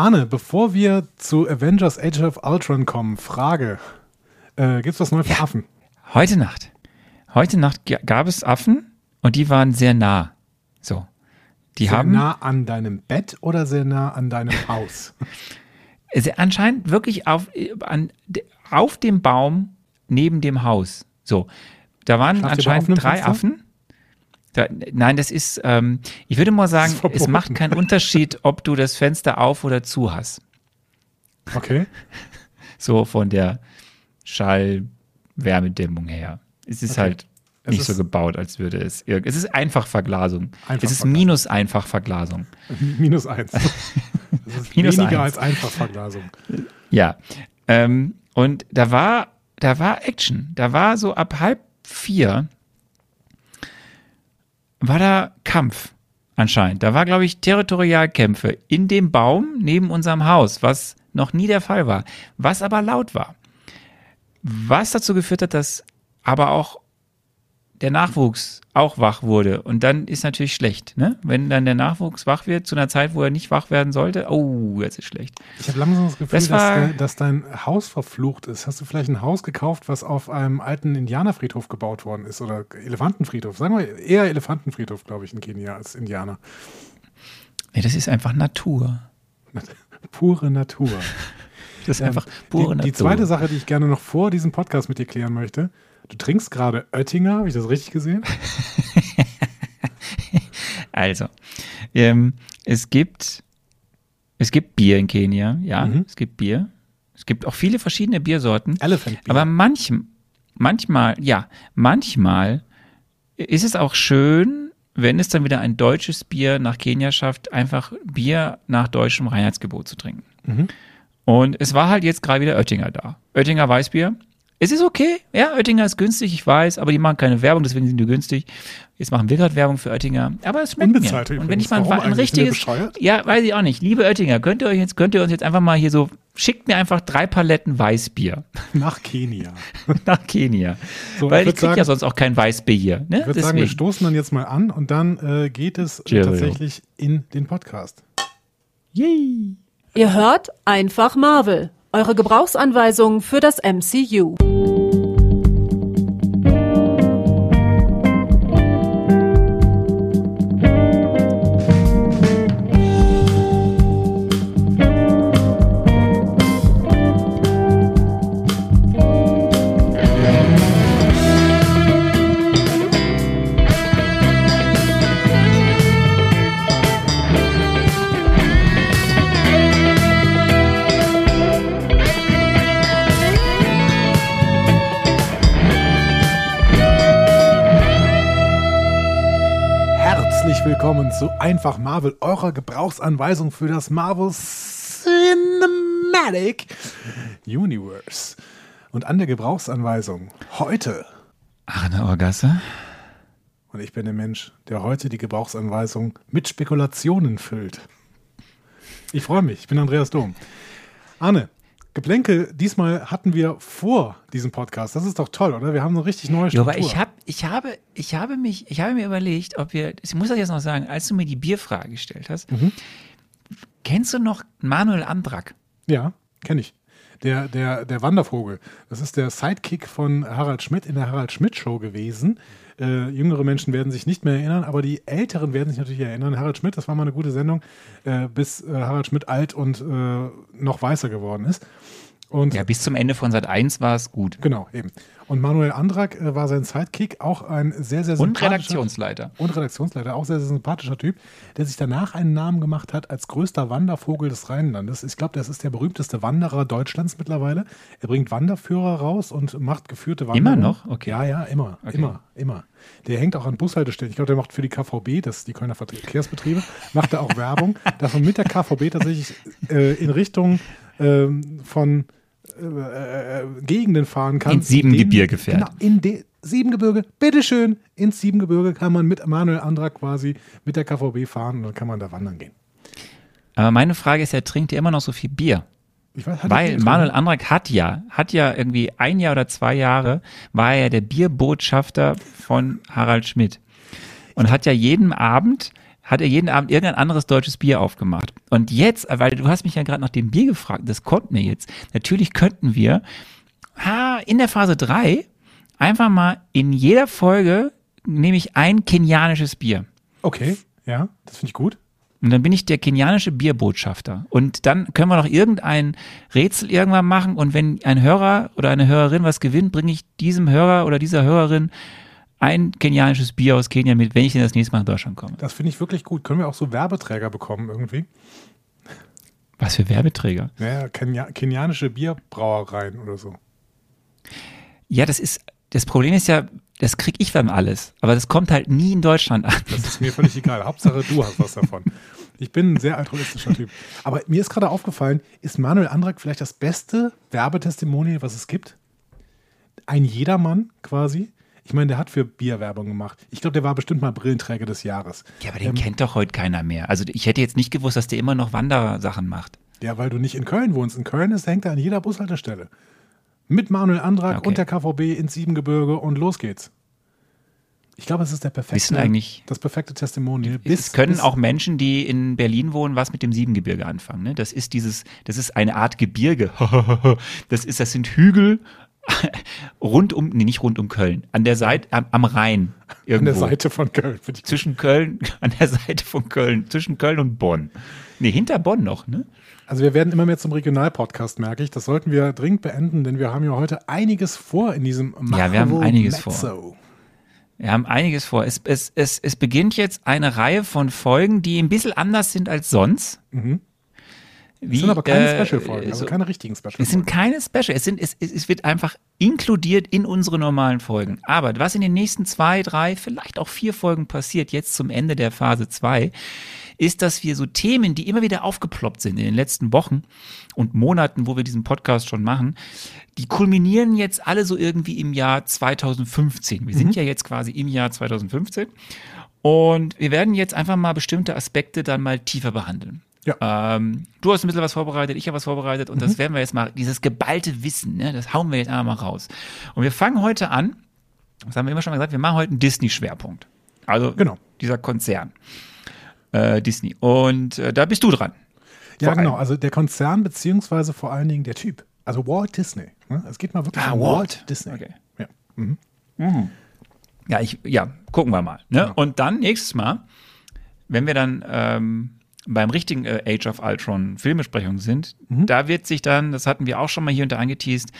Arne, bevor wir zu Avengers Age of Ultron kommen, Frage. Äh, Gibt es was Neues für Affen? Heute Nacht. Heute Nacht gab es Affen und die waren sehr nah. So. Die Sehr haben nah an deinem Bett oder sehr nah an deinem Haus? anscheinend wirklich auf, an, auf dem Baum neben dem Haus. So. Da waren Schlaft anscheinend drei Fenster? Affen. Da, nein, das ist, ähm, ich würde mal sagen, es macht keinen Unterschied, ob du das Fenster auf oder zu hast. Okay. So von der Schallwärmedämmung her. Es ist Okay. halt Es nicht ist- so gebaut, als würde es. Es ist Einfachverglasung. Es ist Einfachverglasung. minus Einfachverglasung. Minus eins. Das ist Minus weniger eins. als Einfachverglasung. Ja. Ähm, und da war, da war Action. Da war so ab halb vier war da Kampf anscheinend. Da war, glaube ich, Territorialkämpfe in dem Baum neben unserem Haus, was noch nie der Fall war, was aber laut war. Was dazu geführt hat, dass aber auch der Nachwuchs auch wach wurde. Und dann ist natürlich schlecht, ne? Wenn dann der Nachwuchs wach wird zu einer Zeit, wo er nicht wach werden sollte, oh, jetzt ist schlecht. Ich habe langsam das Gefühl, Das dass, dass dein Haus verflucht ist. Hast du vielleicht ein Haus gekauft, was auf einem alten Indianerfriedhof gebaut worden ist oder Elefantenfriedhof? Sagen wir eher Elefantenfriedhof, glaube ich, in Kenia als Indianer. Nee, das ist einfach Natur. Pure Natur. Das ist Ähm, einfach pure die, Natur. die zweite Sache, die ich gerne noch vor diesem Podcast mit dir klären möchte. Du trinkst gerade Oettinger, habe ich das richtig gesehen? Also, ähm, es gibt es gibt Bier in Kenia, ja, Mhm. es gibt Bier. Es gibt auch viele verschiedene Biersorten. Elephant Beer. Aber manch, manchmal, ja, manchmal ist es auch schön, wenn es dann wieder ein deutsches Bier nach Kenia schafft, einfach Bier nach deutschem Reinheitsgebot zu trinken. Mhm. Und es war halt jetzt gerade wieder Oettinger da. Oettinger Weißbier. Es ist okay, ja, Oettinger ist günstig, ich weiß, aber die machen keine Werbung, deswegen sind die günstig. Jetzt machen wir gerade Werbung für Oettinger, aber es schmeckt Unbezahlte mir. Und wenn ich mal ein, Warum ein wir richtiges, bescheuert? ja, weiß ich auch nicht. Liebe Oettinger, könnt ihr euch jetzt, könnt ihr uns jetzt einfach mal hier so, schickt mir einfach drei Paletten Weißbier Nach Kenia. nach Kenia. So, Weil ich ich krieg ja sonst auch kein Weißbier hier. Ne? Ich würde sagen, wir stoßen dann jetzt mal an und dann äh, geht es äh, Cheerio. tatsächlich in den Podcast. Yay. Ihr hört einfach Marvel. Eure Gebrauchsanweisung für das MCU. Willkommen zu Einfach Marvel, eurer Gebrauchsanweisung für das Marvel Cinematic Universe. Und an der Gebrauchsanweisung heute, Arne Orgasse. und ich bin der Mensch, der heute die Gebrauchsanweisung mit Spekulationen füllt. Ich freue mich, ich bin Andreas Dom. Arne, Geplänkel, diesmal hatten wir vor diesem Podcast. Das ist doch toll, oder? Wir haben eine richtig neue Ja, Struktur. aber ich, hab, ich, habe, ich habe mich, ich habe mir überlegt, ob wir, ich muss das jetzt noch sagen, als du mir die Bierfrage gestellt hast, Mhm. kennst du noch Manuel Andrak? Ja, kenne ich. Der, der, der Wandervogel. Das ist der Sidekick von Harald Schmidt in der Harald Schmidt Show gewesen. Äh, jüngere Menschen werden sich nicht mehr erinnern, aber die Älteren werden sich natürlich erinnern. Harald Schmidt, das war mal eine gute Sendung, äh, bis äh, Harald Schmidt alt und äh, noch weißer geworden ist. Und Ja, bis zum Ende von Sat 1 war es gut. genau, eben. Und Manuel Andrak äh, war sein Sidekick, auch ein sehr, sehr Und sympathischer- Redaktionsleiter. und Redaktionsleiter, auch sehr, sehr sympathischer Typ, der sich danach einen Namen gemacht hat als größter Wandervogel des Rheinlandes. Ich glaube, das ist der berühmteste Wanderer Deutschlands mittlerweile. Er bringt Wanderführer raus und macht geführte Wanderungen. Immer noch? Okay. Ja, ja, immer, Okay. immer, immer. Der hängt auch an Bushaltestellen. Ich glaube, der macht für die KVB, das ist die Kölner Verkehrsbetriebe, macht er auch Werbung, dass man mit der KVB tatsächlich äh, in Richtung ähm, von äh, äh, Gegenden fahren kann. Ins Siebengebirge fährt. Genau, in de Siebengebirge, bitteschön, ins Siebengebirge kann man mit Manuel Andrak quasi mit der KVB fahren und dann kann man da wandern gehen. Aber meine Frage ist, er trinkt ja immer noch so viel Bier. Ich weiß, Weil Manuel? Andrak hat ja, hat ja irgendwie ein Jahr oder zwei Jahre, war er ja der Bierbotschafter von Harald Schmidt. Und hat ja jeden Abend, hat er jeden Abend irgendein anderes deutsches Bier aufgemacht. Und jetzt, weil du hast mich ja gerade nach dem Bier gefragt, das kommt mir jetzt. Natürlich könnten wir ha, in der Phase 3 einfach mal in jeder Folge nehme ich ein kenianisches Bier. Okay, ja, das finde ich gut. Und dann bin ich der kenianische Bierbotschafter. Und dann können wir noch irgendein Rätsel irgendwann machen. Und wenn ein Hörer oder eine Hörerin was gewinnt, bringe ich diesem Hörer oder dieser Hörerin ein kenianisches Bier aus Kenia mit, wenn ich denn das nächste Mal nach Deutschland komme. Das finde ich wirklich gut. Können wir auch so Werbeträger bekommen irgendwie? Was für Werbeträger? Naja, Kenia kenianische Bierbrauereien oder so. Ja, das ist, das Problem ist ja, das krieg ich dann alles. Aber das kommt halt nie in Deutschland an. Das ist mir völlig egal. Hauptsache, du hast was davon. Ich bin ein sehr altruistischer Typ. Aber mir ist gerade aufgefallen, ist Manuel Andrak vielleicht das beste Werbetestimonial, was es gibt? Ein Jedermann quasi. Ich meine, der hat für Bierwerbung gemacht. Ich glaube, der war bestimmt mal Brillenträger des Jahres. Ja, aber den ähm, kennt doch heute keiner mehr. Also ich hätte jetzt nicht gewusst, dass der immer noch Wandersachen macht. Ja, weil du nicht in Köln wohnst. In Köln ist, hängt er an jeder Bushaltestelle. Mit Manuel Andrak okay. und der KVB ins Siebengebirge und los geht's. Ich glaube, es ist der perfekte, Wissen eigentlich, das perfekte Testimonial. Bis, es können bis, auch Menschen, die in Berlin wohnen, was mit dem Siebengebirge anfangen. Ne? Das ist dieses, das ist eine Art Gebirge. das ist, das sind Hügel rund um, nee, nicht rund um Köln, an der Seite, am, am Rhein. Irgendwo. An der Seite von Köln. Zwischen Köln, an der Seite von Köln, zwischen Köln und Bonn. Nee, hinter Bonn noch, ne? Also wir werden immer mehr zum Regionalpodcast, merke ich. Das sollten wir dringend beenden, denn wir haben ja heute einiges vor in diesem Machro Ja, wir haben einiges Mezzo. vor. Wir haben einiges vor. Es, es, es, es beginnt jetzt eine Reihe von Folgen, die ein bisschen anders sind als sonst. Mhm. Wie, es sind aber keine äh, Special-Folgen, also keine richtigen Special-Folgen. Es sind keine Special, es, sind, es, es wird einfach inkludiert in unsere normalen Folgen. Aber was in den nächsten zwei, drei, vielleicht auch vier Folgen passiert, jetzt zum Ende der Phase 2, ist, dass wir so Themen, die immer wieder aufgeploppt sind in den letzten Wochen und Monaten, wo wir diesen Podcast schon machen, die kulminieren jetzt alle so irgendwie im Jahr 2015. Wir mhm. sind ja jetzt quasi im Jahr 2015 und wir werden jetzt einfach mal bestimmte Aspekte dann mal tiefer behandeln. Ja. Ähm, du hast ein bisschen was vorbereitet, ich habe was vorbereitet und mhm. das werden wir jetzt mal, dieses geballte Wissen, ne, das hauen wir jetzt einfach mal raus. Und wir fangen heute an, das haben wir immer schon mal gesagt, wir machen heute einen Disney-Schwerpunkt. Also genau. dieser Konzern äh, Disney. Und äh, da bist du dran. Ja, genau. Also der Konzern beziehungsweise vor allen Dingen der Typ. Also Walt Disney. Ne? Es geht mal wirklich ah, um Walt, Walt Disney. Okay. Ja. Mhm. Mhm. Ja, ich, ja, gucken wir mal. Ne? Genau. Und dann nächstes Mal, wenn wir dann ähm, beim richtigen äh, Age of Ultron Filmbesprechung sind, mhm. da wird sich dann, das hatten wir auch schon mal hier unter angeteased,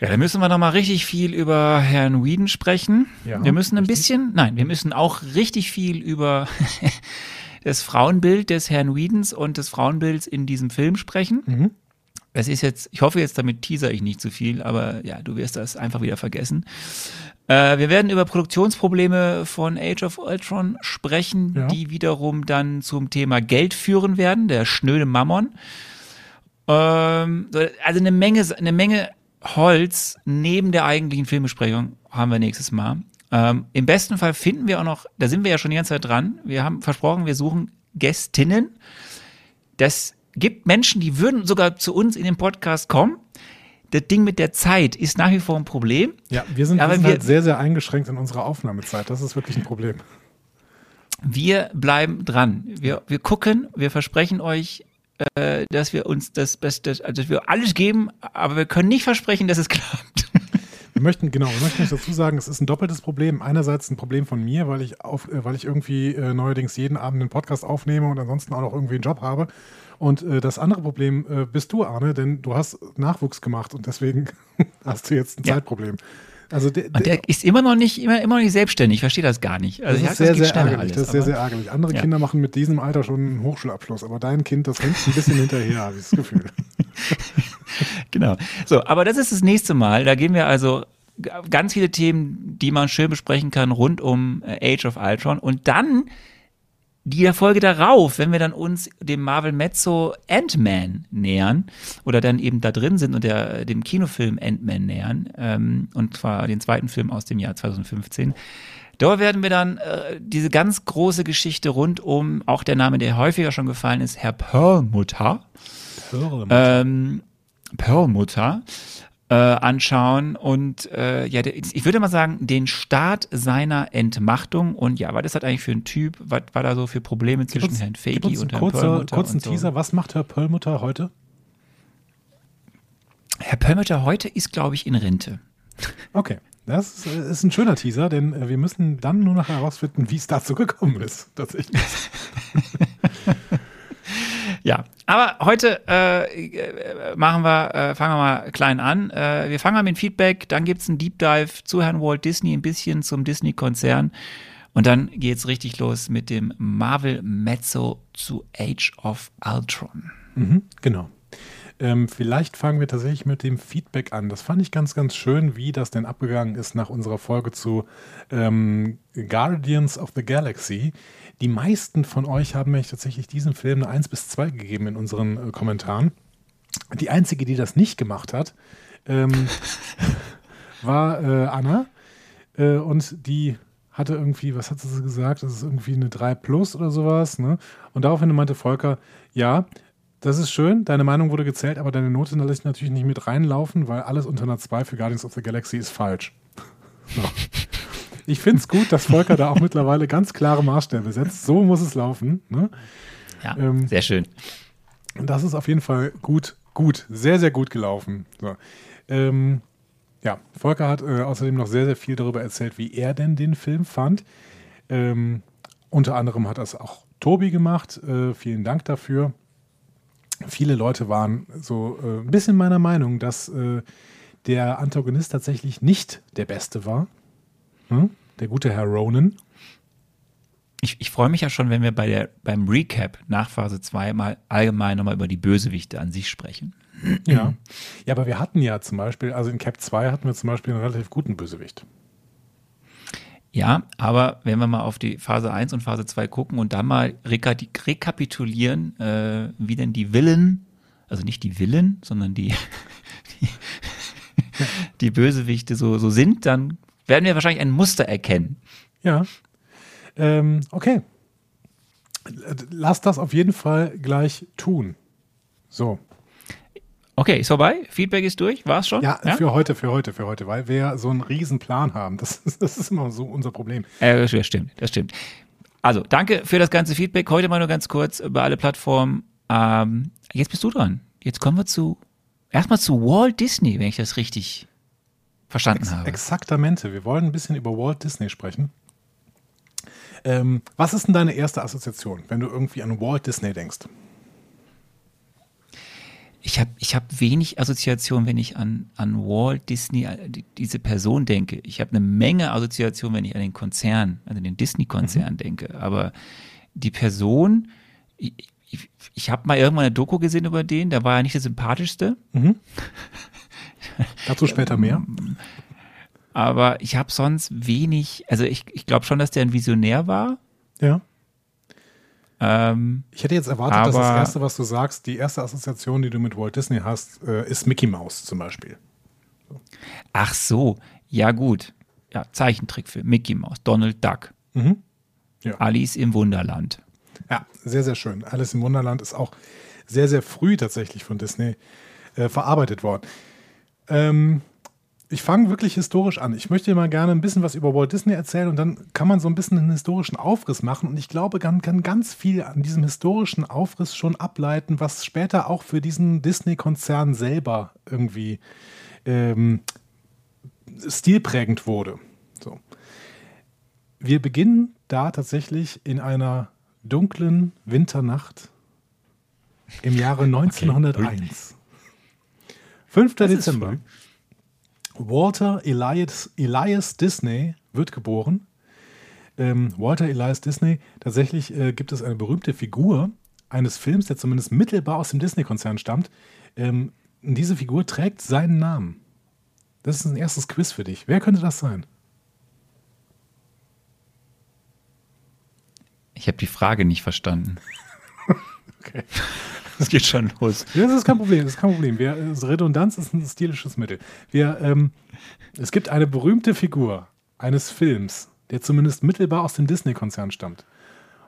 ja, da müssen wir noch mal richtig viel über Herrn Whedon sprechen. Ja, wir müssen ein richtig. bisschen, nein, wir müssen auch richtig viel über das Frauenbild des Herrn Whedons und des Frauenbilds in diesem Film sprechen. Mhm. Es ist jetzt, ich hoffe jetzt, damit teaser ich nicht zu viel, aber ja, du wirst das einfach wieder vergessen. Äh, wir werden über Produktionsprobleme von Age of Ultron sprechen, ja. die wiederum dann zum Thema Geld führen werden, der schnöde Mammon. Ähm, also eine Menge, eine Menge Holz neben der eigentlichen Filmbesprechung haben wir nächstes Mal. Ähm, Im besten Fall finden wir auch noch, da sind wir ja schon die ganze Zeit dran, wir haben versprochen, wir suchen Gästinnen. Das gibt Menschen, die würden sogar zu uns in den Podcast kommen. Das Ding mit der Zeit ist nach wie vor ein Problem. Ja, wir sind, wir sind halt sehr, sehr eingeschränkt in unserer Aufnahmezeit. Das ist wirklich ein Problem. Wir bleiben dran. Wir, wir gucken, wir versprechen euch, äh, dass wir uns das Beste, also dass wir alles geben, aber wir können nicht versprechen, dass es klappt. Wir möchten, genau, wir möchten dazu sagen, es ist ein doppeltes Problem. Einerseits ein Problem von mir, weil ich, auf, äh, weil ich irgendwie äh, neuerdings jeden Abend einen Podcast aufnehme und ansonsten auch noch irgendwie einen Job habe. Und äh, das andere Problem äh, bist du, Arne, denn du hast Nachwuchs gemacht und deswegen hast du jetzt ein ja. Zeitproblem. Also der, der, der, ist immer noch nicht immer, immer noch nicht selbstständig. Ich verstehe das gar nicht. Also das ist sehr, sehr ärgerlich. Alles, das ist sehr, sehr ärgerlich. Andere ja. Kinder machen mit diesem Alter schon einen Hochschulabschluss, aber dein Kind, das hängt ein bisschen hinterher, habe ich das Gefühl. genau. So, aber das ist das nächste Mal. Da gehen wir also ganz viele Themen, die man schön besprechen kann rund um äh, Age of Ultron. Und dann die Folge darauf, wenn wir dann uns dem Marvel Mezzo Ant-Man nähern oder dann eben da drin sind und der, dem Kinofilm Ant-Man nähern, ähm, und zwar den zweiten Film aus dem Jahr 2015, Dort werden wir dann äh, diese ganz große Geschichte rund um, auch der Name, der häufiger schon gefallen ist, Herr Perlmutter. Perlmutter. Ähm, Perlmutter äh, anschauen und äh, ja, der, ich würde mal sagen, den Start seiner Entmachtung und ja, was ist das eigentlich für ein Typ? Was war da so für Probleme zwischen uns- Herrn uns und Herrn kurzer, Perlmutter? kurzen so. Teaser. Was macht Herr Perlmutter heute? Herr Perlmutter heute ist, glaube ich, in Rente. Okay, das ist, äh, ein schöner Teaser, denn äh, wir müssen dann nur noch herausfinden, wie es dazu gekommen ist. Tatsächlich. Ja, aber heute äh, äh, machen wir, äh, fangen wir mal klein an. Äh, wir fangen mal mit dem Feedback, dann gibt's einen Deep Dive zu Herrn Walt Disney, ein bisschen zum Disney-Konzern. Und dann geht's richtig los mit dem Marvel Mezzo zu Age of Ultron. Mhm, genau. Ähm, vielleicht fangen wir tatsächlich mit dem Feedback an. Das fand ich ganz, ganz schön, wie das denn abgegangen ist nach unserer Folge zu ähm, Guardians of the Galaxy. Die meisten von euch haben nämlich tatsächlich diesem Film eine 1 bis 2 gegeben in unseren äh, Kommentaren. Die einzige, die das nicht gemacht hat, ähm, war äh, Anna. Äh, und die hatte irgendwie, was hat sie gesagt? Das ist irgendwie eine 3 plus oder sowas. Ne? Und daraufhin meinte Volker, ja, das ist schön, deine Meinung wurde gezählt, aber deine Note da lässt natürlich nicht mit reinlaufen, weil alles unter einer 2 für Guardians of the Galaxy ist falsch. So. Ich finde es gut, dass Volker da auch mittlerweile ganz klare Maßstäbe setzt. So muss es laufen. Ne? Ja, Ähm, sehr schön. Und das ist auf jeden Fall gut, gut, sehr, sehr gut gelaufen. So. Ähm, ja, Volker hat äh, außerdem noch sehr, sehr viel darüber erzählt, wie er denn den Film fand. Ähm, unter anderem hat das auch Tobi gemacht. Äh, vielen Dank dafür. Viele Leute waren so äh, ein bisschen meiner Meinung, dass äh, der Antagonist tatsächlich nicht der Beste war. Hm? Der gute Herr Ronan. Ich, ich freue mich ja schon, wenn wir bei der, beim Recap nach Phase 2 mal allgemein nochmal über die Bösewichte an sich sprechen. Ja. Ja, aber wir hatten ja zum Beispiel, also in Cap 2 hatten wir zum Beispiel einen relativ guten Bösewicht. Ja, aber wenn wir mal auf die Phase 1 und Phase 2 gucken und dann mal reka rekapitulieren, äh, wie denn die Villen, also nicht die Villen, sondern die, die, die Bösewichte so, so sind, dann werden wir wahrscheinlich ein Muster erkennen. Ja. Ähm, okay. Lass das auf jeden Fall gleich tun. So. Okay, ist vorbei? Feedback ist durch? War es schon? Ja, für heute, für heute, für heute, weil wir ja so einen riesen Plan haben. Das ist, das ist immer so unser Problem. Äh, das stimmt, das stimmt. Also, danke für das ganze Feedback. Heute mal nur ganz kurz über alle Plattformen. Ähm, jetzt bist du dran. Jetzt kommen wir zu, erstmal zu Walt Disney, wenn ich das richtig verstanden Ex habe. Exaktamente. Wir wollen ein bisschen über Walt Disney sprechen. Ähm, was ist denn deine erste Assoziation, wenn du irgendwie an Walt Disney denkst? Ich habe ich hab wenig Assoziation, wenn ich an, an Walt Disney, äh, die, diese Person denke. Ich habe eine Menge Assoziation, wenn ich an den Konzern, also den Disney-Konzern denke. Aber die Person, ich, ich, ich habe mal irgendwann eine Doku gesehen über den, der war ja nicht der sympathischste. Dazu später mehr. Aber ich habe sonst wenig, also ich, ich glaube schon, dass der ein Visionär war. Ja. Ähm, Ich hätte jetzt erwartet, dass das Aber- Erste, was du sagst, die erste Assoziation, die du mit Walt Disney hast, äh, ist Mickey Mouse zum Beispiel. ach so, ja gut. Ja, Zeichentrickfilm, Mickey Mouse, Donald Duck, Mhm. Ja. Alice im Wunderland. Ja, sehr, sehr schön. Alice im Wunderland ist auch sehr, sehr früh tatsächlich von Disney äh, verarbeitet worden. Ähm, ich fange wirklich historisch an. Ich möchte mal gerne ein bisschen was über Walt Disney erzählen und dann kann man so ein bisschen einen historischen Aufriss machen. Und ich glaube, man kann ganz viel an diesem historischen Aufriss schon ableiten, was später auch für diesen Disney-Konzern selber irgendwie ähm, stilprägend wurde. So. Wir beginnen da tatsächlich in einer dunklen Winternacht im Jahre 1901. 5. ist Dezember. Walter Elias, Elias Disney wird geboren. Ähm, Walter Elias Disney, tatsächlich äh, gibt es eine berühmte Figur eines Films, der zumindest mittelbar aus dem Disney-Konzern stammt. Ähm, diese Figur trägt seinen Namen. Das ist ein erstes Quiz für dich. Wer könnte das sein? Ich habe die Frage nicht verstanden. Okay. Es geht schon los. Das ist kein Problem, das ist kein Problem. Wir, äh, Redundanz ist ein stilisches Mittel. Wir, ähm, es gibt eine berühmte Figur eines Films, der zumindest mittelbar aus dem Disney-Konzern stammt.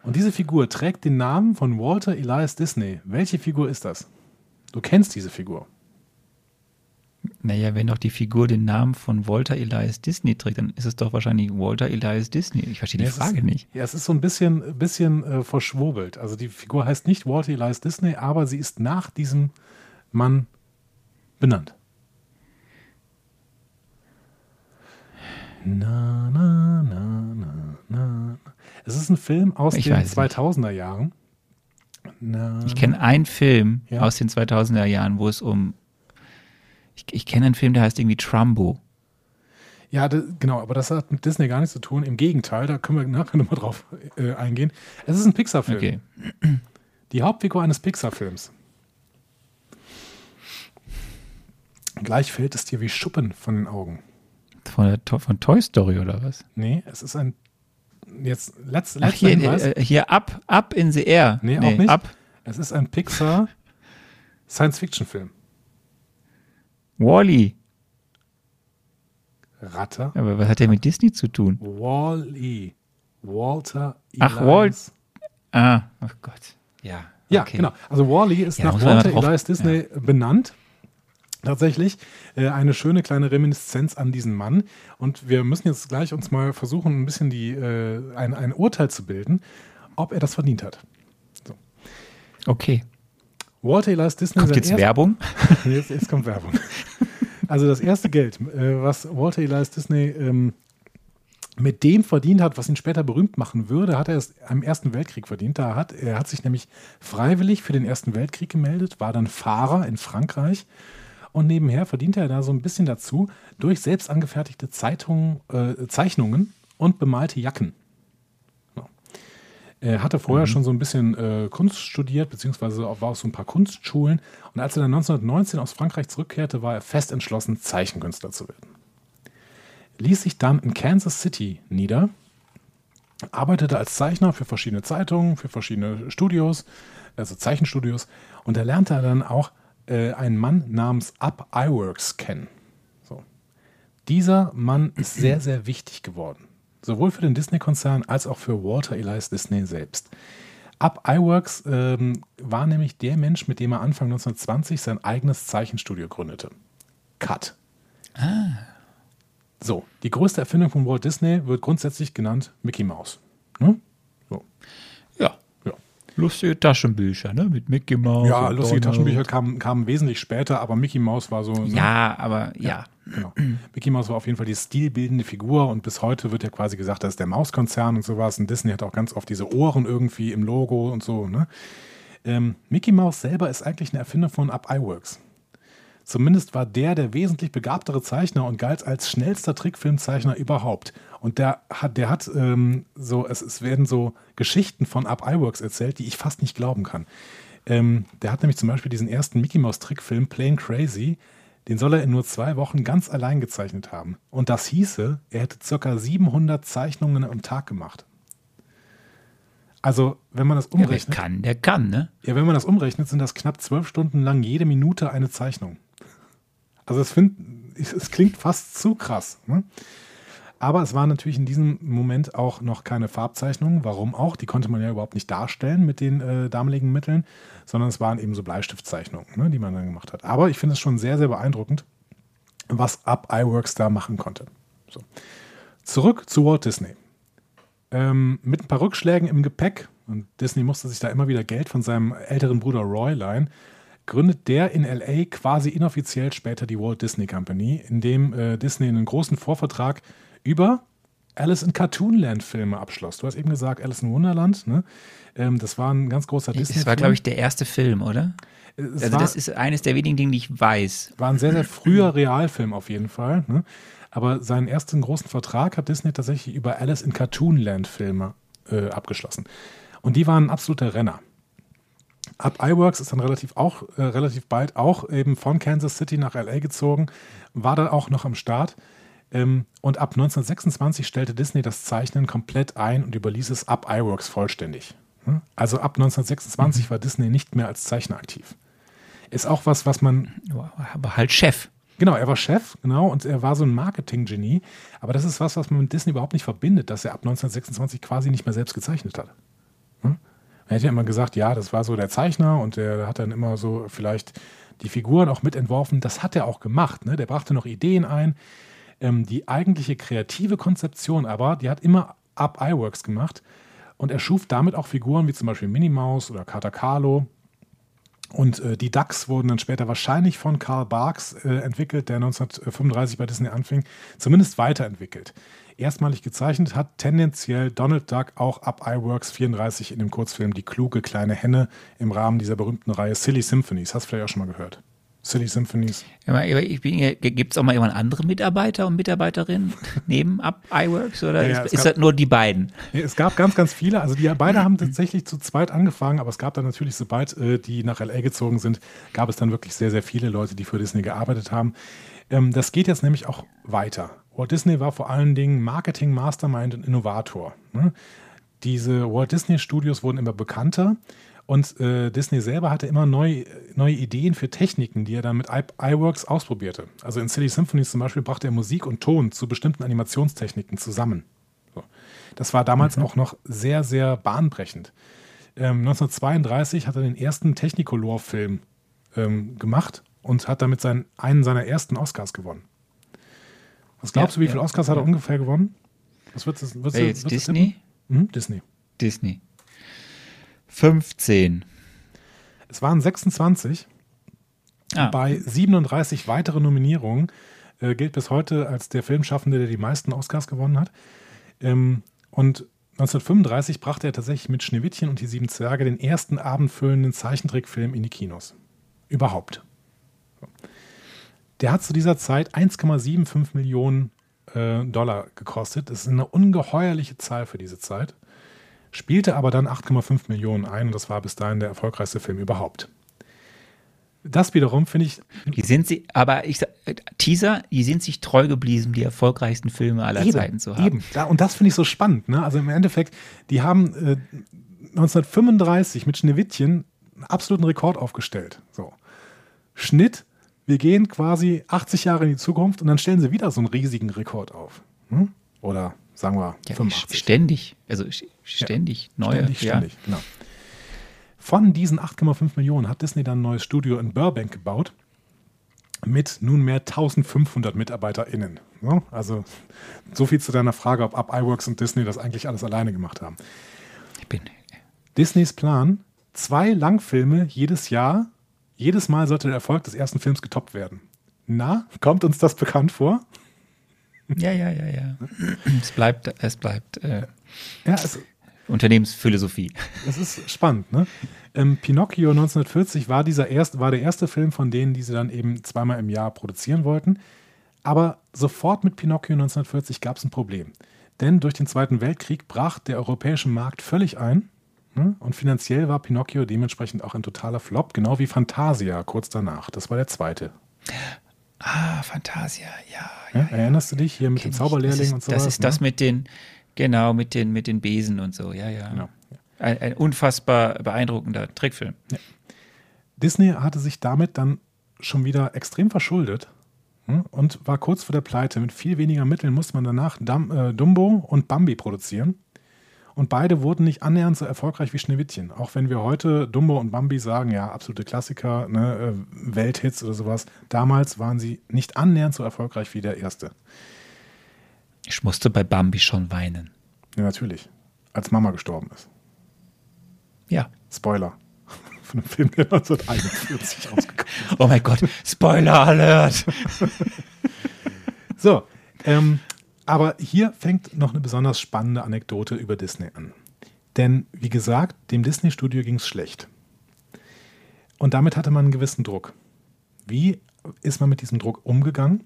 Und diese Figur trägt den Namen von Walter Elias Disney. Welche Figur ist das? Du kennst diese Figur. Naja, wenn doch die Figur den Namen von Walter Elias Disney trägt, dann ist es doch wahrscheinlich Walter Elias Disney. Ich verstehe die Ja, es Frage ist, nicht. Ja, es ist so ein bisschen, bisschen äh, verschwurbelt. Also die Figur heißt nicht Walter Elias Disney, aber sie ist nach diesem Mann benannt. Na, na, na, na, na. Es ist ein Film aus Ich den weiß nicht. 2000er Jahren. Na, Ich kenne einen Film Ja. aus den 2000er Jahren, wo es um. Ich, ich kenne einen Film, der heißt irgendwie Trumbo. Ja, das, genau, aber das hat mit Disney gar nichts zu tun. Im Gegenteil, da können wir nachher nochmal drauf äh, eingehen. Es ist ein Pixar-Film. Okay. Die Hauptfigur eines Pixar-Films. Gleich fällt es dir wie Schuppen von den Augen. Von, der, von Toy Story oder was? Nee, es ist ein. Jetzt, letz, Ach, hier, äh, hier ab, ab in the air. Nee, auch nicht. Ab. Es ist ein Pixar Science-Fiction-Film. Wally. Ratter. Aber was hat der mit Disney zu tun? Wall-E. Walter Ach, Elias. Walt. Ah, oh Gott. Ja. Ja, okay. genau. Also Wally ist Ja, nach Walter Elias Disney benannt. Tatsächlich äh, eine schöne kleine Reminiszenz an diesen Mann. Und wir müssen jetzt gleich uns mal versuchen, ein bisschen die, äh, ein, ein Urteil zu bilden, ob er das verdient hat. Okay. Walter Elias Disney Kommt jetzt Werbung? Jetzt, jetzt kommt Werbung. Also das erste Geld, äh, was Walter Elias Disney ähm, mit dem verdient hat, was ihn später berühmt machen würde, hat er es im Ersten Weltkrieg verdient. Da hat, er hat sich nämlich freiwillig für den Ersten Weltkrieg gemeldet, war dann Fahrer in Frankreich und nebenher verdiente er da so ein bisschen dazu durch selbst angefertigte Zeitungen, äh, Zeichnungen und bemalte Jacken. Er hatte vorher schon so ein bisschen äh, Kunst studiert, beziehungsweise war auf so ein paar Kunstschulen. Und als er dann 1919 aus Frankreich zurückkehrte, war er fest entschlossen, Zeichenkünstler zu werden. Ließ sich dann in Kansas City nieder, arbeitete als Zeichner für verschiedene Zeitungen, für verschiedene Studios, also Zeichenstudios. Und da lernte er dann auch äh, einen Mann namens Up Iworks kennen. So. Dieser Mann ist sehr, sehr wichtig geworden. Sowohl für den Disney-Konzern als auch für Walter Elias Disney selbst. Up Iworks ähm, war nämlich der Mensch, mit dem er Anfang 1920 sein eigenes Zeichenstudio gründete. Cut. So, die größte Erfindung von Walt Disney wird grundsätzlich genannt Mickey Mouse. Ne? So. Ja. Ja. Lustige Taschenbücher, ne? Mit Mickey Mouse. Ja, lustige Donald. Taschenbücher kamen, kamen wesentlich später, aber Mickey Mouse war so. ne? Ja, aber ja. Genau. Mickey Mouse war auf jeden Fall die stilbildende Figur und bis heute wird ja quasi gesagt, das ist der Mauskonzern und sowas. Und Disney hat auch ganz oft diese Ohren irgendwie im Logo und so. Ne? Ähm, Mickey Mouse selber ist eigentlich eine Erfindung von Up Iworks. Zumindest war der der wesentlich begabtere Zeichner und galt als schnellster Trickfilmzeichner überhaupt. Und der hat, der hat ähm, so, es, es werden so Geschichten von Up Iworks erzählt, die ich fast nicht glauben kann. Ähm, der hat nämlich zum Beispiel diesen ersten Mickey Mouse Trickfilm Plain Crazy, den soll er in nur zwei Wochen ganz allein gezeichnet haben. Und das hieße, er hätte circa 700 Zeichnungen am Tag gemacht. Also, wenn man das Ja, der umrechnet, kann, der kann, ne? ja, wenn man das umrechnet, sind das knapp zwölf Stunden lang jede Minute eine Zeichnung. Also es, find, es klingt fast zu krass. Ne? Aber es war natürlich in diesem Moment auch noch keine Farbzeichnung. Warum auch? Die konnte man ja überhaupt nicht darstellen mit den äh, damaligen Mitteln, sondern es waren eben so Bleistiftzeichnungen, ne, die man dann gemacht hat. Aber ich finde es schon sehr, sehr beeindruckend, was Up Iworks da machen konnte. So. Zurück zu Walt Disney. Ähm, mit ein paar Rückschlägen im Gepäck, und Disney musste sich da immer wieder Geld von seinem älteren Bruder Roy leihen, gründet der in LA quasi inoffiziell später die Walt Disney Company, in dem äh, Disney einen großen Vorvertrag über Alice in Cartoonland Filme abschloss. Du hast eben gesagt, Alice in Wonderland, ne? Ähm, das war ein ganz großer Disney. Das war, glaube ich, der erste Film, oder? es Also war, das ist eines der wenigen Dinge, die ich weiß. war ein sehr, sehr früher Realfilm auf jeden Fall. Ne? Aber seinen ersten großen Vertrag hat Disney tatsächlich über Alice in Cartoonland Filme äh, abgeschlossen. Und die waren ein absoluter Renner. Up iWorks ist dann relativ auch äh, relativ bald auch eben von Kansas City nach LA gezogen, war dann auch noch am Start. Ähm, und ab 1926 stellte Disney das Zeichnen komplett ein und überließ es Up iWorks vollständig. Hm? Also ab 1926 war Disney nicht mehr als Zeichner aktiv. Ist auch was, was man Aber halt Chef. Genau, er war Chef, genau, und er war so ein Marketing-Genie. Aber das ist was, was man mit Disney überhaupt nicht verbindet, dass er ab 1926 quasi nicht mehr selbst gezeichnet hat. Hm? Er hätte ja immer gesagt, ja, das war so der Zeichner und der hat dann immer so vielleicht die Figuren auch mitentworfen. Das hat er auch gemacht. Ne? Der brachte noch Ideen ein. Ähm, die eigentliche kreative Konzeption aber, die hat immer Up Iworks gemacht. Und er schuf damit auch Figuren wie zum Beispiel Minnie Maus oder Kater Carlo. Und äh, die Ducks wurden dann später wahrscheinlich von Karl Barks äh, entwickelt, der 1935 bei Disney anfing, zumindest weiterentwickelt. Erstmalig gezeichnet hat tendenziell Donald Duck auch ab iWorks 34 in dem Kurzfilm Die kluge kleine Henne im Rahmen dieser berühmten Reihe Silly Symphonies. Hast du vielleicht auch schon mal gehört? Silly Symphonies. Gibt es auch mal jemand andere Mitarbeiter und Mitarbeiterinnen neben ab iWorks oder Ja, ja, ist, gab- das nur die beiden? Nee, Es gab ganz, ganz viele. Also die beide haben tatsächlich zu zweit angefangen, aber es gab dann natürlich, sobald äh, die nach LA gezogen sind, gab es dann wirklich sehr, sehr viele Leute, die für Disney gearbeitet haben. Ähm, das geht jetzt nämlich auch weiter. Walt Disney war vor allen Dingen Marketing, Mastermind und Innovator. Ne? Diese Walt Disney Studios wurden immer bekannter und äh, Disney selber hatte immer neu, neue Ideen für Techniken, die er dann mit I iWorks ausprobierte. Also in Silly Symphonies zum Beispiel brachte er Musik und Ton zu bestimmten Animationstechniken zusammen. So. Das war damals auch noch sehr, sehr bahnbrechend. Ähm, 1932 hat er den ersten Technicolor-Film ähm, gemacht und hat damit seinen, einen seiner ersten Oscars gewonnen. Was glaubst Ja, du, wie viele Oscars hat er ungefähr gewonnen? Was wird das? Wird's, jetzt Disney? Mhm, Disney. Disney. 15. Es waren 26. Ah, Bei 37 weiteren Nominierungen äh, gilt bis heute als der Filmschaffende, der die meisten Oscars gewonnen hat. Ähm, und 1935 brachte er tatsächlich mit Schneewittchen und die sieben Zwerge den ersten abendfüllenden Zeichentrickfilm in die Kinos. Überhaupt. Der hat zu dieser Zeit 1,75 Millionen äh, Dollar gekostet. Das ist eine ungeheuerliche Zahl für diese Zeit. Spielte aber dann 8,5 Millionen ein und das war bis dahin der erfolgreichste Film überhaupt. Das wiederum finde ich die sind sie, aber ich äh, Teaser, die sind sich treu geblieben, die erfolgreichsten Filme aller Zeiten zu haben. Eben. Da, und das finde ich so spannend. Ne? Also im Endeffekt, die haben äh, 1935 mit Schneewittchen einen absoluten Rekord aufgestellt. So. Schnitt, wir gehen quasi 80 Jahre in die Zukunft und dann stellen sie wieder so einen riesigen Rekord auf. Hm? Oder sagen wir Ja, 85. ständig, also ständig neue. Ständig, ja. ständig, genau. Von diesen 8,5 Millionen hat Disney dann ein neues Studio in Burbank gebaut mit nunmehr 1500 MitarbeiterInnen. Ne? Also so viel zu deiner Frage, ob Up iWorks und Disney das eigentlich alles alleine gemacht haben. Ich bin, Disneys Plan, zwei Langfilme jedes Jahr, jedes Mal sollte der Erfolg des ersten Films getoppt werden. Na, kommt uns das bekannt vor? ja, ja, ja, ja. es bleibt, es bleibt äh, Ja, es, Unternehmensphilosophie. Das ist spannend, ne? Ähm, Pinocchio 1940 war, dieser erst, war der erste Film von denen, die sie dann eben zweimal im Jahr produzieren wollten. Aber sofort mit Pinocchio 1940 gab es ein Problem. Denn durch den Zweiten Weltkrieg brach der europäische Markt völlig ein. Ne? Und finanziell war Pinocchio dementsprechend auch ein totaler Flop, genau wie Fantasia kurz danach. Das war der zweite. Ah, Fantasia, ja. Ja, erinnerst du dich hier mit kenn dem. Zauberlehrling ist, und so ne? Das ist das mit den, genau, mit den, mit den Besen und so, ja, ja. Genau. Ein, ein unfassbar beeindruckender Trickfilm. Disney hatte sich damit dann schon wieder extrem verschuldet hm, und war kurz vor der Pleite. Mit viel weniger Mitteln musste man danach äh, Dumbo und Bambi produzieren. Und beide wurden nicht annähernd so erfolgreich wie Schneewittchen. Auch wenn wir heute Dumbo und Bambi sagen, ja, absolute Klassiker, ne, äh, Welthits oder sowas. Damals waren sie nicht annähernd so erfolgreich wie der erste. Ich musste bei Bambi schon weinen. Ja, natürlich. Als Mama gestorben ist. Ja. Spoiler. Von einem Film, der 1941 rausgekommen ist. Oh mein Gott, Spoiler Alert! So, ähm, aber hier fängt noch eine besonders spannende Anekdote über Disney an. Denn, wie gesagt, dem Disney-Studio ging es schlecht. Und damit hatte man einen gewissen Druck. Wie ist man mit diesem Druck umgegangen?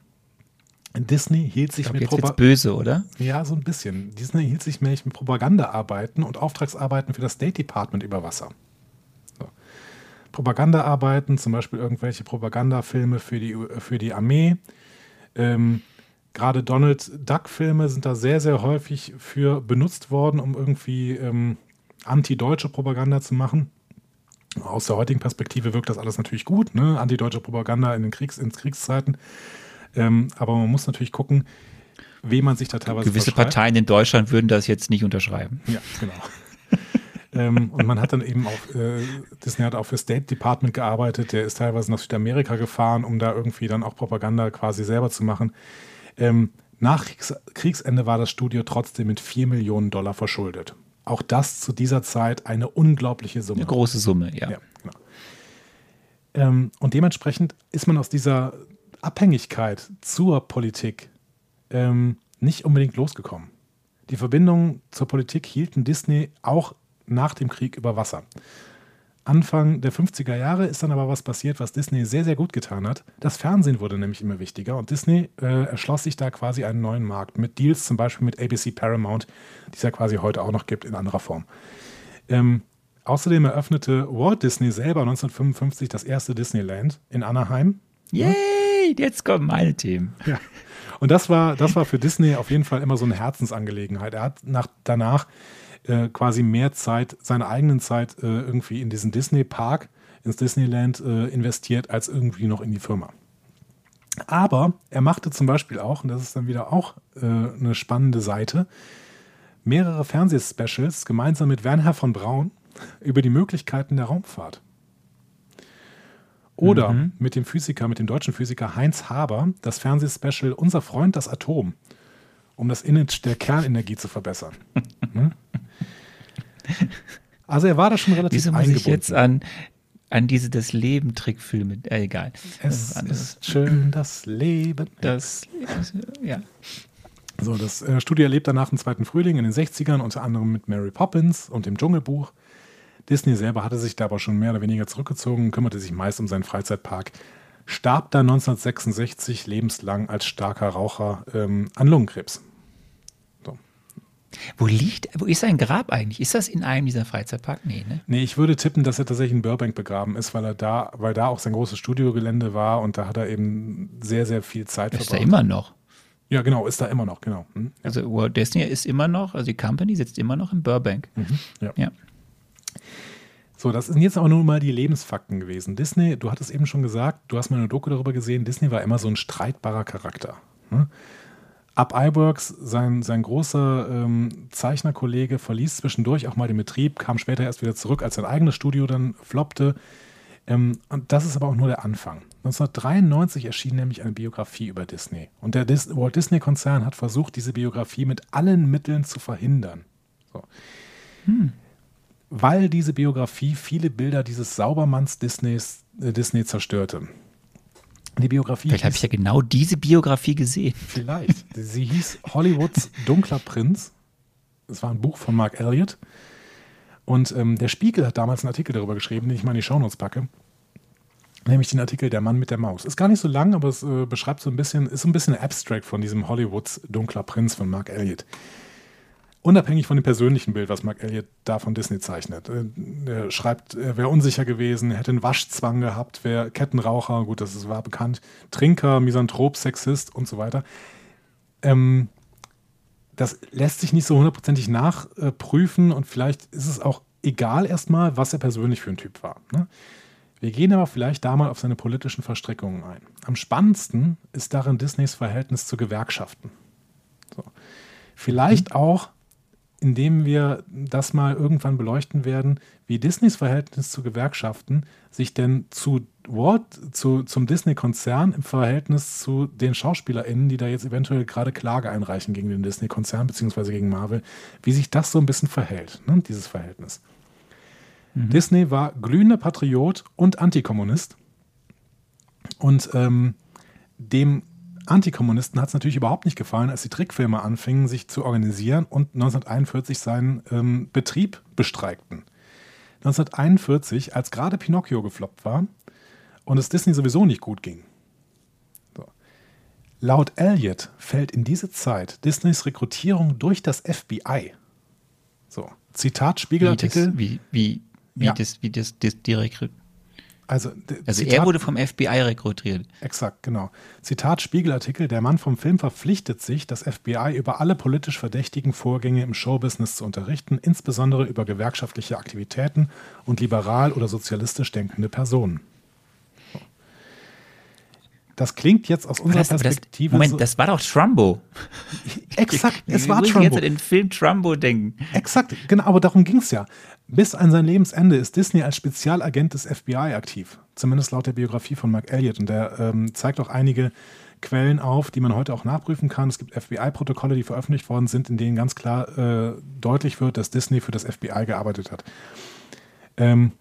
Disney hielt sich Ich glaub, mit jetzt wird's Propa böse, oder? ja, so ein bisschen. Disney hielt sich nämlich mit Propagandaarbeiten und Auftragsarbeiten für das State Department über Wasser. So. Propagandaarbeiten, zum Beispiel irgendwelche Propagandafilme für die, für die Armee. Ähm, Gerade Donald Duck-Filme sind da sehr, sehr häufig für benutzt worden, um irgendwie ähm, anti-deutsche Propaganda zu machen. Aus der heutigen Perspektive wirkt das alles natürlich gut, ne? Antideutsche Propaganda in den Kriegs, in Kriegszeiten. Ähm, aber man muss natürlich gucken, wem man sich da teilweise Gewisse. Parteien in Deutschland würden das jetzt nicht unterschreiben. Ja, genau. ähm, und man hat dann eben auch, äh, Disney hat auch für State Department gearbeitet, der ist teilweise nach Südamerika gefahren, um da irgendwie dann auch Propaganda quasi selber zu machen. Ähm, nach Kriegs Kriegsende war das Studio trotzdem mit 4 Millionen Dollar verschuldet. Auch das zu dieser Zeit eine unglaubliche Summe. Eine große Summe, ja. Ja, genau. Ähm, und dementsprechend ist man aus dieser Abhängigkeit zur Politik ähm, nicht unbedingt losgekommen. Die Verbindungen zur Politik hielten Disney auch nach dem Krieg über Wasser. Anfang der 50er Jahre ist dann aber was passiert, was Disney sehr, sehr gut getan hat. Das Fernsehen wurde nämlich immer wichtiger und Disney äh, erschloss sich da quasi einen neuen Markt mit Deals zum Beispiel mit ABC Paramount, die es ja quasi heute auch noch gibt in anderer Form. Ähm, außerdem eröffnete Walt Disney selber 1955 das erste Disneyland in Anaheim. Yay, jetzt kommen meine Themen. Ja. Und das war, das war für Disney auf jeden Fall immer so eine Herzensangelegenheit. Er hat nach, danach äh, quasi mehr Zeit, seine eigenen Zeit äh, irgendwie in diesen Disney-Park, ins Disneyland äh, investiert, als irgendwie noch in die Firma. Aber er machte zum Beispiel auch, und das ist dann wieder auch äh, eine spannende Seite, mehrere Fernsehspecials gemeinsam mit Werner von Braun über die Möglichkeiten der Raumfahrt. Oder Mhm. mit dem Physiker, mit dem deutschen Physiker Heinz Haber, das Fernsehspecial Unser Freund das Atom, um das Image der Kernenergie zu verbessern. Hm? Also er war da schon relativ Wieso muss ich jetzt an, an diese Das Leben-Trickfilme, äh, egal. Das es ist ist schön, das Leben. Das, ja. So, das äh, Studio erlebt danach den zweiten Frühling in den 60ern, unter anderem mit Mary Poppins und dem Dschungelbuch. Disney selber hatte sich da aber schon mehr oder weniger zurückgezogen, kümmerte sich meist um seinen Freizeitpark, starb dann 1966 lebenslang als starker Raucher ähm, an Lungenkrebs. Wo liegt, wo ist sein Grab eigentlich? Ist das in einem dieser Freizeitpark? Nee, ne? Nee, ich würde tippen, dass er tatsächlich in Burbank begraben ist, weil er da, weil da auch sein großes Studiogelände war und da hat er eben sehr, sehr viel Zeit Ist da verbracht. immer noch. Ja, genau, ist da immer noch, genau. Hm, ja. Also Walt Disney ist immer noch, also die Company sitzt immer noch in Burbank. ja. Ja. So, das sind jetzt aber nur mal die Lebensfakten gewesen. Disney, du hattest eben schon gesagt, du hast mal eine Doku darüber gesehen, Disney war immer so ein streitbarer Charakter. Ne? Up iWorks, sein, sein großer ähm, Zeichnerkollege, verließ zwischendurch auch mal den Betrieb, kam später erst wieder zurück, als sein eigenes Studio dann floppte. Ähm, und das ist aber auch nur der Anfang. 1993 erschien nämlich eine Biografie über Disney. Und der Dis Walt Disney-Konzern hat versucht, diese Biografie mit allen Mitteln zu verhindern. So weil diese Biografie viele Bilder dieses Saubermanns Disneys, äh, Disney zerstörte. Die Biografie Vielleicht habe ich ja genau diese Biografie gesehen. vielleicht. Sie hieß Hollywoods dunkler Prinz. Es war ein Buch von Mark Elliott. Und ähm, der Spiegel hat damals einen Artikel darüber geschrieben, den ich mal in die Shownotes packe. Nämlich den Artikel Der Mann mit der Maus. Ist gar nicht so lang, aber es äh, beschreibt so ein bisschen, ist so ein bisschen Abstract von diesem Hollywoods dunkler Prinz von Mark Elliott. Unabhängig von dem persönlichen Bild, was Mark Elliott da von Disney zeichnet. Äh, Er schreibt, er wäre unsicher gewesen, hätte einen Waschzwang gehabt, wäre Kettenraucher, gut, das ist, war bekannt, Trinker, Misanthrop, Sexist und so weiter. Ähm, das lässt sich nicht so hundertprozentig nachprüfen und vielleicht ist es auch egal erstmal, was er persönlich für ein Typ war. Ne? Wir gehen aber vielleicht da mal auf seine politischen Verstrickungen ein. Am spannendsten ist darin Disneys Verhältnis zu Gewerkschaften. So. Vielleicht auch, indem wir das mal irgendwann beleuchten werden, wie Disneys Verhältnis zu Gewerkschaften sich denn zu Walt, zu, zum Disney-Konzern im Verhältnis zu den SchauspielerInnen, die da jetzt eventuell gerade Klage einreichen gegen den Disney-Konzern beziehungsweise gegen Marvel, wie sich das so ein bisschen verhält, ne, dieses Verhältnis. Disney war glühender Patriot und Antikommunist. Und ähm, dem Antikommunisten hat es natürlich überhaupt nicht gefallen, als die Trickfilme anfingen, sich zu organisieren und 1941 seinen ähm, Betrieb bestreikten. 1941, als gerade Pinocchio gefloppt war und es Disney sowieso nicht gut ging. So. Laut Elliott fällt in diese Zeit Disneys Rekrutierung durch das FBI. So, Zitat Wie, das, Spiegelartikel. wie, wie, wie, Ja. das, wie das, das die Also, Also Zitat- er wurde vom FBI rekrutiert. Exakt, genau. Zitat Spiegelartikel, der Mann vom Film verpflichtet sich, das FBI über alle politisch verdächtigen Vorgänge im Showbusiness zu unterrichten, insbesondere über gewerkschaftliche Aktivitäten und liberal oder sozialistisch denkende Personen. So. Das klingt jetzt aus unserer Das, das, Perspektive so, Moment, das war doch Trumbo. Exakt, es war Trumbo. jetzt an den Film Trumbo denken. Exakt, genau, aber darum ging es ja. Bis an sein Lebensende ist Disney als Spezialagent des FBI aktiv. Zumindest laut der Biografie von Mark Elliott. Und der ähm, zeigt auch einige Quellen auf, die man heute auch nachprüfen kann. Es gibt FBI-Protokolle, die veröffentlicht worden sind, in denen ganz klar äh, deutlich wird, dass Disney für das FBI gearbeitet hat. Ähm,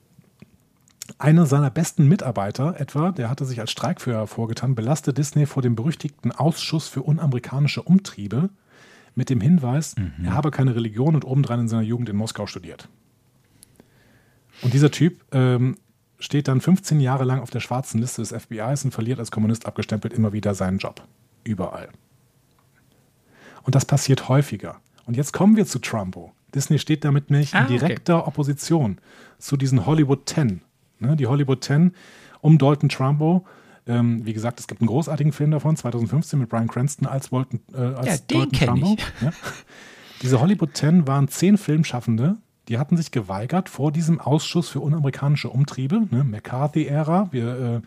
einer seiner besten Mitarbeiter etwa, der hatte sich als Streikführer vorgetan, belastet Disney vor dem berüchtigten Ausschuss für unamerikanische Umtriebe mit dem Hinweis, er habe keine Religion und obendrein in seiner Jugend in Moskau studiert. Und dieser Typ ähm, steht dann 15 Jahre lang auf der schwarzen Liste des FBIs und verliert als Kommunist abgestempelt immer wieder seinen Job. Überall. Und das passiert häufiger. Und jetzt kommen wir zu Trumbo. Disney steht damit nämlich Ah, in okay. direkter Opposition zu diesen Hollywood 10. Ne, die Hollywood 10 um Dalton Trumbo. Ähm, wie gesagt, es gibt einen großartigen Film davon, 2015 mit Brian Cranston als, Walton, äh, als Ja, den Dalton Trumbo. ich. Ja. Diese Hollywood 10 waren zehn Filmschaffende, die hatten sich geweigert vor diesem Ausschuss für unamerikanische Umtriebe, ne, McCarthy-Ära. Äh,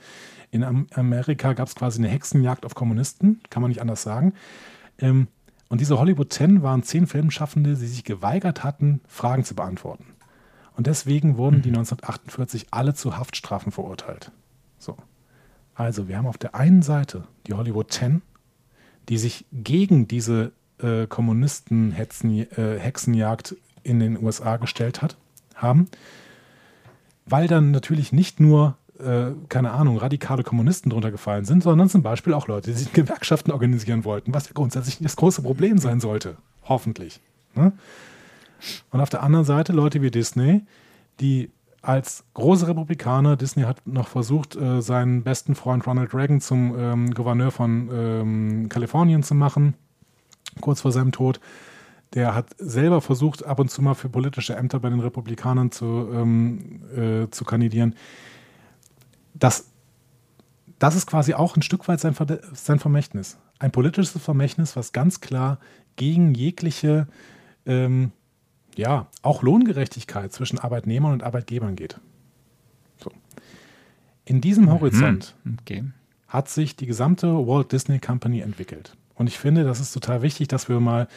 in Am Amerika gab es quasi eine Hexenjagd auf Kommunisten, kann man nicht anders sagen. Ähm, und diese Hollywood 10 waren zehn Filmschaffende, die sich geweigert hatten, Fragen zu beantworten. Und deswegen wurden die 1948 alle zu Haftstrafen verurteilt. So. Also, wir haben auf der einen Seite die Hollywood 10, die sich gegen diese äh, Kommunisten-Hexenjagd in den USA gestellt hat, haben, weil dann natürlich nicht nur, äh, keine Ahnung, radikale Kommunisten drunter gefallen sind, sondern zum Beispiel auch Leute, die sich in Gewerkschaften organisieren wollten, was ja grundsätzlich das große Problem sein sollte. Hoffentlich. Ne? Und auf der anderen Seite Leute wie Disney, die als große Republikaner, Disney hat noch versucht, äh, seinen besten Freund Ronald Reagan zum ähm, Gouverneur von ähm, Kalifornien zu machen, kurz vor seinem Tod. Der hat selber versucht, ab und zu mal für politische Ämter bei den Republikanern zu, ähm, äh, zu kandidieren. Das, das ist quasi auch ein Stück weit sein, Verde- sein Vermächtnis. Ein politisches Vermächtnis, was ganz klar gegen jegliche ähm, ja, auch Lohngerechtigkeit zwischen Arbeitnehmern und Arbeitgebern geht. So. In diesem Horizont Okay. hat sich die gesamte Walt Disney Company entwickelt. Und ich finde, das ist total wichtig, dass wir mal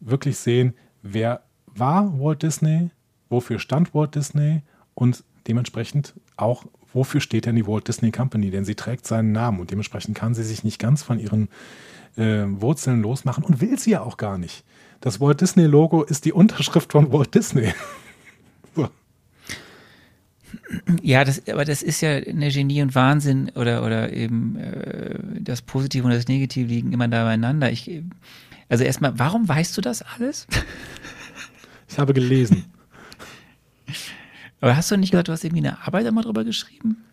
wirklich sehen, wer war Walt Disney, wofür stand Walt Disney und dementsprechend auch, wofür steht denn die Walt Disney Company? Denn sie trägt seinen Namen und dementsprechend kann sie sich nicht ganz von ihren äh, Wurzeln losmachen und will sie ja auch gar nicht. Das Walt Disney Logo ist die Unterschrift von Walt Disney. so. Ja, das, aber das ist ja eine Genie und Wahnsinn oder, oder eben äh, das Positive und das Negative liegen immer da beieinander. Ich, also erstmal, warum weißt du das alles? Ich habe gelesen. Aber hast du nicht gesagt, du hast irgendwie eine Arbeit einmal drüber geschrieben?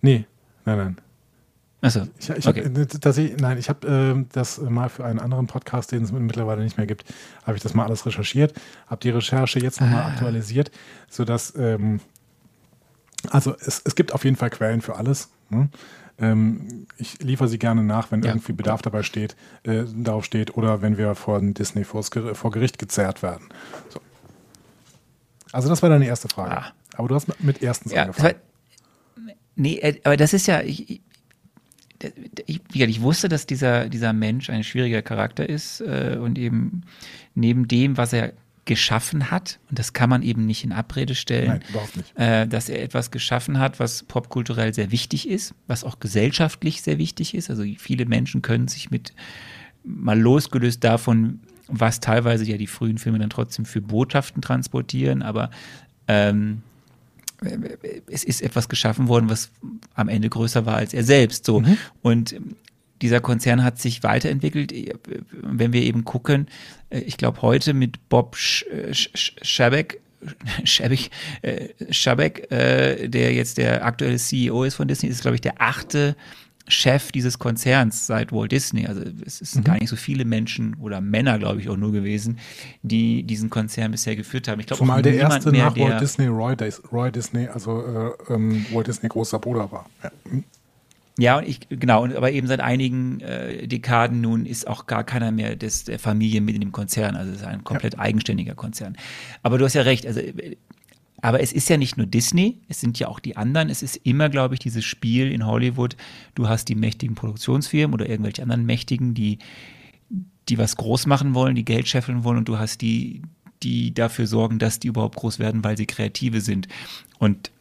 Nee, nein, nein. Achso, Ich, ich okay. hab, äh, dass ich, nein, ich habe ähm, das mal für einen anderen Podcast, den es mittlerweile nicht mehr gibt, habe ich das mal alles recherchiert, habe die Recherche jetzt nochmal aktualisiert, sodass, ähm, also es, es gibt auf jeden Fall Quellen für alles. Ne? Ähm, ich liefere sie gerne nach, wenn Ja, irgendwie Bedarf dabei steht, äh, darauf steht oder wenn wir von Disney Ger- vor Gericht gezerrt werden. So. Also das war deine erste Frage. Ah. Aber du hast mit- erstens Ja, angefangen. nee, äh, aber das ist ja, ich, ich, ich, wusste, dass dieser, dieser Mensch ein schwieriger Charakter ist äh, und eben neben dem, was er geschaffen hat, und das kann man eben nicht in Abrede stellen, Nein, äh, dass er etwas geschaffen hat, was popkulturell sehr wichtig ist, was auch gesellschaftlich sehr wichtig ist. Also viele Menschen können sich mit mal losgelöst davon, was teilweise ja die frühen Filme dann trotzdem für Botschaften transportieren, aber ähm, es ist etwas geschaffen worden, was am Ende größer war als er selbst. So. Und ähm, dieser Konzern hat sich weiterentwickelt. Wenn wir eben gucken, äh, ich glaube heute mit Bob Sch äh, Sch Sch Schabeck, Schabeck, äh, Schabeck äh, der jetzt der aktuelle CEO ist von Disney, ist glaube ich der achte Chef dieses Konzerns seit Walt Disney. Also es ist gar nicht so viele Menschen oder Männer, glaube ich, auch nur gewesen, die diesen Konzern bisher geführt haben. Ich glaube, Zumal der erste mehr, nach Walt Disney Roy, Roy Disney, also äh, ähm, Walt Disney großer Bruder war. Ja. Ja, und ich, genau, und aber eben seit einigen äh, Dekaden nun ist auch gar keiner mehr des, der Familie mit in dem Konzern. Also es ist ein komplett eigenständiger Konzern. Aber du hast ja recht, also aber es ist ja nicht nur Disney, es sind ja auch die anderen. Es ist immer, glaube ich, dieses Spiel in Hollywood. Du hast die mächtigen Produktionsfirmen oder irgendwelche anderen Mächtigen, die die was groß machen wollen, die Geld scheffeln wollen und du hast die, die dafür sorgen, dass die überhaupt groß werden, weil sie Kreative sind. Und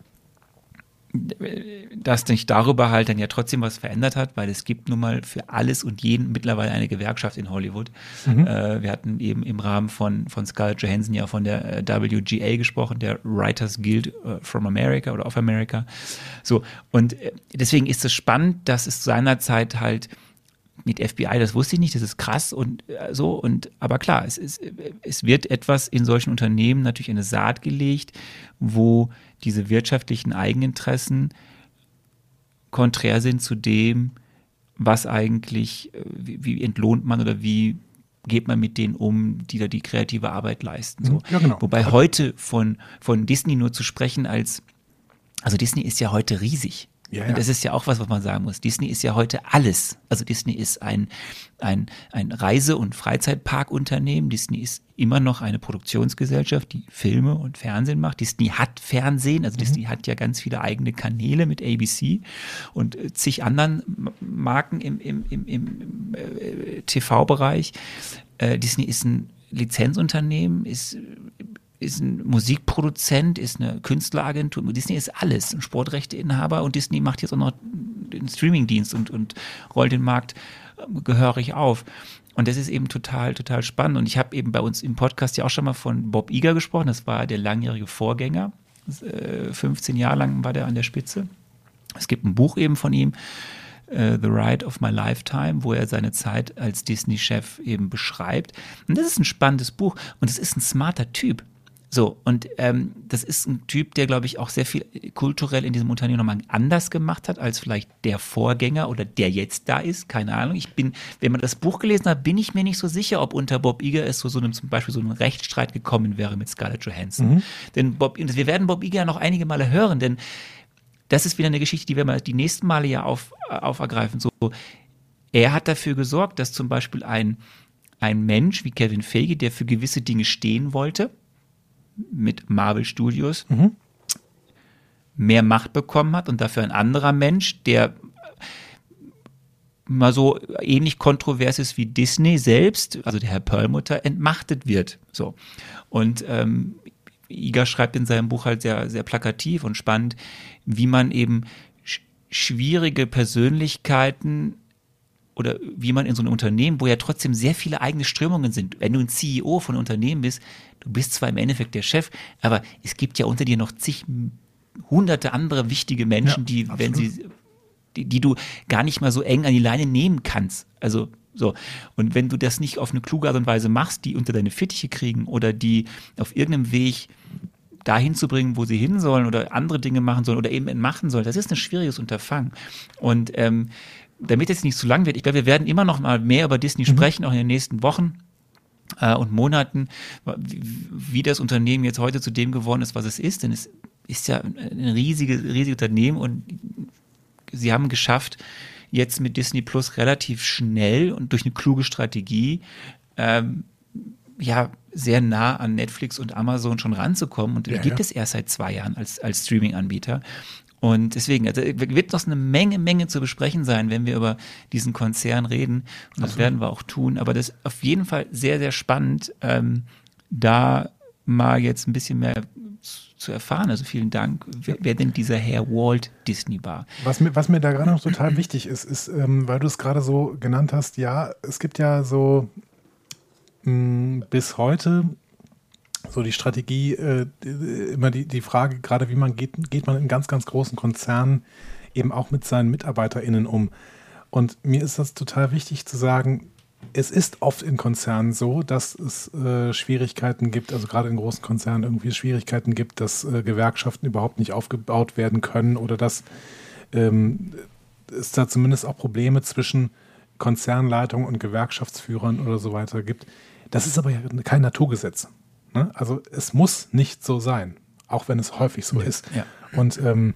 dass sich darüber halt dann ja trotzdem was verändert hat, weil es gibt nun mal für alles und jeden mittlerweile eine Gewerkschaft in Hollywood. Mhm. Äh, wir hatten eben im Rahmen von, von Scarlett Johansson ja von der äh, WGA gesprochen, der Writers Guild äh, from America oder of America. So, und äh, deswegen ist es spannend, dass es seinerzeit halt mit FBI, das wusste ich nicht, das ist krass und so. Und aber klar, es, ist, es wird etwas in solchen Unternehmen natürlich eine Saat gelegt, wo diese wirtschaftlichen Eigeninteressen konträr sind zu dem, was eigentlich, äh, wie, wie entlohnt man oder wie geht man mit denen um, die da die kreative Arbeit leisten. So. Ja, genau. Wobei heute von, von Disney nur zu sprechen als, also Disney ist ja heute riesig. Ja, ja. Das ist ja auch was, was man sagen muss. Disney ist ja heute alles. Also Disney ist ein, ein, ein Reise- und Freizeitparkunternehmen. Disney ist immer noch eine Produktionsgesellschaft, die Filme und Fernsehen macht. Disney hat Fernsehen, also mhm. Disney hat ja ganz viele eigene Kanäle mit ABC und äh, zig anderen Marken im, im, im, im äh, TV-Bereich. Äh, Disney ist ein Lizenzunternehmen, ist ist ein Musikproduzent, ist eine Künstleragentur. Disney ist alles, ein Sportrechteinhaber und Disney macht jetzt auch noch den Streamingdienst und, und rollt den Markt ähm, gehörig auf. Und das ist eben total, total spannend. Und ich habe eben bei uns im Podcast ja auch schon mal von Bob Iger gesprochen. Das war der langjährige Vorgänger. 15 äh, Jahre lang war der an der Spitze. Es gibt ein Buch eben von ihm, äh, The Ride of My Lifetime, wo er seine Zeit als Disney-Chef eben beschreibt. Und das ist ein spannendes Buch und es ist ein smarter Typ. So, und ähm, das ist ein Typ, der, glaube ich, auch sehr viel kulturell in diesem Unternehmen nochmal anders gemacht hat, als vielleicht der Vorgänger oder der jetzt da ist. Keine Ahnung. Ich bin, wenn man das Buch gelesen hat, bin ich mir nicht so sicher, ob unter Bob Iger es so, so einem, zum Beispiel so ein Rechtsstreit gekommen wäre mit Scarlett Johansson. Mhm. Denn Bob, wir werden Bob Iger noch einige Male hören, denn das ist wieder eine Geschichte, die wir mal die nächsten Male ja auf, aufergreifen. So, er hat dafür gesorgt, dass zum Beispiel ein, ein Mensch wie Kevin Feige, der für gewisse Dinge stehen wollte, mit Marvel Studios mhm. mehr Macht bekommen hat und dafür ein anderer Mensch, der mal so ähnlich kontrovers ist wie Disney selbst, also der Herr Perlmutter, entmachtet wird. So. Und ähm, Iga schreibt in seinem Buch halt sehr, sehr plakativ und spannend, wie man eben sch schwierige Persönlichkeiten oder wie man in so einem Unternehmen, wo ja trotzdem sehr viele eigene Strömungen sind, wenn du ein CEO von einem Unternehmen bist, du bist zwar im Endeffekt der Chef, aber es gibt ja unter dir noch zig hunderte andere wichtige Menschen, ja, die, absolut. wenn sie, die, die du gar nicht mal so eng an die Leine nehmen kannst. Also so. Und wenn du das nicht auf eine kluge Art und Weise machst, die unter deine Fittiche kriegen oder die auf irgendeinem Weg dahin zu bringen, wo sie hin sollen oder andere Dinge machen sollen oder eben entmachen sollen, das ist ein schwieriges Unterfangen. Und ähm, damit es nicht zu lang wird, ich glaube, wir werden immer noch mal mehr über Disney mhm. sprechen, auch in den nächsten Wochen äh, und Monaten, wie, wie, das Unternehmen jetzt heute zu dem geworden ist, was es ist. Denn es ist ja ein riesiges, riesiges Unternehmen und sie haben geschafft, jetzt mit Disney Plus relativ schnell und durch eine kluge Strategie ähm, ja sehr nah an Netflix und Amazon schon ranzukommen. Und ja, die gibt ja. es erst seit zwei Jahren als, als Streaming-Anbieter. Und deswegen, also wird noch eine Menge, Menge zu besprechen sein, wenn wir über diesen Konzern reden. Und das werden wir auch tun. Aber das ist auf jeden Fall sehr, sehr spannend, ähm, da mal jetzt ein bisschen mehr zu erfahren. Also vielen Dank, wer, wer denn dieser Herr Walt Disney war. Was mir, was mir da gerade noch total wichtig ist, ist, ähm, weil du es gerade so genannt hast, ja, es gibt ja so mh, mm, bis heute so die Strategie, äh, immer die, die Frage, gerade wie man geht, geht man in ganz, ganz großen Konzernen eben auch mit seinen MitarbeiterInnen um. Und mir ist das total wichtig zu sagen, es ist oft in Konzernen so, dass es äh, Schwierigkeiten gibt, also gerade in großen Konzernen irgendwie Schwierigkeiten gibt, dass äh, Gewerkschaften überhaupt nicht aufgebaut werden können oder dass ähm, es da zumindest auch Probleme zwischen Konzernleitung und Gewerkschaftsführern oder so weiter gibt. Das ist aber ja kein Naturgesetz. Ne? Also es muss nicht so sein, auch wenn es häufig so ja. ist. Ja. Und ähm,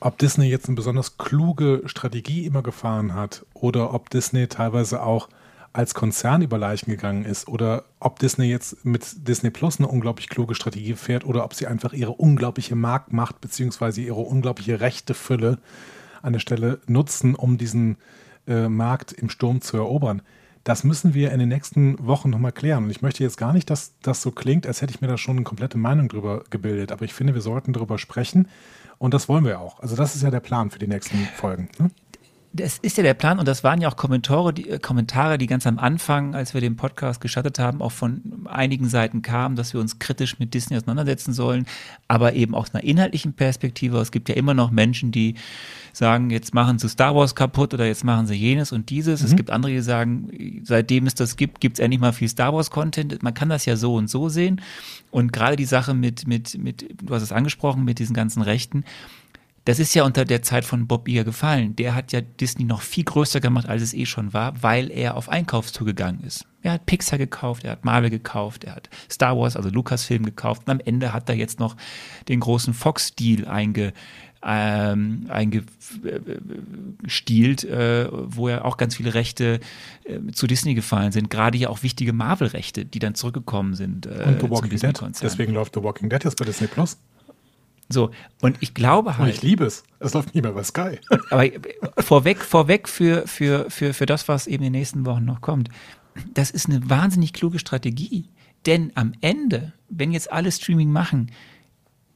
ob Disney jetzt eine besonders kluge Strategie immer gefahren hat oder ob Disney teilweise auch als Konzern über Leichen gegangen ist oder ob Disney jetzt mit Disney Plus eine unglaublich kluge Strategie fährt oder ob sie einfach ihre unglaubliche Marktmacht beziehungsweise ihre unglaubliche Rechtefülle an der Stelle nutzen, um diesen äh, Markt im Sturm zu erobern Das müssen wir in den nächsten Wochen nochmal klären. Und ich möchte jetzt gar nicht, dass das so klingt, als hätte ich mir da schon eine komplette Meinung drüber gebildet. Aber ich finde, wir sollten darüber sprechen. Und das wollen wir auch. Also das ist ja der Plan für die nächsten Folgen. Ne? Das ist ja der Plan und das waren ja auch Kommentare die, äh, Kommentare, die ganz am Anfang, als wir den Podcast gestartet haben, auch von einigen Seiten kamen, dass wir uns kritisch mit Disney auseinandersetzen sollen, aber eben aus einer inhaltlichen Perspektive. Es gibt ja immer noch Menschen, die sagen, jetzt machen sie Star Wars kaputt oder jetzt machen sie jenes und dieses. Mhm. Es gibt andere, die sagen, seitdem es das gibt, gibt es endlich mal viel Star Wars Content. Man kann das ja so und so sehen. Und gerade die Sache mit, mit, mit, du hast es angesprochen, mit diesen ganzen Rechten, das ist ja unter der Zeit von Bob Iger gefallen. Der hat ja Disney noch viel größer gemacht, als es eh schon war, weil er auf Einkaufstour gegangen ist. Er hat Pixar gekauft, er hat Marvel gekauft, er hat Star Wars, also Lucasfilm gekauft und am Ende hat er jetzt noch den großen Fox-Deal einge, ähm, eingestielt, äh, wo ja auch ganz viele Rechte äh, zu Disney gefallen sind. Gerade ja auch wichtige Marvel-Rechte, die dann zurückgekommen sind. Äh, und The Walking Dead. Deswegen läuft The Walking Dead jetzt bei Disney Plus. So, und ich glaube halt. Und ich liebe es. Es läuft nie mehr bei Sky. aber vorweg, vorweg für, für, für, für das, was eben in den nächsten Wochen noch kommt. Das ist eine wahnsinnig kluge Strategie. Denn am Ende, wenn jetzt alle Streaming machen,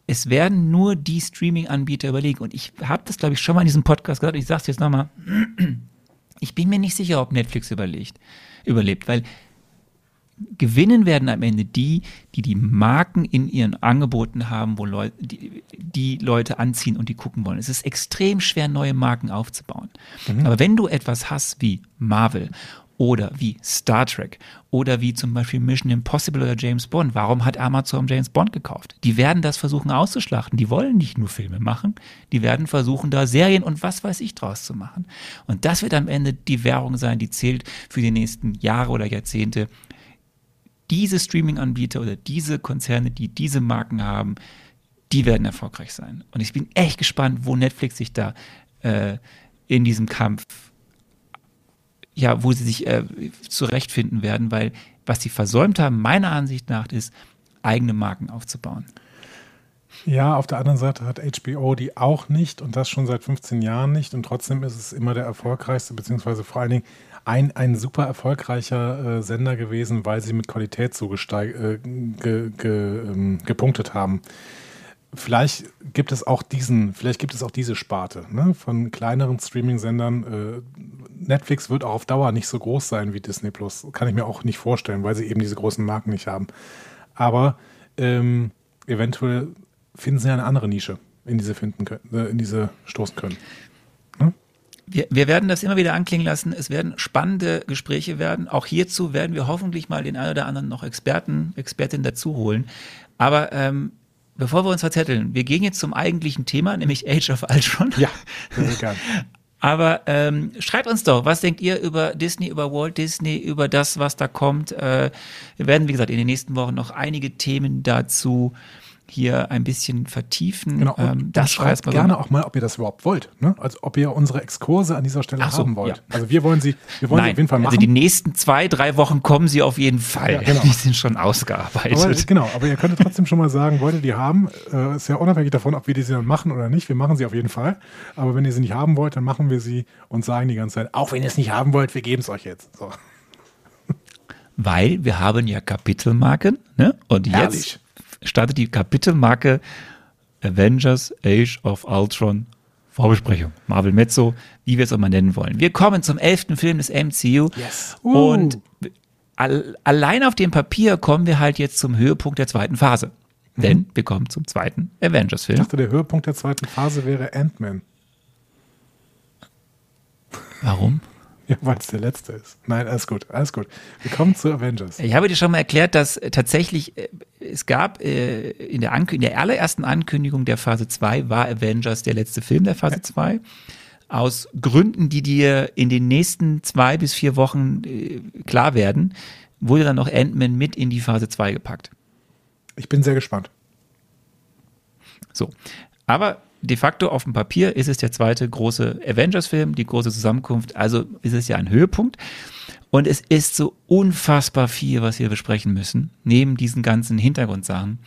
es werden nur die Streaming-Anbieter überlegen. Und ich habe das, glaube ich, schon mal in diesem Podcast gesagt. Ich sage es jetzt nochmal. Ich bin mir nicht sicher, ob Netflix überlegt, überlebt, weil gewinnen werden am Ende die, die die Marken in ihren Angeboten haben, wo Leute, die, die Leute anziehen und die gucken wollen. Es ist extrem schwer, neue Marken aufzubauen. Mhm. Aber wenn du etwas hast wie Marvel oder wie Star Trek oder wie zum Beispiel Mission Impossible oder James Bond. Warum hat Amazon James Bond gekauft? Die werden das versuchen auszuschlachten. Die wollen nicht nur Filme machen, die werden versuchen, da Serien und was weiß ich draus zu machen. Und das wird am Ende die Währung sein, die zählt für die nächsten Jahre oder Jahrzehnte diese Streaming-Anbieter oder diese Konzerne, die diese Marken haben, die werden erfolgreich sein. Und ich bin echt gespannt, wo Netflix sich da äh, in diesem Kampf, ja, wo sie sich äh, zurechtfinden werden, weil was sie versäumt haben, meiner Ansicht nach, ist, eigene Marken aufzubauen. Ja, auf der anderen Seite hat HBO die auch nicht und das schon seit 15 Jahren nicht und trotzdem ist es immer der erfolgreichste, beziehungsweise vor allen Dingen ein, ein super erfolgreicher äh, Sender gewesen, weil sie mit Qualität so äh, ge, ge, ähm, gepunktet haben. Vielleicht gibt es auch diesen, vielleicht gibt es auch diese Sparte ne, von kleineren Streaming-Sendern. Äh, Netflix wird auch auf Dauer nicht so groß sein wie Disney Plus. Kann ich mir auch nicht vorstellen, weil sie eben diese großen Marken nicht haben. Aber ähm, eventuell finden sie eine andere Nische, in diese finden können, äh, in diese stoßen können wir, wir werden das immer wieder anklingen lassen. Es werden spannende Gespräche werden. Auch hierzu werden wir hoffentlich mal den einen oder anderen noch Experten, Expertin dazu holen. Aber ähm, bevor wir uns verzetteln, wir gehen jetzt zum eigentlichen Thema, nämlich Age of Ultron. Ja, sehr gerne. Aber ähm, schreibt uns doch, was denkt ihr über Disney, über Walt Disney, über das, was da kommt? Äh, wir werden, wie gesagt, in den nächsten Wochen noch einige Themen dazu hier ein bisschen vertiefen. Genau, ähm, das schreibt gerne so. auch mal, ob ihr das überhaupt wollt. Ne? Also ob ihr unsere Exkurse an dieser Stelle so, haben wollt. Ja. Also wir wollen sie, wir wollen Nein, sie auf jeden Fall machen. Also die nächsten zwei, drei Wochen kommen sie auf jeden Fall. Ja, genau. Die sind schon ausgearbeitet. Aber, genau, aber ihr könntet trotzdem schon mal sagen, wollt ihr die haben? Äh, ist ja unabhängig davon, ob wir die dann machen oder nicht. Wir machen sie auf jeden Fall. Aber wenn ihr sie nicht haben wollt, dann machen wir sie und sagen die ganze Zeit, auch wenn ihr es nicht haben wollt, wir geben es euch jetzt. So. Weil wir haben ja Kapitelmarken, ne? Und Herrlich. jetzt startet die Kapitelmarke Avengers Age of Ultron Vorbesprechung. Marvel Mezzo, wie wir es auch mal nennen wollen. Wir kommen zum elften Film des MCU. Yes. Uh. Und al allein auf dem Papier kommen wir halt jetzt zum Höhepunkt der zweiten Phase. Mhm. Denn wir kommen zum zweiten Avengers-Film. Ich dachte, der Höhepunkt der zweiten Phase wäre Ant-Man. Warum? Ja, weil es der letzte ist. Nein, alles gut, alles gut. Wir kommen zu Avengers. Ich habe dir schon mal erklärt, dass tatsächlich äh, es gab äh, in, der in der allerersten Ankündigung der Phase 2 war Avengers der letzte Film der Phase 2. Ja. Aus Gründen, die dir in den nächsten zwei bis vier Wochen klar werden, wurde dann noch Ant-Man mit in die Phase 2 gepackt. Ich bin sehr gespannt. So. Aber de facto auf dem Papier ist es der zweite große Avengers-Film, die große Zusammenkunft. Also ist es ja ein Höhepunkt. Und es ist so unfassbar viel, was wir besprechen müssen, neben diesen ganzen Hintergrundsachen.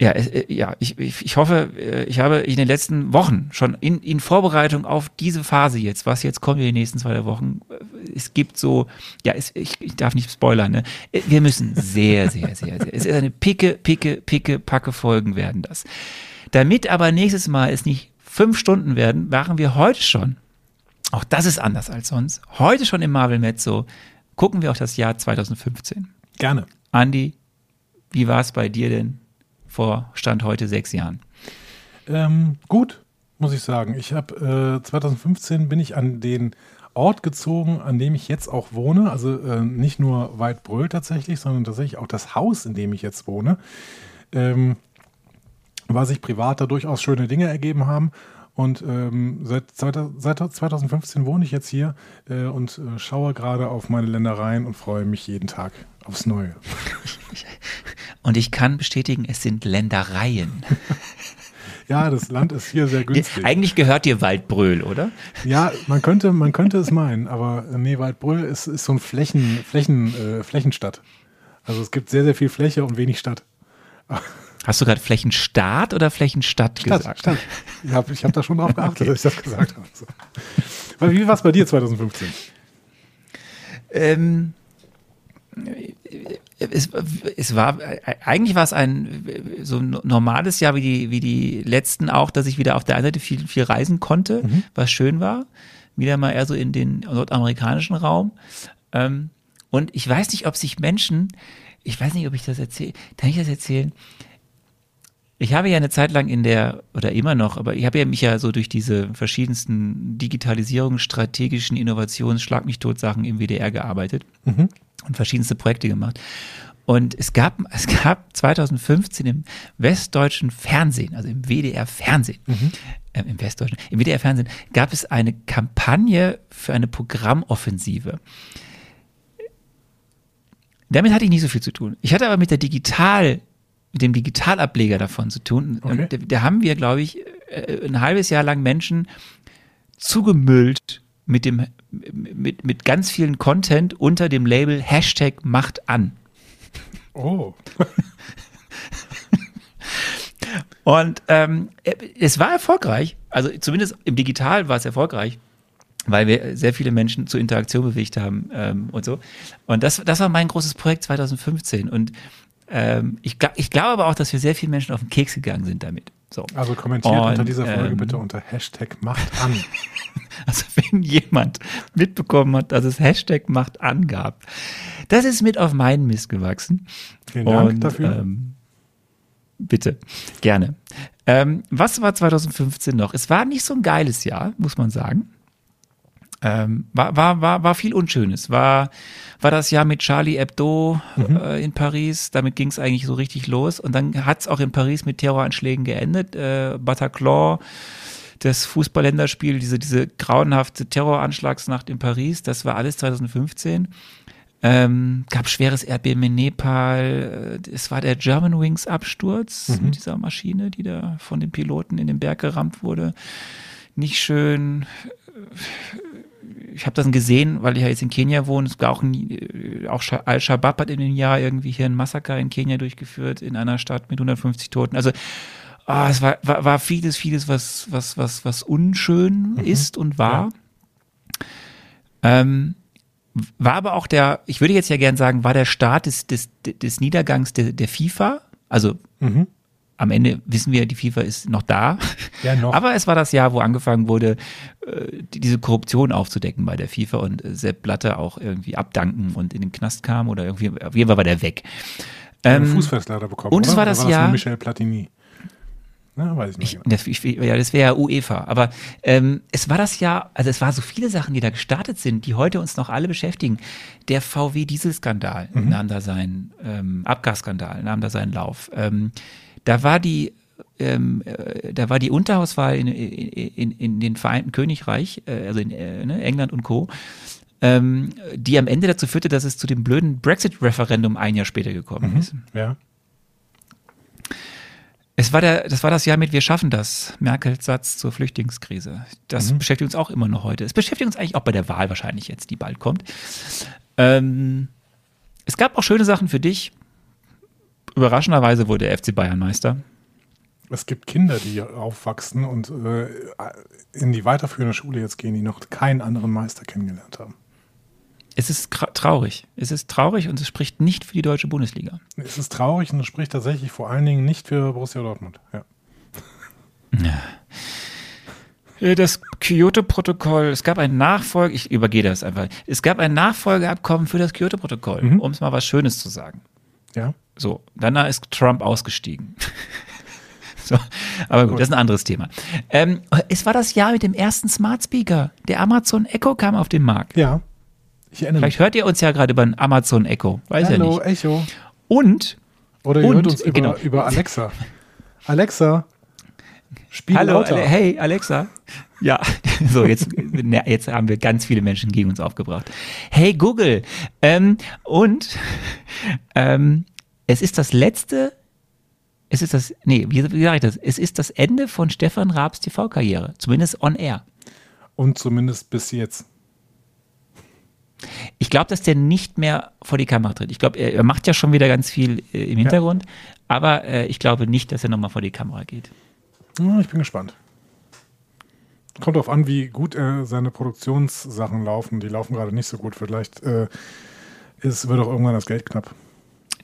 Ja, äh, ja ich, ich, ich hoffe, äh, ich habe in den letzten Wochen schon in, in Vorbereitung auf diese Phase jetzt, was jetzt kommt in den nächsten zwei Wochen, äh, es gibt so, ja, es, ich, ich darf nicht spoilern, ne? Wir müssen sehr, sehr, sehr, sehr, es ist eine picke, picke, picke, packe Folgen werden das. Damit aber nächstes Mal es nicht fünf Stunden werden, machen wir heute schon, auch das ist anders als sonst, heute schon im Marvel Mezzo, gucken wir auf das Jahr 2015. Gerne. Andi, wie war es bei dir denn vor Stand heute sechs Jahren? Ähm, gut, muss ich sagen. Ich habe äh, 2015 bin ich an den Ort gezogen, an dem ich jetzt auch wohne. Also äh, nicht nur Weidbröl tatsächlich, sondern tatsächlich auch das Haus, in dem ich jetzt wohne. Ähm, weil sich privat da durchaus schöne Dinge ergeben haben. Und ähm, seit, seit 2015 wohne ich jetzt hier äh, und äh, schaue gerade auf meine Ländereien und freue mich jeden Tag aufs Neue. Und ich kann bestätigen, es sind Ländereien. ja, das Land ist hier sehr günstig. Eigentlich gehört dir Waldbröl, oder? Ja, man könnte, man könnte es meinen, aber äh, nee, Waldbröl ist, ist so ein Flächen, Flächen, äh, Flächenstadt. Also es gibt sehr, sehr viel Fläche und wenig Stadt. Hast du gerade Flächenstaat oder Flächenstadt Stadt, gesagt? Stadt. Ich habe ich hab da schon drauf geachtet, okay. dass ich das gesagt habe. So. Wie war es bei dir 2015? Ähm, es, es war, eigentlich war es ein so ein normales Jahr wie die, wie die letzten auch, dass ich wieder auf der einen Seite viel, viel reisen konnte, mhm. was schön war. Wieder mal eher so in den nordamerikanischen Raum. Ähm, und ich weiß nicht, ob sich Menschen, ich weiß nicht, ob ich das erzähle, kann ich das erzählen? Ich habe ja eine Zeit lang in der, oder immer noch, aber ich habe ja mich ja so durch diese verschiedensten Digitalisierungs-, strategischen Innovations-, Schlag mich tot Sachen im WDR gearbeitet mhm. und verschiedenste Projekte gemacht. Und es gab, es gab 2015 im westdeutschen Fernsehen, also im WDR-Fernsehen, mhm. äh, im westdeutschen, im WDR-Fernsehen gab es eine Kampagne für eine Programmoffensive. Damit hatte ich nicht so viel zu tun. Ich hatte aber mit der Digital mit dem Digitalableger davon zu tun. Okay. Und da, da haben wir, glaube ich, äh, ein halbes Jahr lang Menschen zugemüllt mit dem mit, mit ganz vielen Content unter dem Label Hashtag macht an. Oh. Und ähm, es war erfolgreich. Also zumindest im Digital war es erfolgreich, weil wir sehr viele Menschen zur Interaktion bewegt haben ähm, und so. Und das, das war mein großes Projekt 2015. Und ähm, ich, ich glaube aber auch, dass wir sehr vielen Menschen auf den Keks gegangen sind damit. So. Also kommentiert Und, unter dieser Folge ähm, bitte unter Hashtag Macht an. Also wenn jemand mitbekommen hat, dass es Hashtag Macht an gab, das ist mit auf meinen Mist gewachsen. Vielen Dank Und, dafür. Ähm, bitte, gerne. Ähm, was war 2015 noch? Es war nicht so ein geiles Jahr, muss man sagen. Ähm, war, war, war, war viel Unschönes. War, war das Jahr mit Charlie Hebdo mhm. äh, in Paris. Damit ging es eigentlich so richtig los. Und dann hat es auch in Paris mit Terroranschlägen geendet. Äh, Bataclan, das Fußballländerspiel, diese, diese grauenhafte Terroranschlagsnacht in Paris, das war alles 2015. Ähm, gab schweres Erdbeben in Nepal. Äh, es war der German Wings Absturz mhm. mit dieser Maschine, die da von den Piloten in den Berg gerammt wurde. Nicht schön ich habe das gesehen, weil ich ja jetzt in Kenia wohne. Es war auch, ein, auch Al-Shabaab hat in dem Jahr irgendwie hier ein Massaker in Kenia durchgeführt, in einer Stadt mit 150 Toten. Also oh, es war, war, war, vieles, vieles, was, was, was, was unschön mhm. ist und war. Ja. Ähm, war aber auch der, ich würde jetzt ja gern sagen, war der Start des, des, des Niedergangs der, der FIFA. Also mhm am Ende wissen wir, die FIFA ist noch da. Ja, noch. Aber es war das Jahr, wo angefangen wurde, äh, diese Korruption aufzudecken bei der FIFA und Sepp Blatter auch irgendwie abdanken und in den Knast kam oder irgendwie, auf jeden Fall war der weg. Ähm, Fußfestlader bekommen. Und es war das, war das Jahr. Michel Platini. Na, weiß ich nicht. Ich, genau. das, ich, ja, das wäre ja UEFA. Aber ähm, es war das Jahr, also es war so viele Sachen, die da gestartet sind, die heute uns noch alle beschäftigen. Der VW-Dieselskandal mhm. nahm da seinen ähm, Abgasskandal, nahm da seinen Lauf. Ähm, da war die ähm, äh, da war die Unterhauswahl in, in, in den Vereinten Königreich, äh, also in äh, ne, England und Co., ähm, die am Ende dazu führte, dass es zu dem blöden Brexit-Referendum ein Jahr später gekommen mhm, ist. Ja. Es war der, das war das Jahr mit Wir schaffen das, Merkels Satz zur Flüchtlingskrise. Das mhm. beschäftigt uns auch immer noch heute. Es beschäftigt uns eigentlich auch bei der Wahl wahrscheinlich jetzt, die bald kommt. Ähm, es gab auch schöne Sachen für dich. Überraschenderweise wurde der FC Bayern Meister. Es gibt Kinder, die aufwachsen und äh, in die weiterführende Schule jetzt gehen, die noch keinen anderen Meister kennengelernt haben. Es ist traurig. Es ist traurig und es spricht nicht für die deutsche Bundesliga. Es ist traurig und es spricht tatsächlich vor allen Dingen nicht für Borussia Dortmund. Ja. Äh, Das Kyoto-Protokoll, es gab ein Nachfolge, ich übergehe das einfach. Es gab ein Nachfolgeabkommen für das Kyoto-Protokoll, um es mal was Schönes zu sagen. Ja. So, danach ist Trump ausgestiegen. so, aber gut, das ist ein anderes Thema. Ähm, es war das Jahr mit dem ersten Smart Speaker. Der Amazon Echo kam auf den Markt. Ja. Ich erinnere Vielleicht hört ihr uns ja gerade über den Amazon Echo. Weiß ja Hallo, nicht. Echo. Und, Oder ihr Und, hört uns über, genau. über Alexa. Alexa, spiel hallo, lauter. Ale hey, Alexa. Ja, so, jetzt, ne, jetzt haben wir ganz viele Menschen gegen uns aufgebracht. Hey, Google. Ähm, und ähm, es ist das letzte, es ist das, nee, wie, wie sage ich das? Es ist das Ende von Stefan Raabs TV-Karriere, zumindest on air. Und zumindest bis jetzt. Ich glaube, dass der nicht mehr vor die Kamera tritt. Ich glaube, er, er macht ja schon wieder ganz viel äh, im Hintergrund, aber äh, ich glaube nicht, dass er nochmal vor die Kamera geht. Ja, ich bin gespannt. Kommt darauf an, wie gut äh, seine Produktionssachen laufen. Die laufen gerade nicht so gut. Vielleicht äh, ist, wird auch irgendwann das Geld knapp.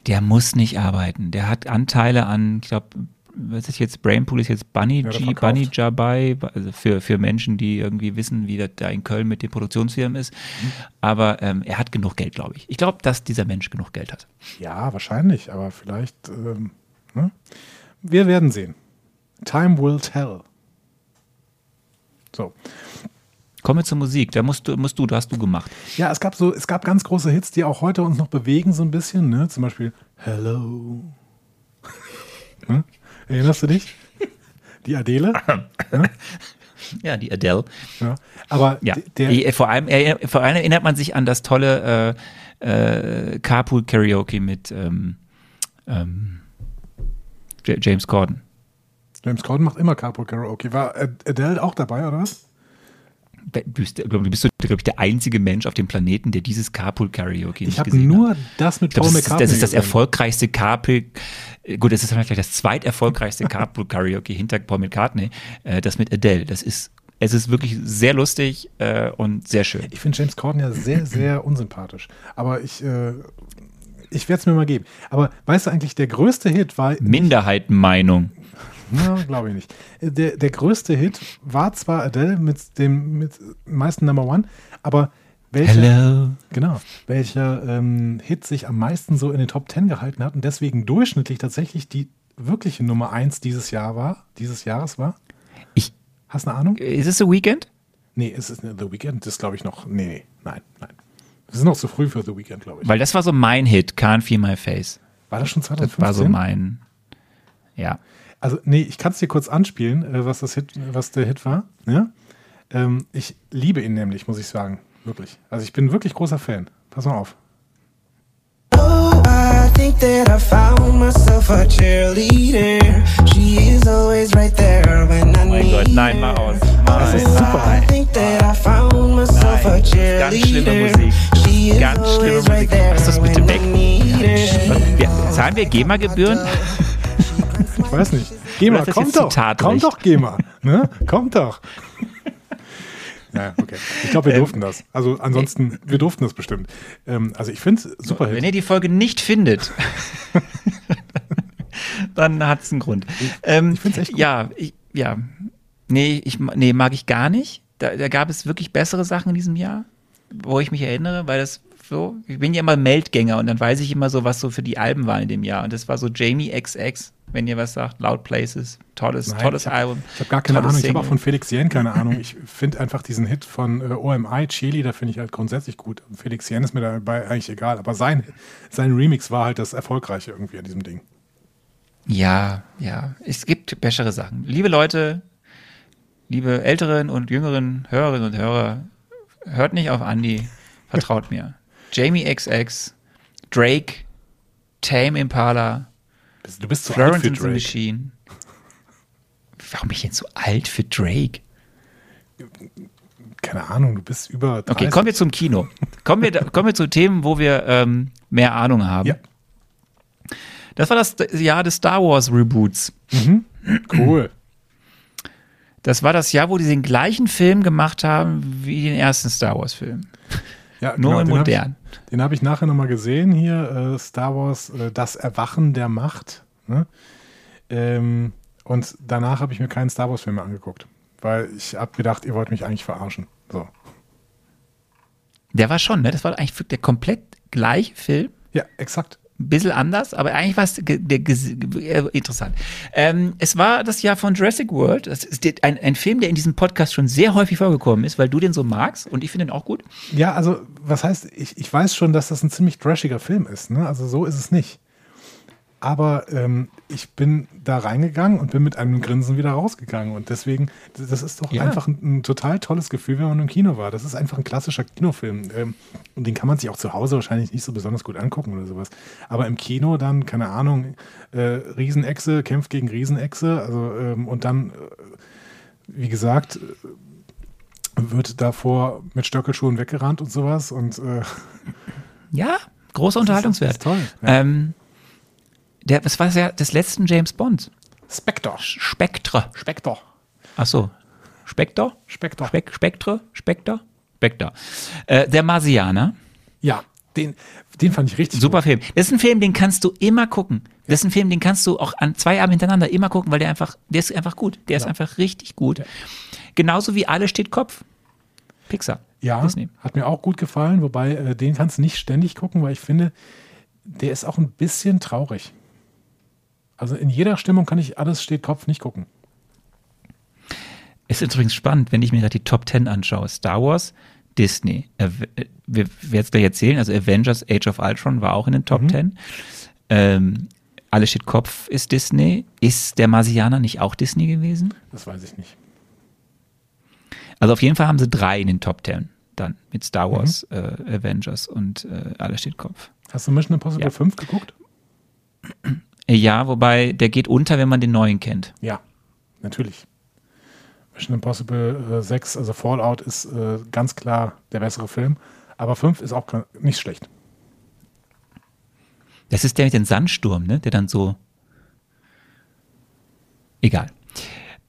Der muss nicht arbeiten. Der hat Anteile an, ich glaube, was ist jetzt, Brainpool ist jetzt Bunny Ja, G. Bunny Jabai, also für, für Menschen, die irgendwie wissen, wie das da in Köln mit den Produktionsfirmen ist. Mhm. Aber ähm, er hat genug Geld, glaube ich. Ich glaube, dass dieser Mensch genug Geld hat. Ja, wahrscheinlich, aber vielleicht. Ähm, ne? Wir werden sehen. Time will tell. So. Kommen wir zur Musik. Da musst du, musst du, da hast du gemacht. Ja, es gab so, es gab ganz große Hits, die auch heute uns noch bewegen, so ein bisschen, ne? Zum Beispiel Hello. ne? Erinnerst du dich? Die Adele? Ja, die Adele. Ja. Aber Ja, der, vor, allem, vor allem erinnert man sich an das tolle äh, äh, Carpool Karaoke mit ähm, ähm, James Corden. James Corden macht immer Carpool Karaoke. War Ad- Adele auch dabei, oder was? Du bist, glaub, du bist, glaube ich, der einzige Mensch auf dem Planeten, der dieses Carpool Karaoke Ich nicht habe gesehen nur hat. das mit Ich glaub, Paul das, ist, McCartney das ist das erfolgreichste Carpool, äh, gut, das ist vielleicht das zweiterfolgreichste Carpool Karaoke hinter Paul McCartney, äh, das mit Adele. Das ist, es ist wirklich sehr lustig äh, und sehr schön. Ich finde James Corden ja sehr, sehr unsympathisch. Aber ich, äh, ich werde es mir mal geben. Aber weißt du eigentlich, der größte Hit war. Minderheitenmeinung. Ja, glaube ich nicht. Der, der größte Hit war zwar Adele mit dem mit meisten Number One, aber welcher, Hello. genau, welcher ähm, Hit sich am meisten so in den Top Ten gehalten hat und deswegen durchschnittlich tatsächlich die wirkliche Nummer eins dieses Jahr war, dieses Jahres war? Ich, Hast du eine Ahnung? ist es The Weekend? Nee, es ist The Weeknd, das glaube ich noch. Nee, nee, nein, nein. Es ist noch zu früh für The Weeknd, glaube ich. Weil das war so mein Hit, Can't Feel My Face. War das schon Das 2015? war so mein, ja. Also, nee, ich kann es dir kurz anspielen, äh, was, das Hit, was der Hit war. Ja? Ähm, ich liebe ihn nämlich, muss ich sagen. Wirklich. Also, ich bin wirklich großer Fan. Pass mal auf. I think that I found myself a cheerleader. She is always right there when I Mein need Gott, nein, mal aus. Das ist super. I think that I found myself a Nein, das ist ganz schlimme cheerleader. Musik. She Ganz schlimme Musik. right there Machst du das bitte weg? Was, wir, zahlen wir GEMA-Gebühren? Ich weiß nicht. GEMA, komm doch. Komm doch, GEMA. Ne? Kommt doch. Ja, okay. Ich glaube, Ähm, wir durften das. Also ansonsten, wir durften das bestimmt. Ähm, also ich finde es super Wenn Hit. ihr die Folge nicht findet, dann hat es einen Grund. Ähm, ich find's echt gut. Ja, ich, ja. Nee, ich, nee, mag ich gar nicht. Da, da gab es wirklich bessere Sachen in diesem Jahr, wo ich mich erinnere, weil das so, ich bin ja immer Meldgänger und dann weiß ich immer so, was so für die Alben waren in dem Jahr. Und das war so Jamie XX, wenn ihr was sagt, Loud Places, tolles, Nein, tolles ich hab- Album. Ich habe gar keine Ahnung. Ich habe auch Single. von Felix Jen keine Ahnung. Ich finde einfach diesen Hit von äh, OMI, Chili, da finde ich halt grundsätzlich gut. Felix Jen ist mir dabei eigentlich egal. Aber sein, sein Remix war halt das Erfolgreiche irgendwie an diesem Ding. Ja, ja. Es gibt bessere Sachen. Liebe Leute, liebe älteren und jüngeren Hörerinnen und Hörer, hört nicht auf Andy, vertraut mir. Jamie XX, Drake, Tame Impala, Du bist zu alt Florence für and the Drake. Machine. Warum bin ich jetzt so alt für Drake? Keine Ahnung, du bist über 30. Okay, kommen wir zum Kino. Kommen wir, kommen wir zu Themen, wo wir ähm, mehr Ahnung haben. Ja, Das war das Jahr des Star Wars Reboots. cool. Das war das Jahr, wo die den gleichen Film gemacht haben wie den ersten Star Wars Film. Ja, Nur in den hab modern. Den habe ich nachher nochmal gesehen hier, äh, Star Wars, äh, das Erwachen der Macht. Ne? Ähm, und danach habe ich mir keinen Star Wars-Film mehr angeguckt, weil ich habe gedacht, ihr wollt mich eigentlich verarschen. So. Der war schon, ne? Das war eigentlich der komplett gleiche Film. Ja, exakt. Ein bisschen anders, aber eigentlich war es äh, interessant. Ähm, es war das Jahr von Jurassic World. Das ist ein, ein Film, der in diesem Podcast schon sehr häufig vorgekommen ist, weil du den so magst und ich finde den auch gut. Ja, also, was heißt, ich, ich weiß schon, dass das ein ziemlich trashiger Film ist. Ne? Also, so ist es nicht. Aber ähm, ich bin da reingegangen und bin mit einem Grinsen wieder rausgegangen. Und deswegen, das das ist doch Ja. einfach ein, ein total tolles Gefühl, wenn man im Kino war. Das ist einfach ein klassischer Kinofilm. Ähm, und den kann man sich auch zu Hause wahrscheinlich nicht so besonders gut angucken oder sowas. Aber im Kino dann, keine Ahnung, äh, Riesenechse kämpft gegen Riesenechse. Also, ähm, und dann, äh, wie gesagt, äh, wird davor mit Stöckelschuhen weggerannt und sowas. Und äh, Ja, großer Unterhaltungswert. Das ist toll. Ja. Ähm, der, das war ja des letzten James Bond. Spectre. Spectre. Spectre. Ach so. Spectre? Spectre. Spek Spektre? Spectre? Spectre. Äh, der Marsianer. Ja, den, den fand ich richtig Super gut. Film. Das ist ein Film, den kannst du immer gucken. Das ist ein Film, den kannst du auch an zwei Abend hintereinander immer gucken, weil der einfach, der ist einfach gut. Der ist Ja. einfach richtig gut. Genauso wie Alle steht Kopf. Pixar. Ja, Disney. hat mir auch gut gefallen, wobei äh, den kannst du nicht ständig gucken, weil ich finde, der ist auch ein bisschen traurig. Also in jeder Stimmung kann ich alles steht Kopf nicht gucken. Ist übrigens spannend, wenn ich mir gerade die Top 10 anschaue. Star Wars, Disney. Av- äh, Wir werden es gleich erzählen. Also Avengers Age of Ultron war auch in den Top 10. Ähm, Alles steht Kopf ist Disney. Ist der Marsianer nicht auch Disney gewesen? Das weiß ich nicht. Also auf jeden Fall haben sie drei in den Top 10 dann mit Star Wars, äh, Avengers und äh, Alles steht Kopf. Hast du Mission Impossible Ja. 5 geguckt? Äh, Ja, wobei der geht unter, wenn man den neuen kennt. Ja, natürlich. Mission Impossible äh, 6, also Fallout, ist äh, ganz klar der bessere Film. Aber 5 ist auch nicht schlecht. Das ist der mit dem Sandsturm, ne? Der dann so. Egal.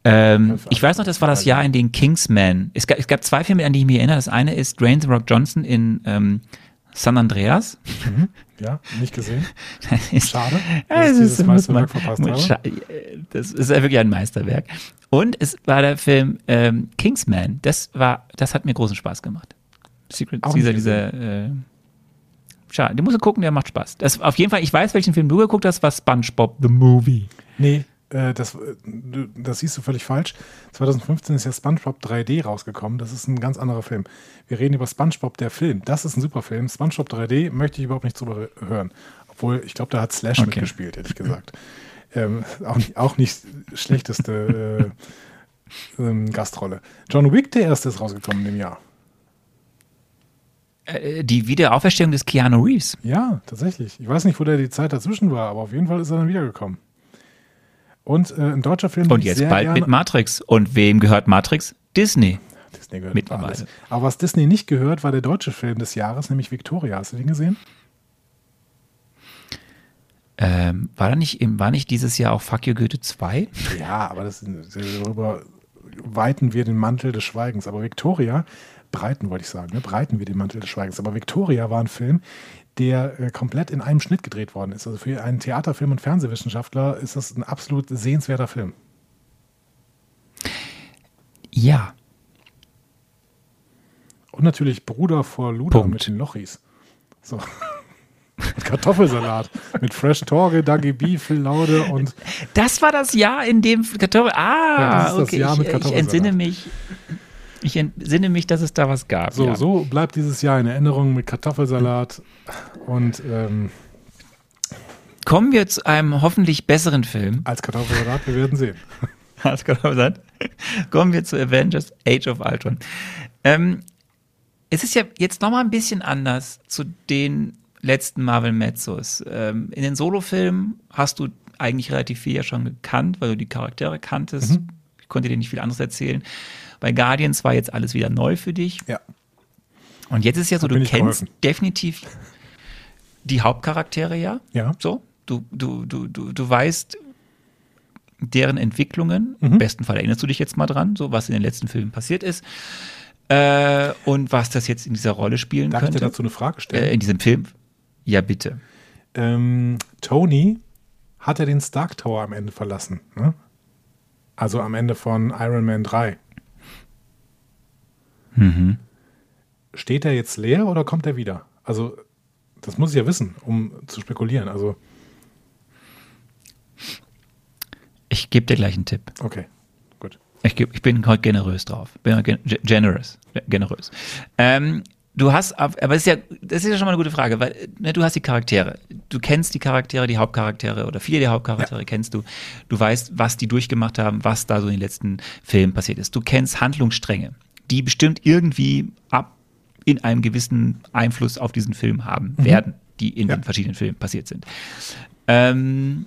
Ähm, ich weiß noch, das war das Jahr, in dem Kingsman. Es gab, es gab zwei Filme, an die ich mich erinnere. Das eine ist Dwayne The Rock Johnson in ähm, San Andreas. Ja, nicht gesehen. Schade, Ja, dieses ist- Meisterwerk verpasst habe. Das ist ja wirklich ein Meisterwerk. Und es war der Film ähm, Kingsman. Das war, das hat mir großen Spaß gemacht. Secret, Auch dieser, dieser, äh, schade, den musst du gucken, der macht Spaß. Das, auf jeden Fall, ich weiß, welchen Film du geguckt hast, war SpongeBob the Movie. Nee, äh, das, äh, das siehst du völlig falsch. 2015 ist ja SpongeBob 3D rausgekommen. Das ist ein ganz anderer Film. Wir reden über SpongeBob, der Film. Das ist ein super Film. SpongeBob 3D möchte ich überhaupt nicht drüber hören. Obwohl, ich glaube, da hat Slash Okay. mitgespielt, ehrlich gesagt. ähm, auch, nicht- auch nicht schlechteste äh, ähm, Gastrolle. John Wick, der erste, ist rausgekommen in dem Jahr. Äh, die Wiederauferstehung des Keanu Reeves. Ja, tatsächlich. Ich weiß nicht, wo der die Zeit dazwischen war, aber auf jeden Fall ist er dann wiedergekommen. Und äh, ein deutscher Film. Und jetzt bald gerne- mit Matrix. Und wem gehört Matrix? Disney. Disney gehört Mittlerweile. alles. Aber was Disney nicht gehört, war der deutsche Film des Jahres, nämlich Victoria. Hast du den gesehen? Ähm, war, da nicht, war nicht dieses Jahr auch Fuck You Goethe 2? Ja, aber das, darüber weiten wir den Mantel des Schweigens. Aber Victoria, breiten wollte ich sagen, ne? breiten wir den Mantel des Schweigens. Aber Victoria war ein Film, der äh, komplett in einem Schnitt gedreht worden ist. Also für einen Theaterfilm- und Fernsehwissenschaftler ist das ein absolut sehenswerter Film. Ja. Und natürlich Bruder vor Luda Punkt. mit den Lochis. So. Kartoffelsalat. mit Fresh Torge, Dagi B, Phil Laude und Das war das Jahr, in dem Kartoffel. Ah, Ja, das das okay. Jahr mit ich, ich Kartoffelsalat. entsinne mich. Ich entsinne mich, dass es da was gab. So, ja. so bleibt dieses Jahr in Erinnerung mit Kartoffelsalat und ähm, Kommen wir zu einem hoffentlich besseren Film. als Kartoffelsalat, wir werden sehen. Als Kartoffelsalat. Kommen wir zu Avengers Age of Ultron. Ähm, es ist ja jetzt nochmal ein bisschen anders zu den letzten Marvel Mezzos. Ähm, in den Solofilmen hast du eigentlich relativ viel ja schon gekannt, weil du die Charaktere kanntest. Mhm. Ich konnte dir nicht viel anderes erzählen. Bei Guardians war jetzt alles wieder neu für dich. Ja. Und jetzt ist ja so, du kennst geholfen. definitiv die Hauptcharaktere ja. Ja. So, du, du, du, du, du weißt deren Entwicklungen. Mhm. Im besten Fall erinnerst du dich jetzt mal dran, so was in den letzten Filmen passiert ist. Äh, und was das jetzt in dieser Rolle spielen Darf ich könnte. dir dazu eine Frage stellen? äh, in diesem Film. Ja, bitte. ähm, Tony hat ja den Stark Tower am Ende verlassen. Ne? Also am Ende von Iron Man 3. Mhm. Steht er jetzt leer oder kommt er wieder? Also, das muss ich ja wissen, um zu spekulieren. Also, Ich gebe dir gleich einen Tipp. okay, gut. Ich, geb, ich bin heute generös drauf. Bin heute gen generous. Generös. Ähm, du hast, ab- aber das ist ja, das ist ja schon mal eine gute Frage, weil ne, du hast die Charaktere. Du kennst die Charaktere, die Hauptcharaktere oder viele der Hauptcharaktere kennst du. Du weißt, was die durchgemacht haben, was da so in den letzten Filmen passiert ist. Du kennst Handlungsstränge, die bestimmt irgendwie ab in einem gewissen Einfluss auf diesen Film haben werden, die in Ja. den verschiedenen Filmen passiert sind. Ähm,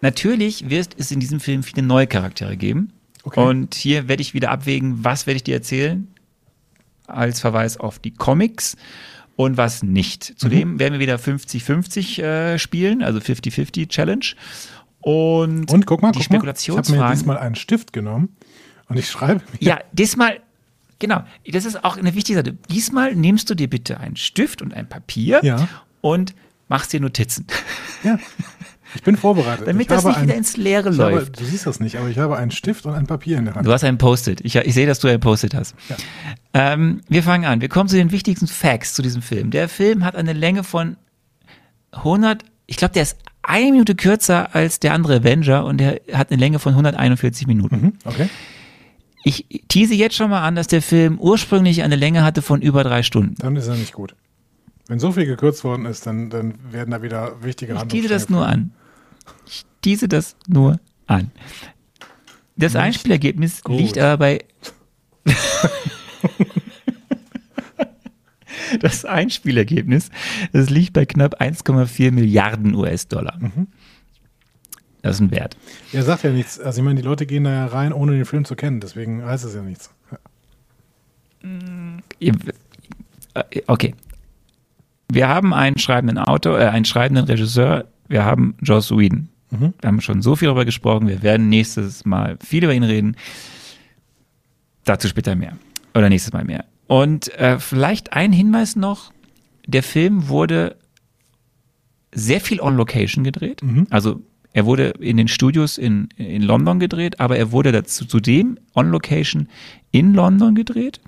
natürlich wird es in diesem Film viele neue Charaktere geben. Okay. Und hier werde ich wieder abwägen, was werde ich dir erzählen, als Verweis auf die Comics und was nicht. Zudem werden wir wieder 50-50 äh, spielen, also 50-50 Challenge. Und, Und guck mal, die guck mal, ich habe mir Spekulationsfragen. diesmal einen Stift genommen und ich schreibe mir. ja, diesmal, genau, das ist auch eine wichtige Sache. Diesmal nimmst du dir bitte einen Stift und ein Papier Ja. und machst dir Notizen, Ja, ich bin vorbereitet. damit ich das nicht wieder ein- ins Leere ich habe, läuft. Du siehst das nicht, aber ich habe einen Stift und ein Papier in der Hand. Du hast ein Post-it. Ich, ich sehe, dass du ein Post-it hast. Ja. Ähm, wir fangen an. Wir kommen zu den wichtigsten Facts zu diesem Film. Der Film hat eine Länge von 100, ich glaube, der ist eine Minute kürzer als der andere Avenger und der hat eine Länge von 141 Minuten. Mhm, okay. Ich tease jetzt schon mal an, dass der Film ursprünglich eine Länge hatte von über drei Stunden. Dann ist er nicht gut. Wenn so viel gekürzt worden ist, dann, dann werden da wieder wichtige Ich Handlungsstränge. tease das nur an. Tease das nur an. Das Nicht Einspielergebnis gut. liegt aber bei. das Einspielergebnis, das liegt bei knapp 1,4 Milliarden US-Dollar. Das ist ein Wert. Er sagt ja nichts. Also ich meine, die Leute gehen da ja rein, ohne den Film zu kennen. Deswegen heißt es ja nichts. Ihr- äh, Okay. Wir haben einen schreibenden Autor, äh, einen schreibenden Regisseur, wir haben Joss Whedon. Wir haben schon so viel darüber gesprochen, wir werden nächstes Mal viel über ihn reden. Dazu später mehr. Oder nächstes Mal mehr. Und äh, vielleicht ein Hinweis noch, der Film wurde sehr viel on Location gedreht. Also er wurde in den Studios in, in London gedreht, aber er wurde dazu zudem on Location in London gedreht,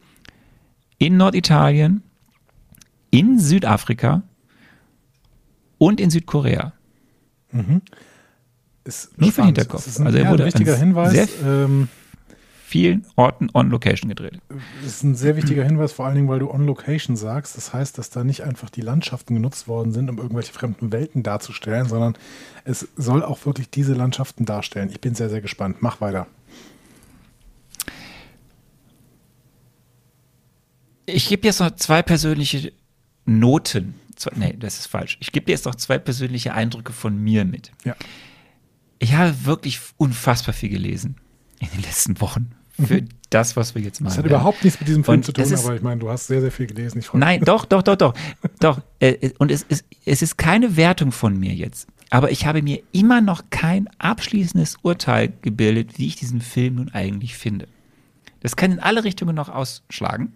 in Norditalien, in Südafrika und in Südkorea. Ist Nur für den. Hinterkopf. Das ist ein, Also er ja, wurde ein wichtiger Hinweis. sehr- Ähm, Vielen Orten on Location gedreht. Das ist ein sehr wichtiger Hinweis, vor allen Dingen, weil du on Location sagst. Das heißt, dass da nicht einfach die Landschaften genutzt worden sind, um irgendwelche fremden Welten darzustellen, sondern es soll auch wirklich diese Landschaften darstellen. Ich bin sehr, sehr gespannt. Mach weiter. Ich gebe jetzt noch zwei persönliche Noten. Zwei, nee, das ist falsch. Ich gebe dir jetzt noch zwei persönliche Eindrücke von mir mit. Ja. Ich habe wirklich unfassbar viel gelesen in den letzten Wochen für das, was wir jetzt machen. Das hat überhaupt nichts mit diesem Film Und zu tun, aber ich meine, du hast sehr, sehr viel gelesen. Nein, doch, doch, doch, doch. doch. Äh, Und es ist, es ist keine Wertung von mir jetzt. Aber ich habe mir immer noch kein abschließendes Urteil gebildet, wie ich diesen Film nun eigentlich finde. Das kann in alle Richtungen noch ausschlagen.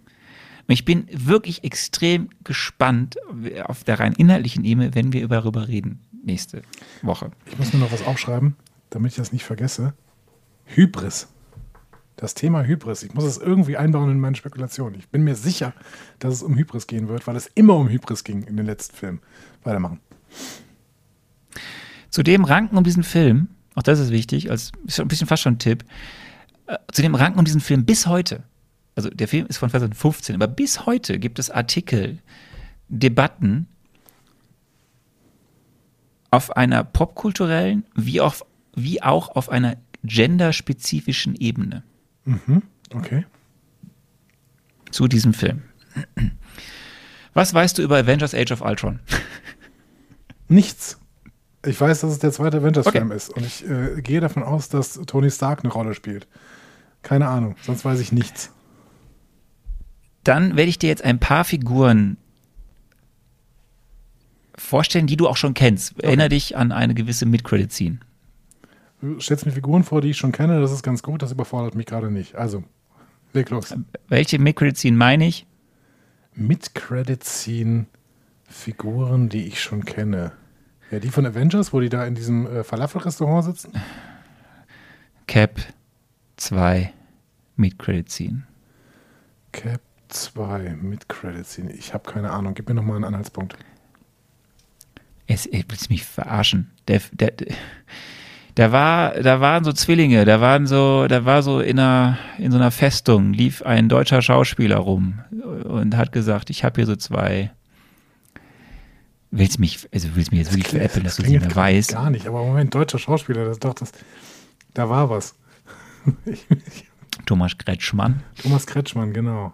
Und ich bin wirklich extrem gespannt auf der rein inhaltlichen Ebene, wenn wir darüber reden nächste Woche. Ich muss mir noch was aufschreiben, damit ich das nicht vergesse. Hybris. Das Thema Hybris. Ich muss es irgendwie einbauen in meine Spekulation. Ich bin mir sicher, dass es um Hybris gehen wird, weil es immer um Hybris ging in den letzten Filmen. Weitermachen. Zudem ranken um diesen Film, auch das ist wichtig, als ist ein bisschen fast schon ein Tipp, äh, zudem ranken um diesen Film bis heute, also der Film ist von 2015, aber bis heute gibt es Artikel, Debatten auf einer popkulturellen wie auch, wie auch auf einer genderspezifischen Ebene Okay. zu diesem Film. Was weißt du über Avengers Age of Ultron? Nichts. Ich weiß, dass es der zweite Avengers-Film Okay. ist. Und ich äh, gehe davon aus, dass Tony Stark eine Rolle spielt. Keine Ahnung, sonst weiß ich nichts. Dann werde ich dir jetzt ein paar Figuren vorstellen, die du auch schon kennst. Erinner dich an eine gewisse Mid-Credit-Scene. Du stellst mir Figuren vor, die ich schon kenne, das ist ganz gut, das überfordert mich gerade nicht. Also, leg los. Welche Mid-Credit-Scene meine ich? Mit-Credit-Scene Figuren, die ich schon kenne. Ja, die von Avengers, wo die da in diesem äh, Falafel-Restaurant sitzen. Cap 2 Mid-Credit-Scene. Cap 2 Mit-Credit-Scene. Ich habe keine Ahnung. Gib mir nochmal einen Anhaltspunkt. Es, ich willst mich verarschen. Der, der, da war, da waren so Zwillinge, da waren so, da war so in einer, in so einer Festung lief ein deutscher Schauspieler rum und hat gesagt, ich habe hier so zwei. Willst mich, also willst mich jetzt wirklich veräppeln, dass du sie mehr weißt? Gar nicht, aber Moment, deutscher Schauspieler, das doch das. Da war was. Ich, ich, Thomas Kretschmann. Thomas Kretschmann, genau.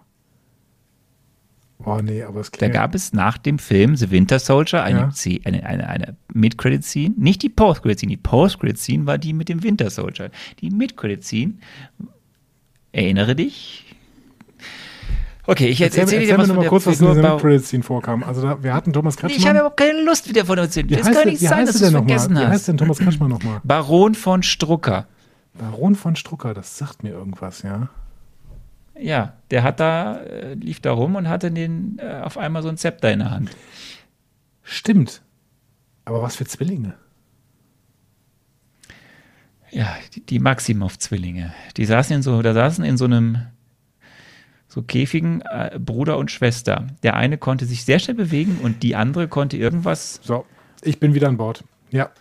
Oh nee, aber es Da klingelt. gab es nach dem Film The Winter Soldier eine, Ja. C- eine, eine, eine Mid-Credit-Scene. Nicht die Post-Credit-Scene. Die Post-Credit-Scene war die mit dem Winter Soldier. Die Mid-Credit-Scene, erinnere dich. Okay, ich Erzähl, erzähle erzähl dir mir was der kurz, was in dieser Mid-Credit-Scene vorkam. Also da, wir hatten Thomas Ich habe Kretschmann. überhaupt keine Lust, wieder von uns zu Wie Das heißt kann der- nicht sein, dass du es vergessen Wie heißt hast. denn Thomas Kretschmann nochmal? Baron von Strucker. Baron von Strucker, das sagt mir irgendwas, ja. Ja, der hat da, äh, lief da rum und hatte den, äh, auf einmal so ein Zepter in der Hand. Stimmt. Aber was für Zwillinge? Ja, die, die Maximov-Zwillinge. Die saßen in so, da saßen in so einem so Käfigen äh, Bruder und Schwester. Der eine konnte sich sehr schnell bewegen und die andere konnte irgendwas. So, ich bin wieder an Bord. Ja,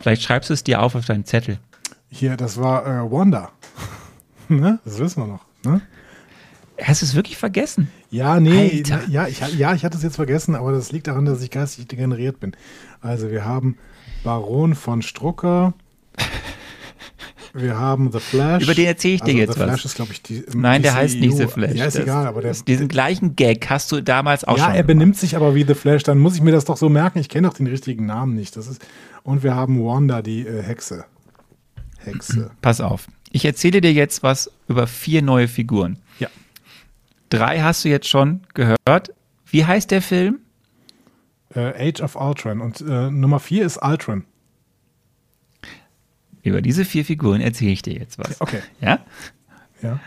Vielleicht schreibst du es dir auf auf deinen Zettel. hier, das war äh, Wanda. ne? Das wissen wir noch. Ne? Hast du es wirklich vergessen? Ja, nee, Alter. ja ich, ja, ich hatte es jetzt vergessen, aber das liegt daran, dass ich geistig degeneriert bin. Also, wir haben Baron von Strucker. Wir haben The Flash. Über den erzähle ich dir also jetzt The was. Flash ist, glaube ich, die. Nein, der heißt nicht. The Flash. Ja, ist Das- egal, aber der. Diesen gleichen Gag hast du damals auch ja, schon. er benimmt sich aber wie The Flash, dann muss ich mir das doch so merken. Ich kenne doch den richtigen Namen nicht. Das ist, und wir haben Wanda, die äh, Hexe. Hexe. Pass auf. Ich erzähle dir jetzt was über vier neue Figuren. Ja. Drei hast du jetzt schon gehört. Wie heißt der Film? Äh, Age of Ultron. Und äh, Nummer vier ist Ultron. Über diese vier Figuren erzähle ich dir jetzt was. Okay. Ja? Ja.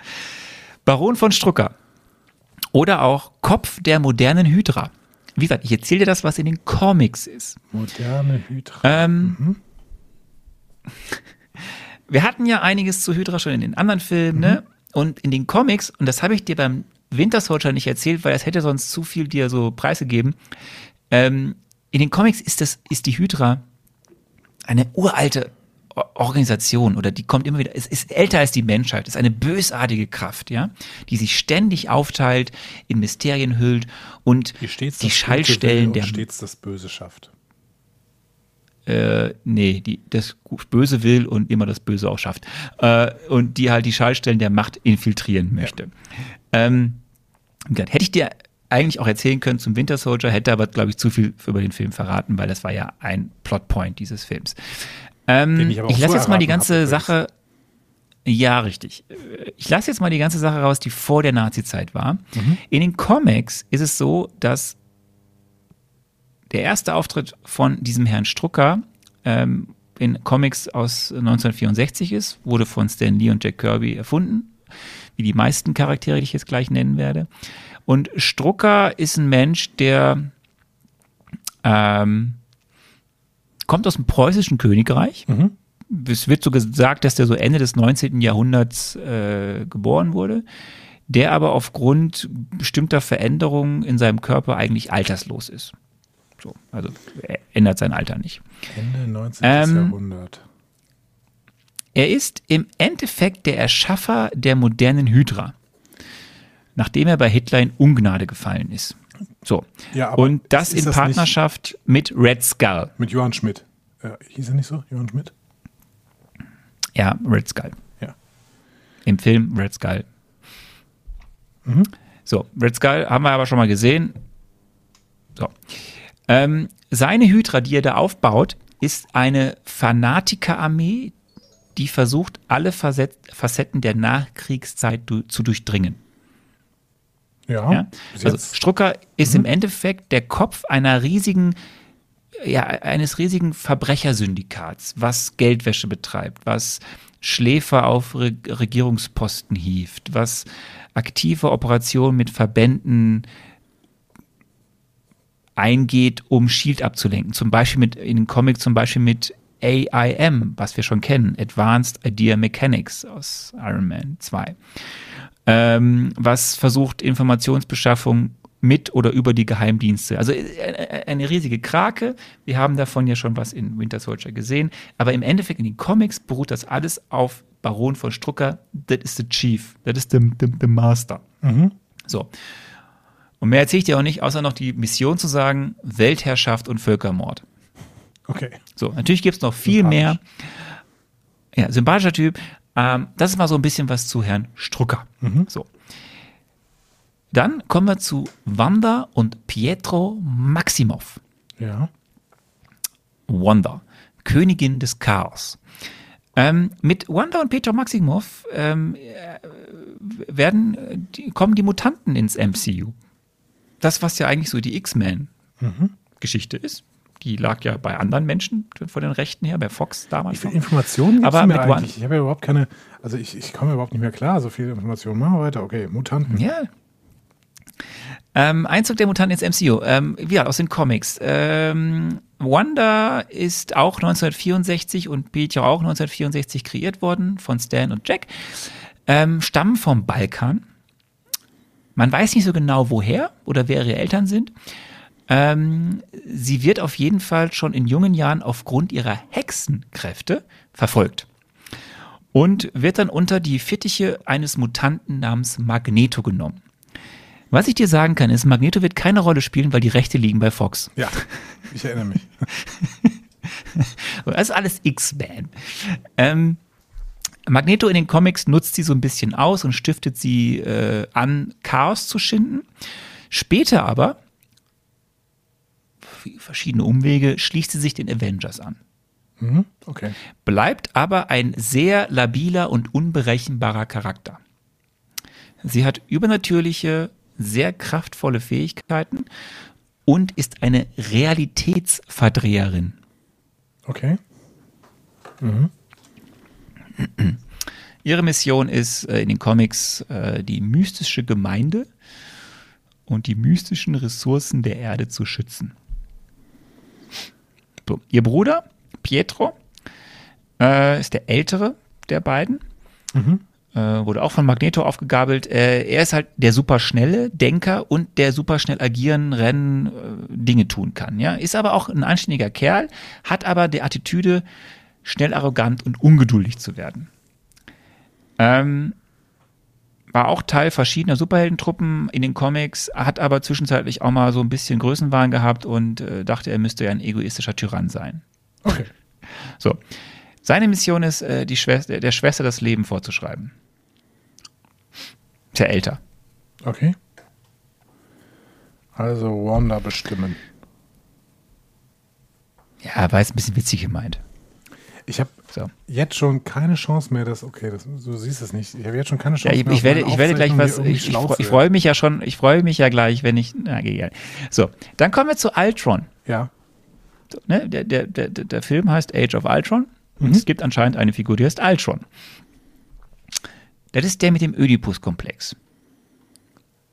Baron von Strucker. Oder auch Kopf der modernen Hydra. Wie gesagt, ich erzähle dir das, was in den Comics ist. Moderne Hydra. Ähm, Wir hatten ja einiges zu Hydra schon in den anderen Filmen, ne? Und in den Comics, und das habe ich dir beim Winter Soldier nicht erzählt, weil das hätte sonst zu viel dir so preisgegeben. Ähm, in den Comics ist das, ist die Hydra eine uralte Organisation oder die kommt immer wieder, es ist älter als die Menschheit, es ist eine bösartige Kraft, ja, die sich ständig aufteilt, in Mysterien hüllt und die und der stets das Böse schafft. Äh, nee, die das Böse will und immer das Böse auch schafft. Äh, und die halt die Schaltstellen der Macht infiltrieren möchte. Ähm, wie gesagt, hätte ich dir eigentlich auch erzählen können zum Winter Soldier, hätte aber, glaube ich, zu viel über den Film verraten, weil das war ja ein Plotpoint dieses Films. Ähm, ich ich lasse jetzt mal die ganze übrigens. Sache. Ja, richtig. Ich lasse jetzt mal die ganze Sache raus, die vor der Nazi-Zeit war. Mhm. In den Comics ist es so, dass der erste Auftritt von diesem Herrn Strucker ähm, in Comics aus 1964 ist, wurde von Stan Lee und Jack Kirby erfunden, wie die meisten Charaktere, die ich jetzt gleich nennen werde. Und Strucker ist ein Mensch, der ähm, kommt aus dem preußischen Königreich. Es wird so gesagt, dass der so Ende des 19. Jahrhunderts äh, geboren wurde, der aber aufgrund bestimmter Veränderungen in seinem Körper eigentlich alterslos ist. So, also er ändert sein Alter nicht. Ende 19. Ähm, Jahrhundert. Er ist im Endeffekt der Erschaffer der modernen Hydra, nachdem er bei Hitler in Ungnade gefallen ist. So. Ja, Und das in das Partnerschaft mit Red Skull. Mit Johann Schmidt. Äh, hieß er nicht so? Johann Schmidt? Ja, Red Skull. Ja. Im Film Red Skull. So, Red Skull haben wir aber schon mal gesehen. So. Ähm, seine Hydra, die er da aufbaut, ist eine Fanatikerarmee, die versucht, alle Facet- Facetten der Nachkriegszeit du zu durchdringen. Ja. Ja? Also. Strucker ist im Endeffekt der Kopf einer riesigen ja, eines riesigen Verbrechersyndikats, was Geldwäsche betreibt, was Schläfer auf Re Regierungsposten hieft, was aktive Operationen mit Verbänden eingeht, um Shield abzulenken. Zum Beispiel mit, in den Comics zum Beispiel mit AIM, was wir schon kennen, Advanced Idea Mechanics aus Iron Man 2, ähm, was versucht, Informationsbeschaffung mit oder über die Geheimdienste. Also äh, eine riesige Krake. Wir haben davon ja schon was in Winter Soldier gesehen. Aber im Endeffekt in den Comics beruht das alles auf Baron von Strucker. Das ist the Chief. Das ist the, the, the Master. So. Und mehr erzähle ich dir auch nicht, außer noch die Mission zu sagen, Weltherrschaft und Völkermord. Okay. So, natürlich gibt es noch viel mehr. Ja, sympathischer Typ. Ähm, das ist mal so ein bisschen was zu Herrn Strucker. So. Dann kommen wir zu Wanda und Pietro Maximov. Ja. Wanda, Königin des Chaos. Ähm, mit Wanda und Pietro Maximov ähm, äh, werden, die, kommen die Mutanten ins MCU. Das, was ja eigentlich so die X-Men-Geschichte ist. Die lag ja bei anderen Menschen von den Rechten her, bei Fox damals. Wie viele. Informationen Aber mir eigentlich? Ich habe ja überhaupt keine, also ich, ich komme überhaupt nicht mehr klar, so viele Informationen. Machen wir weiter. Okay, Mutanten. Ja. Ähm, Einzug der Mutanten ins MCU. Ähm, ja, aus den Comics. Ähm, Wanda ist auch 1964 und Peter auch 1964 kreiert worden von Stan und Jack. Ähm, stammen vom Balkan. Man weiß nicht so genau woher oder wer ihre Eltern sind. Ähm, sie wird auf jeden Fall schon in jungen Jahren aufgrund ihrer Hexenkräfte verfolgt und wird dann unter die Fittiche eines Mutanten namens Magneto genommen. Was ich dir sagen kann, ist, Magneto wird keine Rolle spielen, weil die Rechte liegen bei Fox. Ja, ich erinnere mich. Das ist alles X-Men. Ähm, Magneto in den Comics nutzt sie so ein bisschen aus und stiftet sie äh, an, Chaos zu schinden. Später aber, verschiedene Umwege, schließt sie sich den Avengers an. Okay. bleibt aber ein sehr labiler und unberechenbarer Charakter. Sie hat übernatürliche, sehr kraftvolle Fähigkeiten und ist eine Realitätsverdreherin. Okay. Ihre Mission ist äh, in den Comics äh, die mystische Gemeinde und die mystischen Ressourcen der Erde zu schützen. So. Ihr Bruder, Pietro, äh, ist der ältere der beiden. Äh, wurde auch von Magneto aufgegabelt. Äh, er ist halt der superschnelle Denker und der superschnell agieren, rennen, Dinge tun kann. Ja? Ist aber auch ein anständiger Kerl, hat aber die Attitüde, schnell arrogant und ungeduldig zu werden. Ähm, war auch Teil verschiedener Superheldentruppen in den Comics, hat aber zwischenzeitlich auch mal so ein bisschen Größenwahn gehabt und äh, dachte, er müsste ja ein egoistischer Tyrann sein. Okay. So. Seine Mission ist, äh, die Schwester, der Schwester das Leben vorzuschreiben. Ist ja älter. Okay. Also Wanda bestimmen. Ja, war jetzt ein bisschen witzig gemeint. Ich habe So. jetzt schon keine Chance mehr, dass, okay, das, du siehst es nicht. Ich habe jetzt schon keine Ja, Chance ich, mehr. ich, werde, ich werde gleich was. Ich, ich, ich freue mich ja schon. Ich freue mich ja gleich, wenn ich. Na, egal. So, dann kommen wir zu Ultron. Ja. So, ne? der, der, der, der Film heißt Age of Ultron. Und es gibt anscheinend eine Figur, die heißt Ultron. Das ist der mit dem Oedipus-Komplex.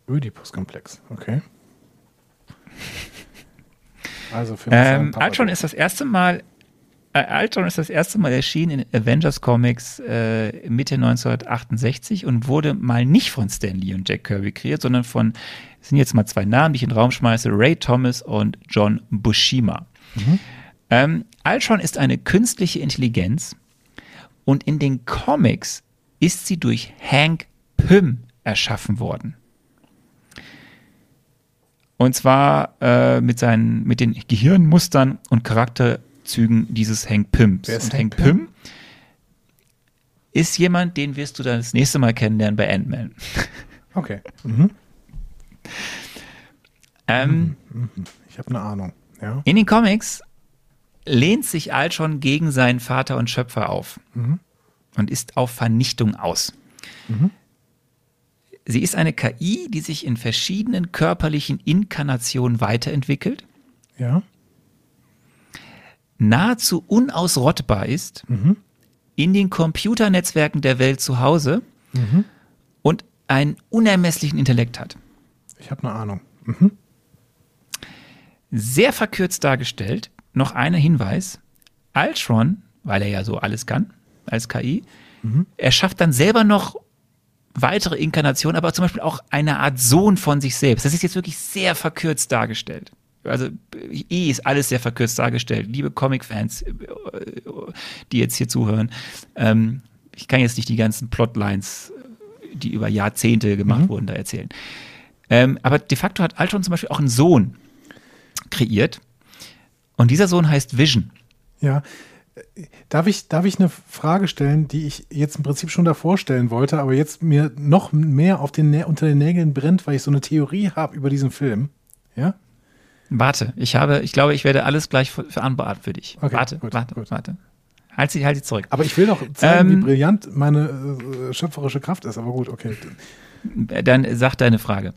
Oedipus-Komplex. Okay. Also für Ähm, Ultron ist das erste Mal. Äh, Ultron ist das erste Mal erschienen in Avengers Comics äh, Mitte 1968 und wurde mal nicht von Stan Lee und Jack Kirby kreiert, sondern von, das sind jetzt mal zwei Namen, die ich in den Raum schmeiße, Ray Thomas und John Buscema. Ähm, Ultron ist eine künstliche Intelligenz und in den Comics ist sie durch Hank Pym erschaffen worden. Und zwar äh, mit, seinen, mit den Gehirnmustern und Charakterzügen dieses Hank Pyms. Wer ist und Hank Hank Pym ist jemand, den wirst du dann das nächste Mal kennenlernen bei Ant-Man. Okay. Mhm. Ähm, Ich habe eine Ahnung. Ja. In den Comics lehnt sich Ultron gegen seinen Vater und Schöpfer auf und ist auf Vernichtung aus. Sie ist eine KI, die sich in verschiedenen körperlichen Inkarnationen weiterentwickelt. Ja. Nahezu unausrottbar ist in den Computernetzwerken der Welt zu Hause und einen unermesslichen Intellekt hat. Ich habe eine Ahnung. Sehr verkürzt dargestellt, noch einer Hinweis. Ultron, weil er ja so alles kann als KI, er schafft dann selber noch weitere Inkarnationen, aber zum Beispiel auch eine Art Sohn von sich selbst. Das ist jetzt wirklich sehr verkürzt dargestellt. Also eh ist alles sehr verkürzt dargestellt. Liebe Comic-Fans, äh, die jetzt hier zuhören, ähm, ich kann jetzt nicht die ganzen Plotlines, die über Jahrzehnte gemacht wurden, da erzählen. Ähm, aber de facto hat Ultron zum Beispiel auch einen Sohn kreiert. Und dieser Sohn heißt Vision. Ja. Äh, Darf ich, darf ich eine Frage stellen, die ich jetzt im Prinzip schon davor stellen wollte, aber jetzt mir noch mehr auf den, unter den Nägeln brennt, weil ich so eine Theorie habe über diesen Film? Ja? Warte, ich habe, ich glaube, ich werde alles gleich für, für für dich. Okay, warte, gut, warte, gut. warte. Halt sie, halt sie zurück. Aber ich will doch zeigen, Ähm, wie brillant meine äh, schöpferische Kraft ist. Aber gut, okay. Dann sag deine Frage.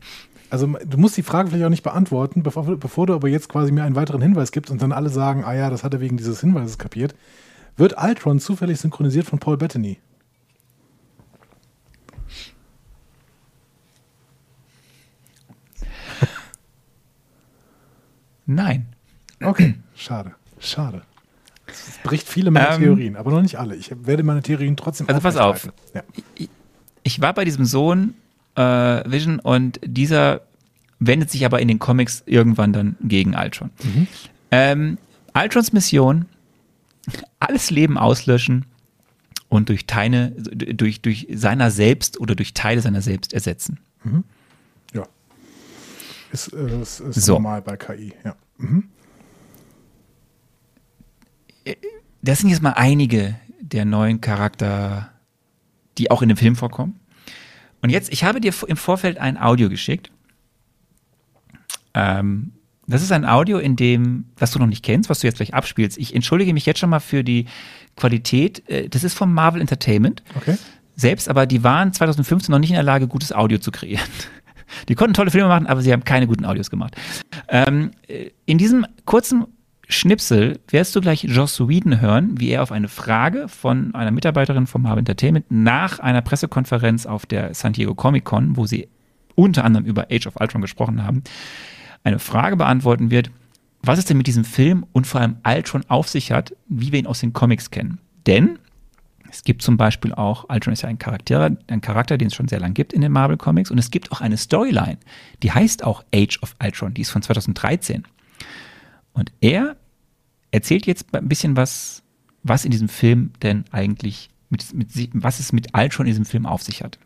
Also du musst die Frage vielleicht auch nicht beantworten, bevor, bevor du aber jetzt quasi mir einen weiteren Hinweis gibst und dann alle sagen, ah ja, das hat er wegen dieses Hinweises kapiert. Wird Ultron zufällig synchronisiert von Paul Bettany? Nein. Okay, schade, schade. Das bricht viele meiner Ähm, Theorien, aber noch nicht alle. Ich werde meine Theorien trotzdem Also pass auf. Ja. Ich war bei diesem Sohn äh, Vision und dieser wendet sich aber in den Comics irgendwann dann gegen Ultron. Ähm, Ultrons Mission, alles Leben auslöschen und durch Teile, durch, durch seiner selbst oder durch Teile seiner selbst ersetzen. ja. Ist, äh, ist, ist So. normal bei KI, ja. Das sind jetzt mal einige der neuen Charakter, die auch in dem Film vorkommen. Und jetzt, ich habe dir im Vorfeld ein Audio geschickt. Ähm, das ist ein Audio, in dem, was du noch nicht kennst, was du jetzt gleich abspielst. Ich entschuldige mich jetzt schon mal für die Qualität. Äh, Das ist vom Marvel Entertainment Okay. selbst, aber die waren 2015 noch nicht in der Lage, gutes Audio zu kreieren. Die konnten tolle Filme machen, aber sie haben keine guten Audios gemacht. Ähm, äh, in diesem kurzen Schnipsel wirst du gleich Joss Whedon hören, wie er auf eine Frage von einer Mitarbeiterin vom Marvel Entertainment nach einer Pressekonferenz auf der San Diego Comic Con, wo sie unter anderem über Age of Ultron gesprochen haben, eine Frage beantworten wird, was es denn mit diesem Film und vor allem Ultron auf sich hat, wie wir ihn aus den Comics kennen. Denn es gibt zum Beispiel auch, Ultron ist ja ein Charakter, ein Charakter, den es schon sehr lange gibt in den Marvel Comics und es gibt auch eine Storyline, die heißt auch Age of Ultron, die ist von 2013. Und er erzählt jetzt ein bisschen was, was in diesem Film denn eigentlich, mit, mit, was es mit Ultron in diesem Film auf sich hat.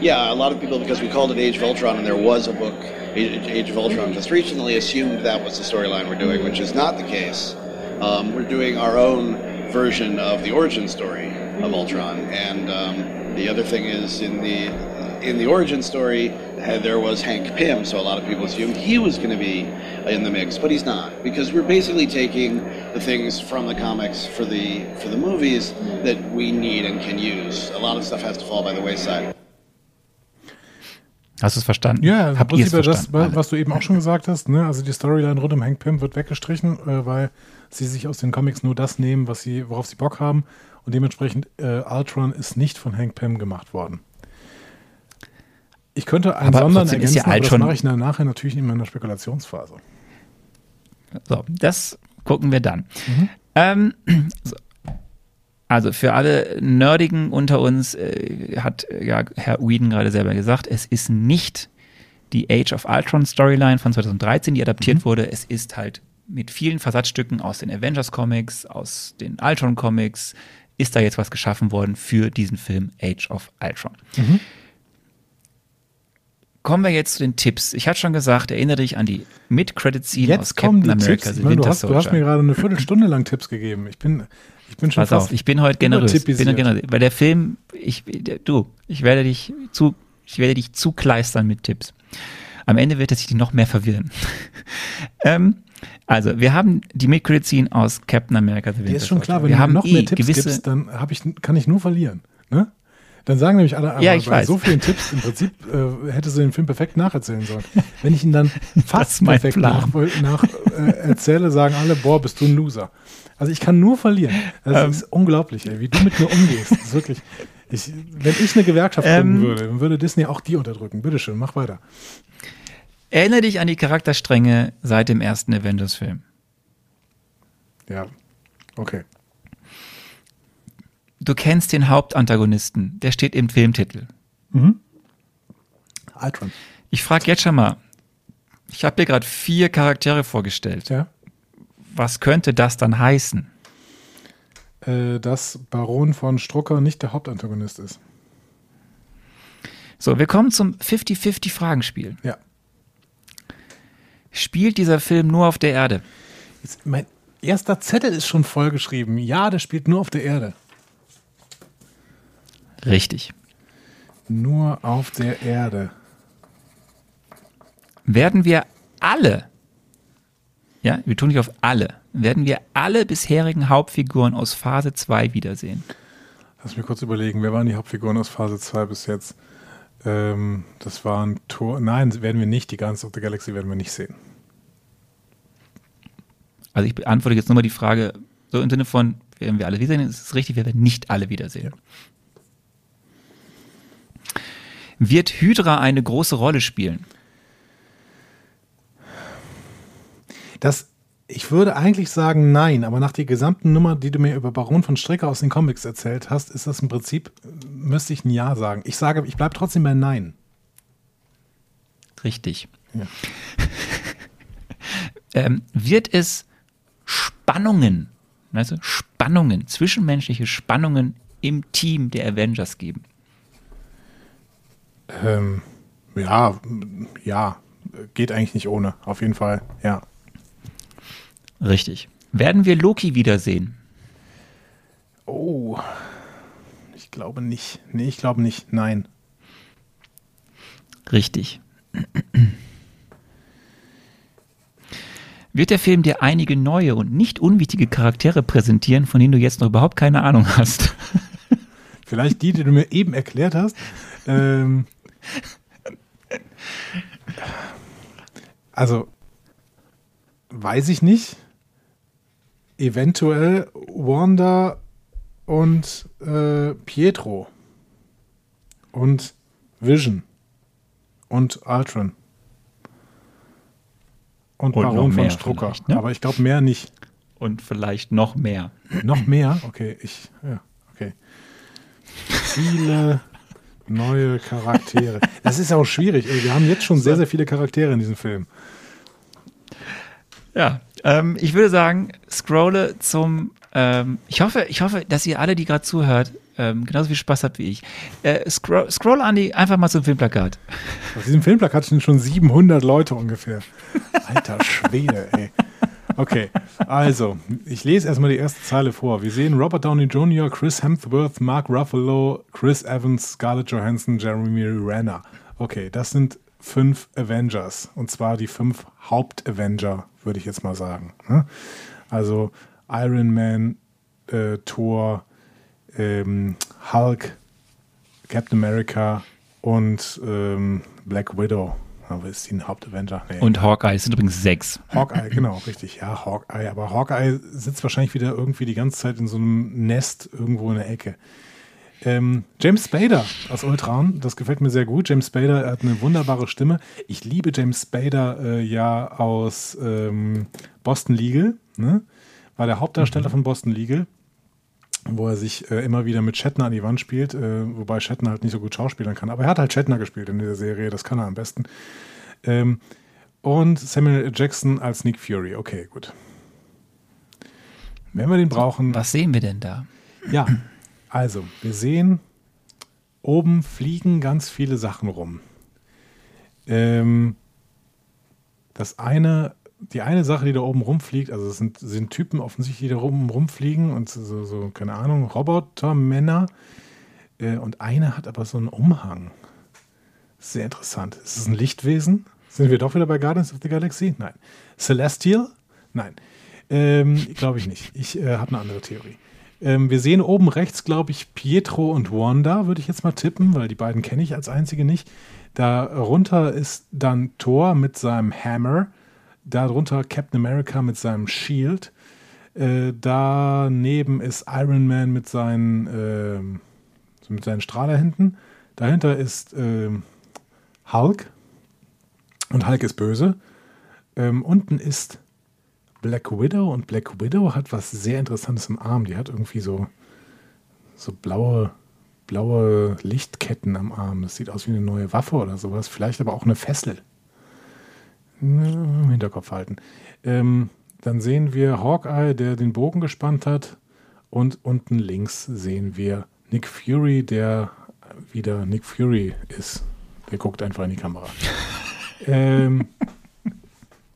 Yeah, a lot of people, because we called it Age of Ultron and there was a book, Age of Ultron, just recently assumed that was the storyline we're doing, which is not the case. Um, we're doing our own version of the origin story of Ultron, and um, the other thing is in the in the origin story uh, there was Hank Pym, so a lot of people assumed he was going to be in the mix, but he's not because we're basically taking the things from the comics for the for the movies that we need and can use. A lot of stuff has to fall by the wayside. Hast du es verstanden? Ja, im Habt es Prinzip das, alle? was du eben auch schon gesagt hast. Ne? Also die Storyline rund um Hank Pym wird weggestrichen, äh, weil sie sich aus den Comics nur das nehmen, was sie, worauf sie Bock haben. Und dementsprechend, äh, Ultron ist nicht von Hank Pym gemacht worden. Ich könnte einen Aber Sondern ist ergänzen, ja aber das mache ich nachher natürlich in meiner Spekulationsphase. So, das gucken wir dann. Ähm, so. Also für alle Nerdigen unter uns äh, hat äh, ja Herr Whedon gerade selber gesagt, es ist nicht die Age of Ultron Storyline von 2013, die adaptiert wurde. Es ist halt mit vielen Versatzstücken aus den Avengers Comics, aus den Ultron Comics, ist da jetzt was geschaffen worden für diesen Film Age of Ultron. Kommen wir jetzt zu den Tipps. Ich hatte schon gesagt, erinnere dich an die Mid-Credit-Scene aus Captain die America, Tipps. Du, hast, du hast Soldier. mir gerade eine Viertelstunde lang Tipps gegeben. Ich bin, ich bin schon Pass fast auf, ich bin heute generös. Bin generös. Weil der Film, ich, du, ich werde dich zu, ich werde dich zukleistern mit Tipps. Am Ende wird es dich noch mehr verwirren. ähm, also, wir haben die Mid-Credit-Scene aus Captain America The Winter Dir ist schon klar, Soldier. wenn wir du haben noch eh mehr Tipps gewisse, gibst, dann ich, kann ich nur verlieren. Ne? Dann sagen nämlich alle, aber Ja, bei weiß. so vielen Tipps, im Prinzip äh, hätte sie den Film perfekt nacherzählen sollen. Wenn ich ihn dann fast perfekt Plan. nach, nach, äh, erzähle, sagen alle, boah, bist du ein Loser. Also ich kann nur verlieren. Das Ähm. ist unglaublich, ey, wie du mit mir umgehst. Das ist wirklich, ich, wenn ich eine Gewerkschaft gründen Ähm. würde, dann würde Disney auch die unterdrücken. Bitteschön, mach weiter. Erinnere dich an die Charakterstränge seit dem ersten Avengers-Film. Ja, okay. Du kennst den Hauptantagonisten, der steht im Filmtitel. Ultron. Ich frage jetzt schon mal, ich habe dir gerade vier Charaktere vorgestellt. Ja. Was könnte das dann heißen? Äh, dass Baron von Strucker nicht der Hauptantagonist ist. So, wir kommen zum 50-50-Fragenspiel. Ja. Spielt dieser Film nur auf der Erde? Jetzt, mein erster Zettel ist schon vollgeschrieben. Ja, der spielt nur auf der Erde. Richtig. Nur auf der Erde. Werden wir alle, ja, wir tun nicht auf alle, werden wir alle bisherigen Hauptfiguren aus Phase 2 wiedersehen? Lass mich kurz überlegen, wer waren die Hauptfiguren aus Phase 2 bis jetzt? Ähm, das waren Tor. Nein, werden wir nicht. Die Guardians of the Galaxy werden wir nicht sehen. Also ich beantworte jetzt nur mal die Frage, so im Sinne von, werden wir alle wiedersehen? Es ist richtig, wir werden nicht alle wiedersehen. Wird Hydra eine große Rolle spielen? Das, ich würde eigentlich sagen nein, aber nach der gesamten Nummer, die du mir über Baron von Stricker aus den Comics erzählt hast, ist das im Prinzip, müsste ich ein Ja sagen. Ich sage, ich bleibe trotzdem bei Nein. Richtig. Ja. ähm, wird es Spannungen, weißt du, Spannungen, zwischenmenschliche Spannungen im Team der Avengers geben? Ähm, ja, ja, geht eigentlich nicht ohne. Auf jeden Fall, ja. Richtig. Werden wir Loki wiedersehen? Oh, ich glaube nicht. Nee, ich glaube nicht. Nein. Richtig. Wird der Film dir einige neue und nicht unwichtige Charaktere präsentieren, von denen du jetzt noch überhaupt keine Ahnung hast? Vielleicht die, die du mir eben erklärt hast. Ähm, also, weiß ich nicht. Eventuell Wanda und äh, Pietro. Und Vision. Und Ultron. Und, Und Baron von Strucker. ne? Aber ich glaube mehr nicht. Und vielleicht noch mehr. Noch mehr? Okay, ich, ja, okay. Viele neue Charaktere. Das ist auch schwierig. Ey. Wir haben jetzt schon sehr, sehr viele Charaktere in diesem Film. Ja, ähm, ich würde sagen, scrolle zum. Ähm, ich hoffe, ich hoffe, dass ihr alle, die gerade zuhört, ähm, genauso viel Spaß habt wie ich. Äh, scroll, scroll Andi einfach mal zum Filmplakat. Auf diesem Filmplakat sind schon 700 Leute ungefähr. Alter Schwede, ey. Okay, also, ich lese erstmal die erste Zeile vor. Wir sehen Robert Downey Jr., Chris Hemsworth, Mark Ruffalo, Chris Evans, Scarlett Johansson, Jeremy Renner. Okay, das sind fünf Avengers. Und zwar die fünf Haupt-Avenger, würde ich jetzt mal sagen. ne? Also Iron Man, äh, Thor, ähm, Hulk, Captain America und ähm, Black Widow. Aber ist die ein Hauptavenger? Nee. Und Hawkeye es sind übrigens sechs. Hawkeye, genau, richtig. Ja, Hawkeye. Aber Hawkeye sitzt wahrscheinlich wieder irgendwie die ganze Zeit in so einem Nest irgendwo in der Ecke. Ähm, James Spader aus Ultron, das gefällt mir sehr gut. James Spader er hat eine wunderbare Stimme. Ich liebe James Spader äh, ja aus ähm, Boston Legal. Ne? War der Hauptdarsteller von Boston Legal, wo er sich äh, immer wieder mit Shatner an die Wand spielt, äh, wobei Shatner halt nicht so gut schauspielern kann. Aber er hat halt Shatner gespielt in dieser Serie, das kann er am besten. Ähm, und Samuel. Jackson als Nick Fury. Okay, gut. Wenn wir den brauchen. Was sehen wir denn da? Ja, also, wir sehen, oben fliegen ganz viele Sachen rum. Ähm, das eine, die eine Sache, die da oben rumfliegt, also es sind, sind Typen offensichtlich, die da oben rumfliegen und so, so keine Ahnung, Robotermänner. Äh, und eine hat aber so einen Umhang. Sehr interessant. Ist es ein Lichtwesen? Sind wir doch wieder bei Guardians of the Galaxy? Nein. Celestial? Nein. Ähm, Glaube ich nicht. Ich äh, habe eine andere Theorie. Ähm, wir sehen oben rechts, glaube ich, Pietro und Wanda, würde ich jetzt mal tippen, weil die beiden kenne ich als einzige nicht. Darunter ist dann Thor mit seinem Hammer. Darunter Captain America mit seinem Shield. Äh, daneben ist Iron Man mit seinen, äh, mit seinen Strahlerhänden. Dahinter ist äh, Hulk. Und Hulk ist böse. Ähm, unten ist Black Widow und Black Widow hat was sehr Interessantes im Arm. Die hat irgendwie so, so blaue, blaue Lichtketten am Arm. Das sieht aus wie eine neue Waffe oder sowas. Vielleicht aber auch eine Fessel. Im Hinterkopf halten. Ähm, dann sehen wir Hawkeye, der den Bogen gespannt hat. Und unten links sehen wir Nick Fury, der wieder Nick Fury ist. Der guckt einfach in die Kamera. ähm,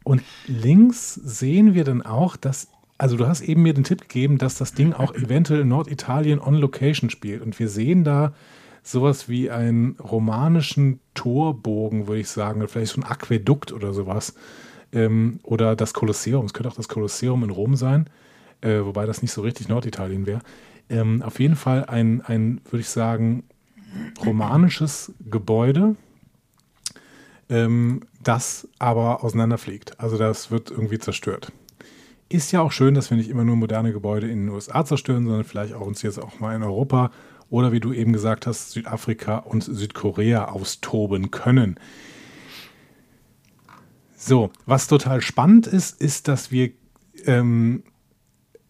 und links sehen wir dann auch, dass, also du hast eben mir den Tipp gegeben, dass das Ding auch eventuell in Norditalien on Location spielt. Und wir sehen da sowas wie einen romanischen Torbogen, würde ich sagen, vielleicht so ein Aquädukt oder sowas. Ähm, oder das Kolosseum. Es könnte auch das Kolosseum in Rom sein, äh, wobei das nicht so richtig Norditalien wäre. Ähm, auf jeden Fall ein, ein, würde ich sagen, romanisches Gebäude, ähm, das aber auseinanderfliegt. Also das wird irgendwie zerstört. Ist ja auch schön, dass wir nicht immer nur moderne Gebäude in den USA zerstören, sondern vielleicht auch uns jetzt auch mal in Europa oder wie du eben gesagt hast, Südafrika und Südkorea austoben können. So, was total spannend ist, ist, dass wir ähm,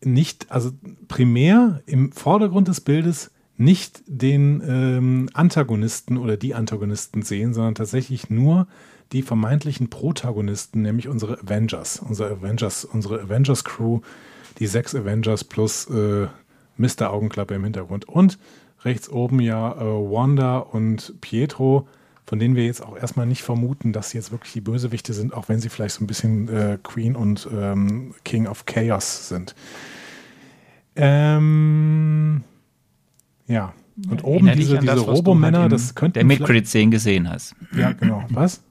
nicht, also primär im Vordergrund des Bildes nicht den ähm, Antagonisten oder die Antagonisten sehen, sondern tatsächlich nur die vermeintlichen Protagonisten, nämlich unsere Avengers, unsere Avengers, unsere Avengers Crew, die sechs Avengers plus äh, Mr. Augenklappe im Hintergrund und rechts oben ja äh, Wanda und Pietro, von denen wir jetzt auch erstmal nicht vermuten, dass sie jetzt wirklich die Bösewichte sind, auch wenn sie vielleicht so ein bisschen äh, Queen und ähm, King of Chaos sind. Ähm, ja. Und oben Erinnere dich diese, diese Robomänner, halt in das könnten Der Mid-Credit-Szene gesehen hast. Ja, genau. Was?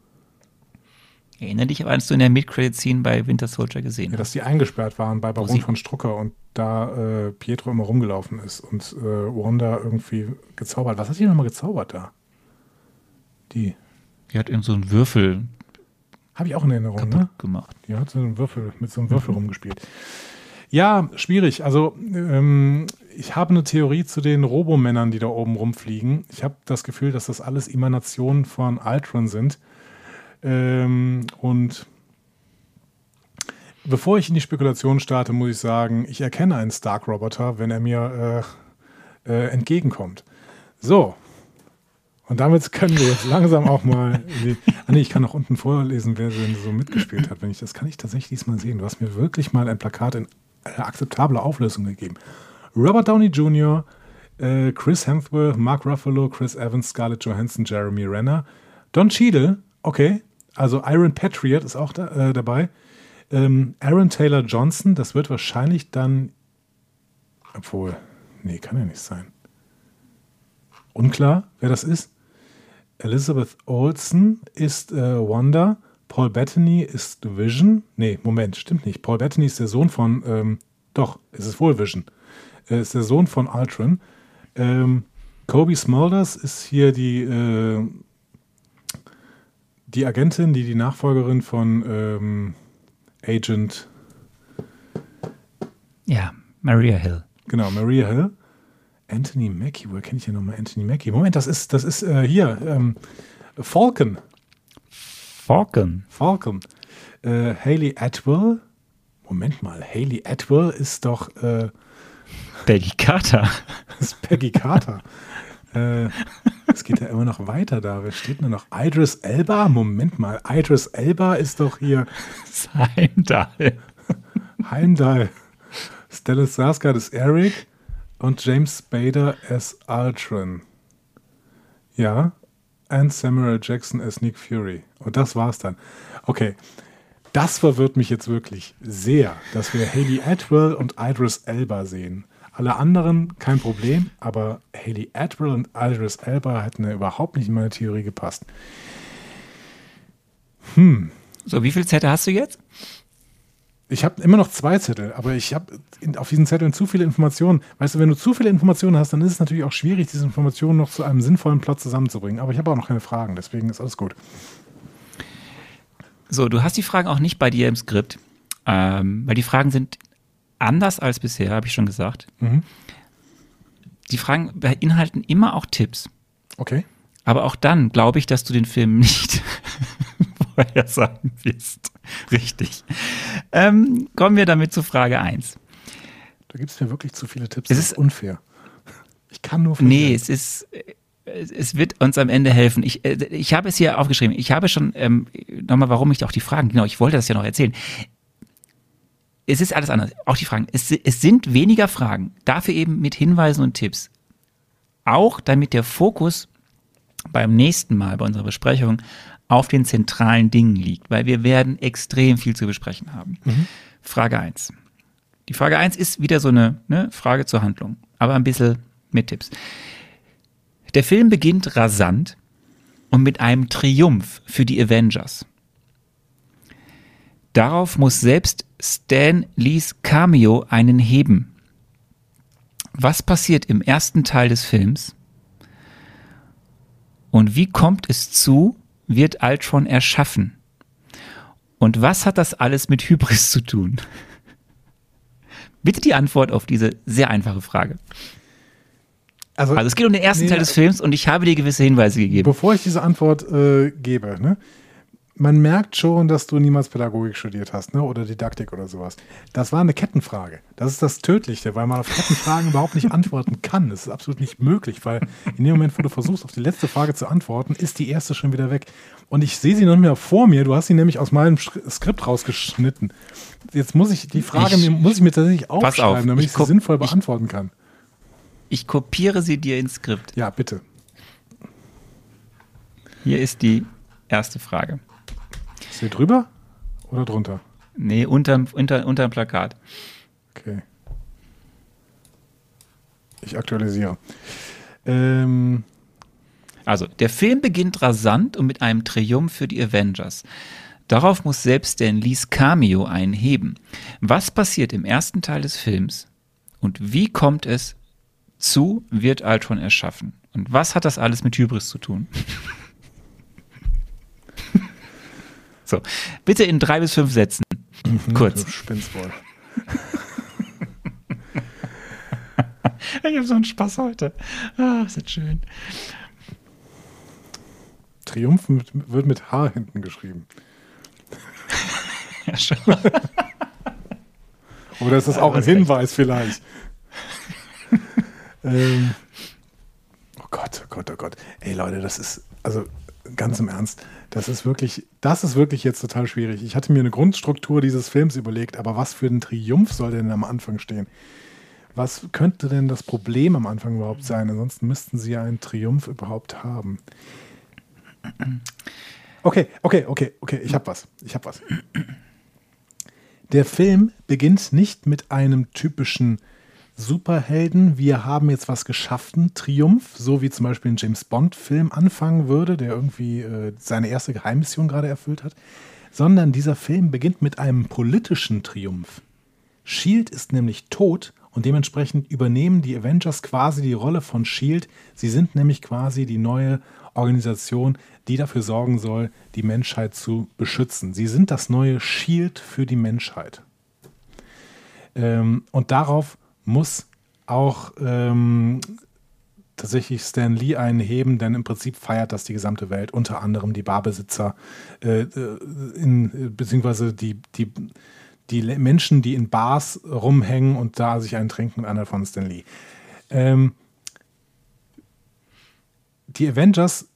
Erinnere dich, was du in der Mid-Credit-Scene bei Winter Soldier gesehen Ja, hast. dass die eingesperrt waren bei Baron von Strucker und da äh, Pietro immer rumgelaufen ist und äh, Wanda irgendwie gezaubert. Was hat die nochmal gezaubert da? Die. Die hat eben so einen Würfel Habe ich auch in Erinnerung, ne? gemacht. Die hat so einen Würfel, mit so einem Würfel rumgespielt. Ja, schwierig. Also, ähm, ich habe eine Theorie zu den Robomännern, die da oben rumfliegen. Ich habe das Gefühl, dass das alles Emanationen von Ultron sind. Ähm, und bevor ich in die Spekulation starte, muss ich sagen, ich erkenne einen Stark-Roboter, wenn er mir äh, äh, entgegenkommt. So. Und damit können wir jetzt langsam auch mal. Ah, nee, ich kann auch unten vorlesen, wer denn so mitgespielt hat. Wenn ich, das kann ich tatsächlich diesmal sehen. Du hast mir wirklich mal ein Plakat in einer akzeptablen Auflösung gegeben. Robert Downey Jr., äh, Chris Hemsworth, Mark Ruffalo, Chris Evans, Scarlett Johansson, Jeremy Renner, Don Cheadle, okay, also Iron Patriot ist auch da, äh, dabei. Ähm, Aaron Taylor Johnson, das wird wahrscheinlich dann, obwohl, nee, kann ja nicht sein. Unklar, wer das ist. Elizabeth Olsen ist äh, Wanda. Paul Bettany ist Vision. Nee, Moment, stimmt nicht. Paul Bettany ist der Sohn von, ähm, doch, es ist wohl Vision. Er ist der Sohn von Ultron. Ähm, Kobe Smulders ist hier die, äh, die Agentin, die die Nachfolgerin von ähm, Agent, Ja, Maria Hill. genau, Maria Hill. Anthony Mackie, woher kenne ich hier nochmal Anthony Mackie? Moment, das ist, das ist äh, hier, ähm, Falcon. Falcon. Falcon. Äh, Haley Atwell. Moment mal, Haley Atwell ist doch äh, Peggy Carter. ist Peggy Carter. äh, es geht ja immer noch weiter da. Wer steht denn noch? Idris Elba? Moment mal, Idris Elba ist doch hier Heimdall. Heimdall. Stellan Skarsgård ist Eric und James Spader as Ultron. Ja. Und Samuel Jackson as Nick Fury. Und das war's dann. Okay. Das verwirrt mich jetzt wirklich sehr, dass wir Haley Atwell und Idris Elba sehen. Alle anderen kein Problem, aber Haley Atwell und Idris Elba hätten ja überhaupt nicht in meine Theorie gepasst. So, wie viel Zettel hast du jetzt? Ich habe immer noch zwei Zettel, aber ich habe auf diesen Zetteln zu viele Informationen. Weißt du, wenn du zu viele Informationen hast, dann ist es natürlich auch schwierig, diese Informationen noch zu einem sinnvollen Plot zusammenzubringen. Aber ich habe auch noch keine Fragen, deswegen ist alles gut. So, du hast die Fragen auch nicht bei dir im Skript, ähm, weil die Fragen sind anders als bisher, habe ich schon gesagt. Mhm. Die Fragen beinhalten immer auch Tipps. Okay. Aber auch dann glaube ich, dass du den Film nicht vorher sagen wirst. Richtig. Ähm, kommen wir damit zu Frage 1. Da gibt es mir wirklich zu viele Tipps. Es ist- unfair. Ich kann nur Nee, es ist, es es wird uns am Ende helfen. Ich, äh, ich habe es hier aufgeschrieben. Ich habe schon, ähm, nochmal, warum ich auch die Fragen, genau, ich wollte das ja noch erzählen. Es ist alles anders. Auch die Fragen. Es, es sind weniger Fragen. Dafür eben mit Hinweisen und Tipps. Auch damit der Fokus beim nächsten Mal bei unserer Besprechung auf den zentralen Dingen liegt, weil wir werden extrem viel zu besprechen haben. Frage 1. Die Frage 1 ist wieder so eine ne, Frage zur Handlung, aber ein bisschen mit Tipps. Der Film beginnt rasant und mit einem Triumph für die Avengers. Darauf muss selbst Stan Lees Cameo einen heben. Was passiert im ersten Teil des Films? Und wie kommt es zu, wird Ultron erschaffen? Und was hat das alles mit Hybris zu tun? Bitte die Antwort auf diese sehr einfache Frage. Also, Also es geht um den ersten Nee, Teil des Films und ich habe dir gewisse Hinweise gegeben. bevor ich diese Antwort äh, gebe, ne? Man merkt schon, dass du niemals Pädagogik studiert hast ne? oder Didaktik oder sowas. Das war eine Kettenfrage. Das ist das Tödliche, weil man auf Kettenfragen überhaupt nicht antworten kann. Das ist absolut nicht möglich, weil in dem Moment, wo du versuchst, auf die letzte Frage zu antworten, ist die erste schon wieder weg. Und ich sehe sie noch nicht mehr vor mir. Du hast sie nämlich aus meinem Skript rausgeschnitten. Jetzt muss ich die Frage Ich- mir, muss ich mir tatsächlich Pass auf, aufschreiben, damit ich ich, sie sinnvoll beantworten kann. Ich kopiere sie dir ins Skript. Ja, bitte. Hier ist die erste Frage. Ist hier drüber oder drunter? Nee, unterm, unter, unterm Plakat. Okay. Ich aktualisiere. Ähm, Also, der Film beginnt rasant und mit einem Triumph für die Avengers. Darauf muss selbst Stan Lees Cameo einen heben. Was passiert im ersten Teil des Films und wie kommt es zu, wird Ultron erschaffen? Und was hat das alles mit Hybris zu tun? so, bitte in drei bis fünf Sätzen. Kurz. Du spinnst wohl. Ich habe so einen Spaß heute. Ah, ist das schön. Triumph mit, wird mit H hinten geschrieben. Ja, schon. Oder ist das auch ein Hinweis vielleicht? ähm, oh Gott, oh Gott, oh Gott. Ey Leute, das ist, also ganz im Ernst, das ist wirklich, das ist wirklich jetzt total schwierig. Ich hatte mir eine Grundstruktur dieses Films überlegt, aber was für ein Triumph soll denn am Anfang stehen? Was könnte denn das Problem am Anfang überhaupt sein? Ansonsten müssten sie ja einen Triumph überhaupt haben. Okay, okay, okay, okay, ich hab was. Ich hab was. Der Film beginnt nicht mit einem typischen Superhelden, wir haben jetzt was geschaffen, Triumph, so wie zum Beispiel ein James Bond-Film anfangen würde, der irgendwie äh, seine erste Geheimmission gerade erfüllt hat, sondern dieser Film beginnt mit einem politischen Triumph. Shield ist nämlich tot und dementsprechend übernehmen die Avengers quasi die Rolle von Shield. Sie sind nämlich quasi die neue Organisation, die dafür sorgen soll, die Menschheit zu beschützen. Sie sind das neue Shield für die Menschheit. Ähm, und darauf muss auch ähm, tatsächlich Stan Lee einen heben, denn im Prinzip feiert das die gesamte Welt, unter anderem die Barbesitzer, äh, äh, in, beziehungsweise die, die, die Menschen, die in Bars rumhängen und da sich einen trinken und einer von Stan Lee. Ähm, die Avengers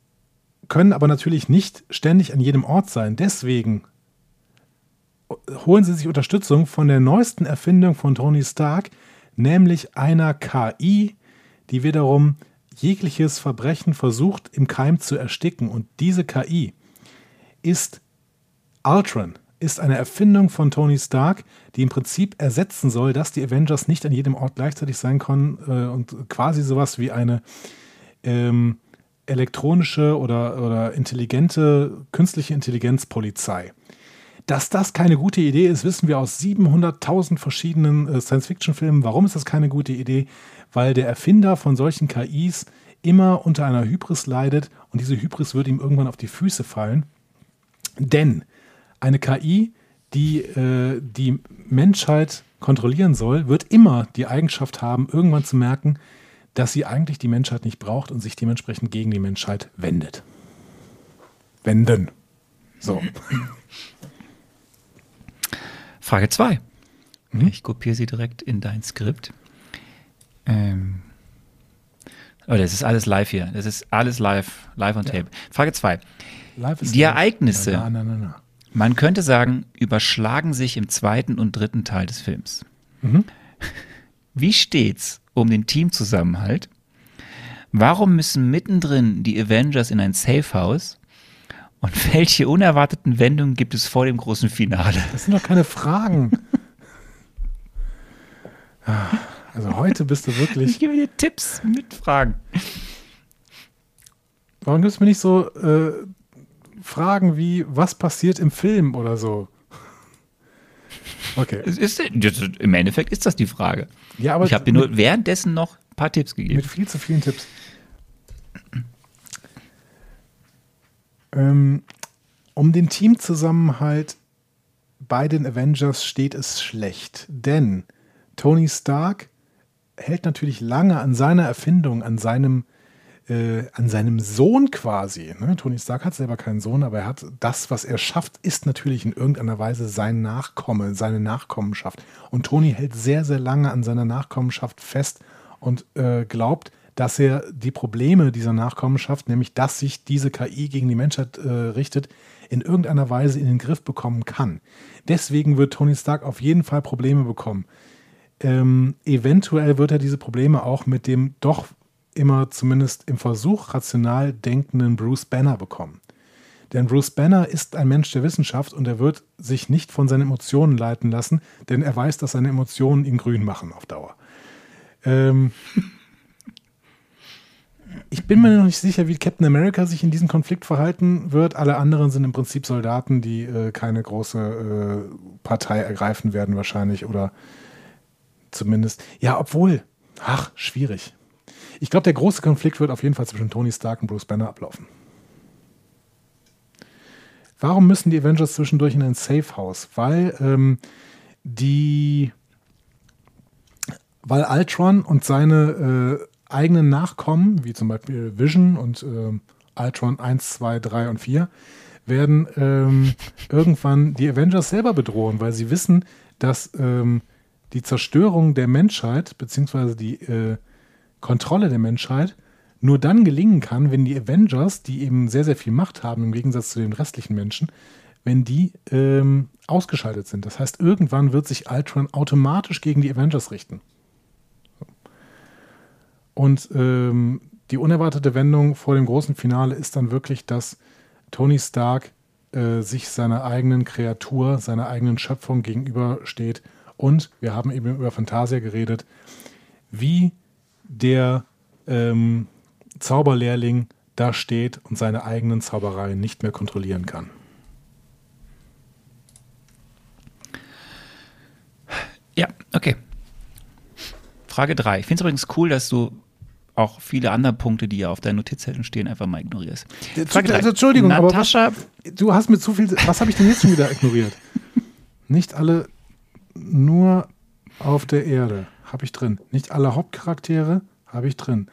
können aber natürlich nicht ständig an jedem Ort sein. Deswegen holen sie sich Unterstützung von der neuesten Erfindung von Tony Stark, nämlich einer KI, die wiederum jegliches Verbrechen versucht im Keim zu ersticken. Und diese KI ist Ultron, ist eine Erfindung von Tony Stark, die im Prinzip ersetzen soll, dass die Avengers nicht an jedem Ort gleichzeitig sein können äh, und quasi sowas wie eine ähm, elektronische oder, oder intelligente, künstliche Intelligenzpolizei. Dass das keine gute Idee ist, wissen wir aus 700.000 verschiedenen äh, Science-Fiction-Filmen. Warum ist das keine gute Idee? Weil der Erfinder von solchen KIs immer unter einer Hybris leidet und diese Hybris wird ihm irgendwann auf die Füße fallen. Denn eine KI, die äh, die Menschheit kontrollieren soll, wird immer die Eigenschaft haben, irgendwann zu merken, dass sie eigentlich die Menschheit nicht braucht und sich dementsprechend gegen die Menschheit wendet. Wenden. So. Frage 2. Ich kopiere sie direkt in dein Skript. Ähm. Oh, das ist alles live hier. Das ist alles live, live on tape. Frage 2. Life is Die. Ereignisse. Na, na, na. Man könnte sagen, überschlagen sich im zweiten und dritten Teil des Films. Wie steht's um den Teamzusammenhalt? Warum müssen mittendrin die Avengers in ein Safehouse? Und welche unerwarteten Wendungen gibt es vor dem großen Finale? Das sind doch keine Fragen. Also heute bist du Ich wirklich. gebe dir Tipps mit Fragen. Warum gibst du mir nicht so äh, Fragen wie, was passiert im Film oder so? Okay. Es ist, Im Endeffekt ist das die Frage. Ja, aber ich habe dir nur währenddessen noch ein paar Tipps gegeben. mit viel zu vielen Tipps. Ähm, um den Teamzusammenhalt bei den Avengers steht es schlecht, denn Tony Stark hält natürlich lange an seiner Erfindung, an seinem, äh, an seinem Sohn quasi. Ne? Tony Stark hat selber keinen Sohn, aber er hat das, was er schafft, ist natürlich in irgendeiner Weise sein Nachkomme, seine Nachkommenschaft. Und Tony hält sehr, sehr lange an seiner Nachkommenschaft fest und äh, glaubt, dass er die Probleme dieser Nachkommenschaft, nämlich dass sich diese KI gegen die Menschheit äh, richtet, in irgendeiner Weise in den Griff bekommen kann. Deswegen wird Tony Stark auf jeden Fall Probleme bekommen. Ähm, eventuell wird er diese Probleme auch mit dem doch immer zumindest im Versuch rational denkenden Bruce Banner bekommen. Denn Bruce Banner ist ein Mensch der Wissenschaft und er wird sich nicht von seinen Emotionen leiten lassen, denn er weiß, dass seine Emotionen ihn grün machen auf Dauer. Ähm, ich bin mir noch nicht sicher, wie Captain America sich in diesem Konflikt verhalten wird. Alle anderen sind im Prinzip Soldaten, die äh, keine große äh, Partei ergreifen werden wahrscheinlich oder zumindest. Ja, obwohl, ach, schwierig. Ich glaube, der große Konflikt wird auf jeden Fall zwischen Tony Stark und Bruce Banner ablaufen. Warum müssen die Avengers zwischendurch in ein Safe House? Weil ähm, die, weil Ultron und seine äh, eigenen Nachkommen, wie zum Beispiel Vision und ähm, Ultron 1, 2, 3 und 4, werden ähm, irgendwann die Avengers selber bedrohen, weil sie wissen, dass ähm, die Zerstörung der Menschheit, beziehungsweise die äh, Kontrolle der Menschheit, nur dann gelingen kann, wenn die Avengers, die eben sehr, sehr viel Macht haben im Gegensatz zu den restlichen Menschen, wenn die ähm, ausgeschaltet sind. Das heißt, irgendwann wird sich Ultron automatisch gegen die Avengers richten. Und ähm, die unerwartete Wendung vor dem großen Finale ist dann wirklich, dass Tony Stark äh, sich seiner eigenen Kreatur, seiner eigenen Schöpfung gegenübersteht. Und wir haben eben über Fantasia geredet, wie der ähm, Zauberlehrling da steht und seine eigenen Zaubereien nicht mehr kontrollieren kann. Ja, okay. Frage 3. Ich finde es übrigens cool, dass du auch viele andere Punkte, die ja auf deinen Notizzetteln stehen, einfach mal ignorierst. Frage. Also, Entschuldigung, aber Natascha, Du hast mir zu viel. Was habe ich denn jetzt schon wieder ignoriert? Nicht alle nur auf der Erde habe ich drin. Nicht alle Hauptcharaktere habe ich drin.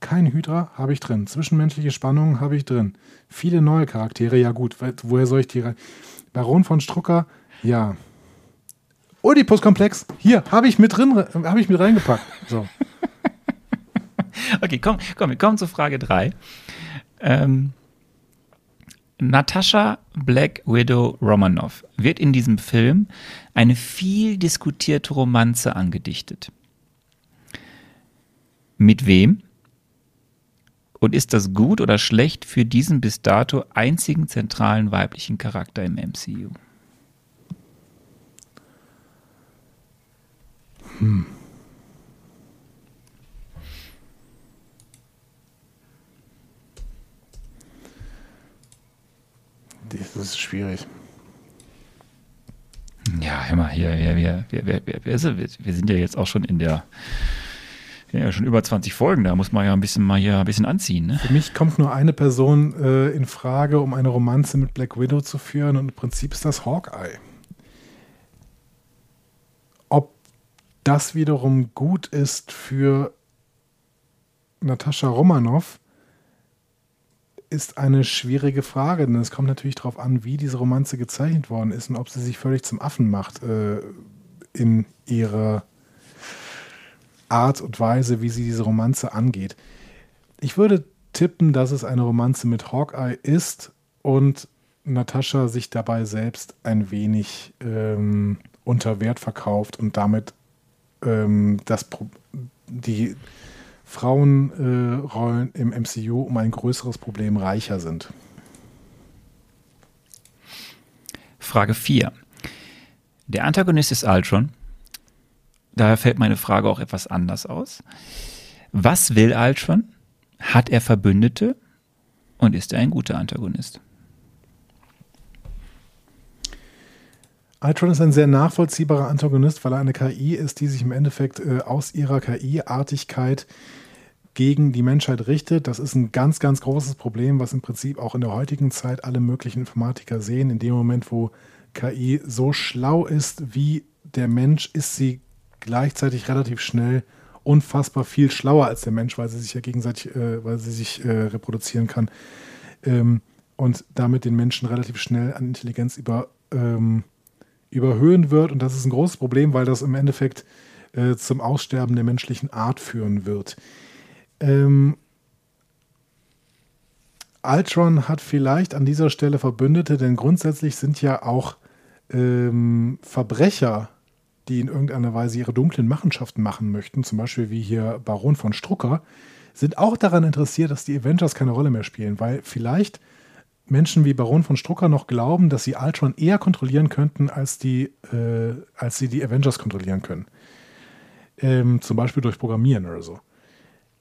Kein Hydra habe ich drin. Zwischenmenschliche Spannungen habe ich drin. Viele neue Charaktere, ja gut. Woher soll ich die rein? Baron von Strucker, ja. Oedipus-Komplex, hier, habe ich mit drin, habe ich mit reingepackt. So. okay, komm, komm, wir kommen zu Frage 3. Ähm, Natascha Black Widow Romanoff wird in diesem Film eine viel diskutierte Romanze angedichtet. Mit wem? Und ist das gut oder schlecht für diesen bis dato einzigen zentralen weiblichen Charakter im MCU? Das ist schwierig. Ja, hör mal, hier, wir, wir, wir, wir, sind ja jetzt auch schon in der, ja, schon über 20 Folgen, da muss man ja ein bisschen mal hier ein bisschen anziehen. Ne? Für mich kommt nur eine Person äh, in Frage, um eine Romanze mit Black Widow zu führen und im Prinzip ist das Hawkeye. Ob das wiederum gut ist für Natascha Romanoff, ist eine schwierige Frage, denn es kommt natürlich darauf an, wie diese Romanze gezeichnet worden ist und ob sie sich völlig zum Affen macht äh, in ihrer Art und Weise, wie sie diese Romanze angeht. Ich würde tippen, dass es eine Romanze mit Hawkeye ist und Natascha sich dabei selbst ein wenig ähm, unter Wert verkauft und damit ähm, das Pro die Frauenrollen äh, im MCU um ein größeres Problem reicher sind. Frage 4. Der Antagonist ist Ultron. Daher fällt meine Frage auch etwas anders aus. Was will Ultron? Hat er Verbündete? Und ist er ein guter Antagonist? Ultron ist ein sehr nachvollziehbarer Antagonist, weil er eine KI ist, die sich im Endeffekt äh, aus ihrer KI-Artigkeit gegen die Menschheit richtet. Das ist ein ganz, ganz großes Problem, was im Prinzip auch in der heutigen Zeit alle möglichen Informatiker sehen. In dem Moment, wo KI so schlau ist wie der Mensch, ist sie gleichzeitig relativ schnell unfassbar viel schlauer als der Mensch, weil sie sich ja gegenseitig, äh, weil sie sich äh, reproduzieren kann ähm, und damit den Menschen relativ schnell an Intelligenz über ähm, überhöhen wird. Und das ist ein großes Problem, weil das im Endeffekt äh, zum Aussterben der menschlichen Art führen wird. Ähm, Ultron hat vielleicht an dieser Stelle Verbündete, denn grundsätzlich sind ja auch ähm, Verbrecher, die in irgendeiner Weise ihre dunklen Machenschaften machen möchten, zum Beispiel wie hier Baron von Strucker, sind auch daran interessiert, dass die Avengers keine Rolle mehr spielen, weil vielleicht Menschen wie Baron von Strucker noch glauben, dass sie Ultron eher kontrollieren könnten, als, die, äh, als sie die Avengers kontrollieren können. Ähm, zum Beispiel durch Programmieren oder so.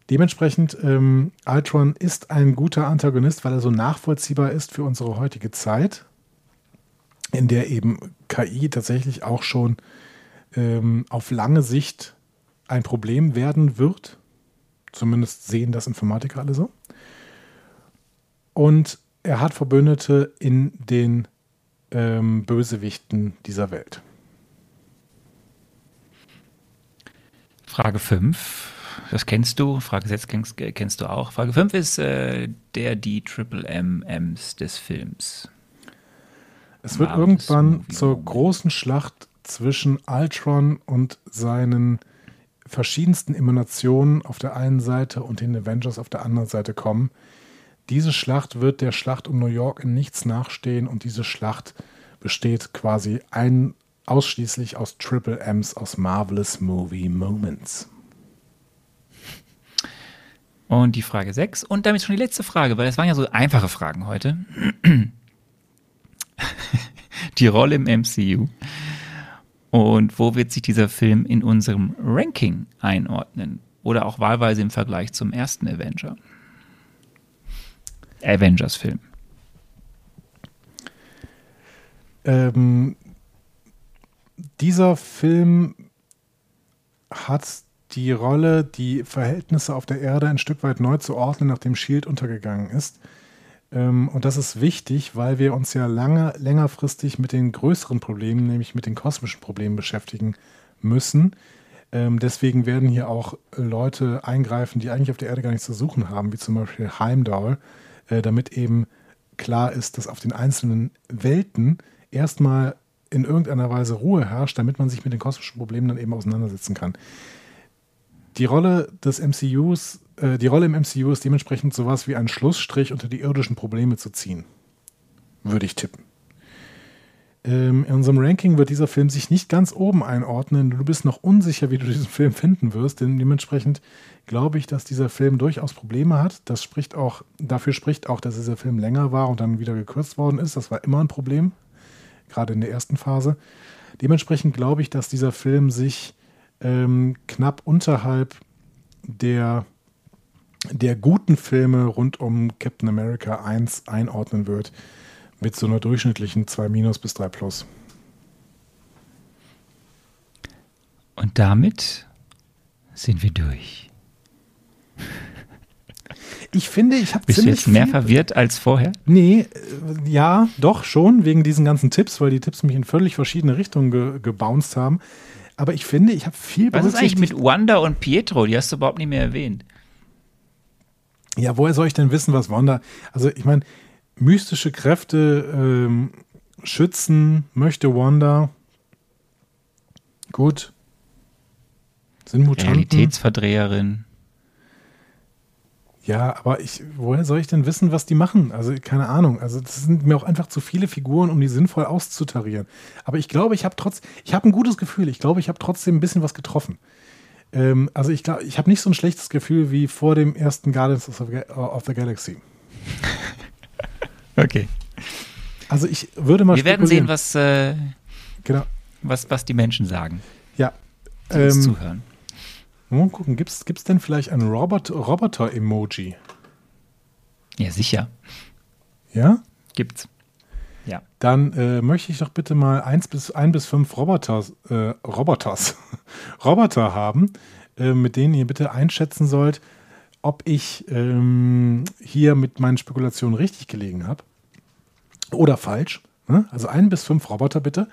Dementsprechend, ähm, Ultron ist ein guter Antagonist, weil er so nachvollziehbar ist für unsere heutige Zeit, in der eben KI tatsächlich auch schon ähm, auf lange Sicht ein Problem werden wird. Zumindest sehen das Informatiker alle so. Und er hat Verbündete in den ähm, Bösewichten dieser Welt. Frage 5. Das kennst du. Frage 6 kennst, kennst du auch. Frage 5 ist äh, der die Triple MMs des Films. Es wird irgendwann zur großen Schlacht zwischen Ultron und seinen verschiedensten Emanationen auf der einen Seite und den Avengers auf der anderen Seite kommen. Diese Schlacht wird der Schlacht um New York in nichts nachstehen und diese Schlacht besteht quasi ein, ausschließlich aus Triple M's, aus Marvelous Movie Moments. Und die Frage 6 und damit schon die letzte Frage, weil das waren ja so einfache Fragen heute. die Rolle im MCU. Und wo wird sich dieser Film in unserem Ranking einordnen? Oder auch wahlweise im Vergleich zum ersten Avenger? Avengers-Film. Ähm, dieser Film hat die Rolle, die Verhältnisse auf der Erde ein Stück weit neu zu ordnen, nachdem Shield untergegangen ist. Ähm, und das ist wichtig, weil wir uns ja lange, längerfristig mit den größeren Problemen, nämlich mit den kosmischen Problemen beschäftigen müssen. Ähm, deswegen werden hier auch Leute eingreifen, die eigentlich auf der Erde gar nichts zu suchen haben, wie zum Beispiel Heimdall, äh, damit eben klar ist, dass auf den einzelnen Welten erstmal in irgendeiner Weise Ruhe herrscht, damit man sich mit den kosmischen Problemen dann eben auseinandersetzen kann. Die Rolle des MCUs, äh, die Rolle im MCU ist dementsprechend sowas wie ein Schlussstrich unter die irdischen Probleme zu ziehen. Würde ich tippen. Ähm, in unserem Ranking wird dieser Film sich nicht ganz oben einordnen. Du bist noch unsicher, wie du diesen Film finden wirst, denn dementsprechend glaube ich, dass dieser Film durchaus Probleme hat. Das spricht auch, dafür spricht auch, dass dieser Film länger war und dann wieder gekürzt worden ist. Das war immer ein Problem, gerade in der ersten Phase. Dementsprechend glaube ich, dass dieser Film sich ähm, knapp unterhalb der, der guten Filme rund um Captain America 1 einordnen wird mit so einer durchschnittlichen 2 minus bis 3 plus. Und damit sind wir durch. Ich finde, ich habe Bist du ziemlich jetzt mehr verwirrt als vorher? Nee, äh, ja, doch schon, wegen diesen ganzen Tipps, weil die Tipps mich in völlig verschiedene Richtungen ge gebounced haben. Aber ich finde, ich habe viel Was ist eigentlich mit Wanda und Pietro? Die hast du überhaupt nicht mehr erwähnt. Ja, woher soll ich denn wissen, was Wanda. Also, ich meine, mystische Kräfte ähm, schützen möchte Wanda. Gut. Sind Mutanten. Realitätsverdreherin. Ja, aber ich, woher soll ich denn wissen, was die machen? Also, keine Ahnung. Also, das sind mir auch einfach zu viele Figuren, um die sinnvoll auszutarieren. Aber ich glaube, ich habe trotz, ich habe ein gutes Gefühl. Ich glaube, ich habe trotzdem ein bisschen was getroffen. Ähm, also, ich glaube, ich habe nicht so ein schlechtes Gefühl wie vor dem ersten Guardians of the, Ga- of the Galaxy. Okay. Also, ich würde mal Wir werden sehen, was, äh, Genau. was, was die Menschen sagen, Ja. die uns Ähm, zuhören. mal gucken, gibt es denn vielleicht ein Robot- Roboter-Emoji? Ja, sicher. Ja? Gibt's. Ja. Dann äh, möchte ich doch bitte mal eins bis, ein bis fünf Roboters, äh, Roboters, Roboter haben, äh, mit denen ihr bitte einschätzen sollt, ob ich ähm, hier mit meinen Spekulationen richtig gelegen habe oder falsch. Ne? Also ein bis fünf Roboter bitte.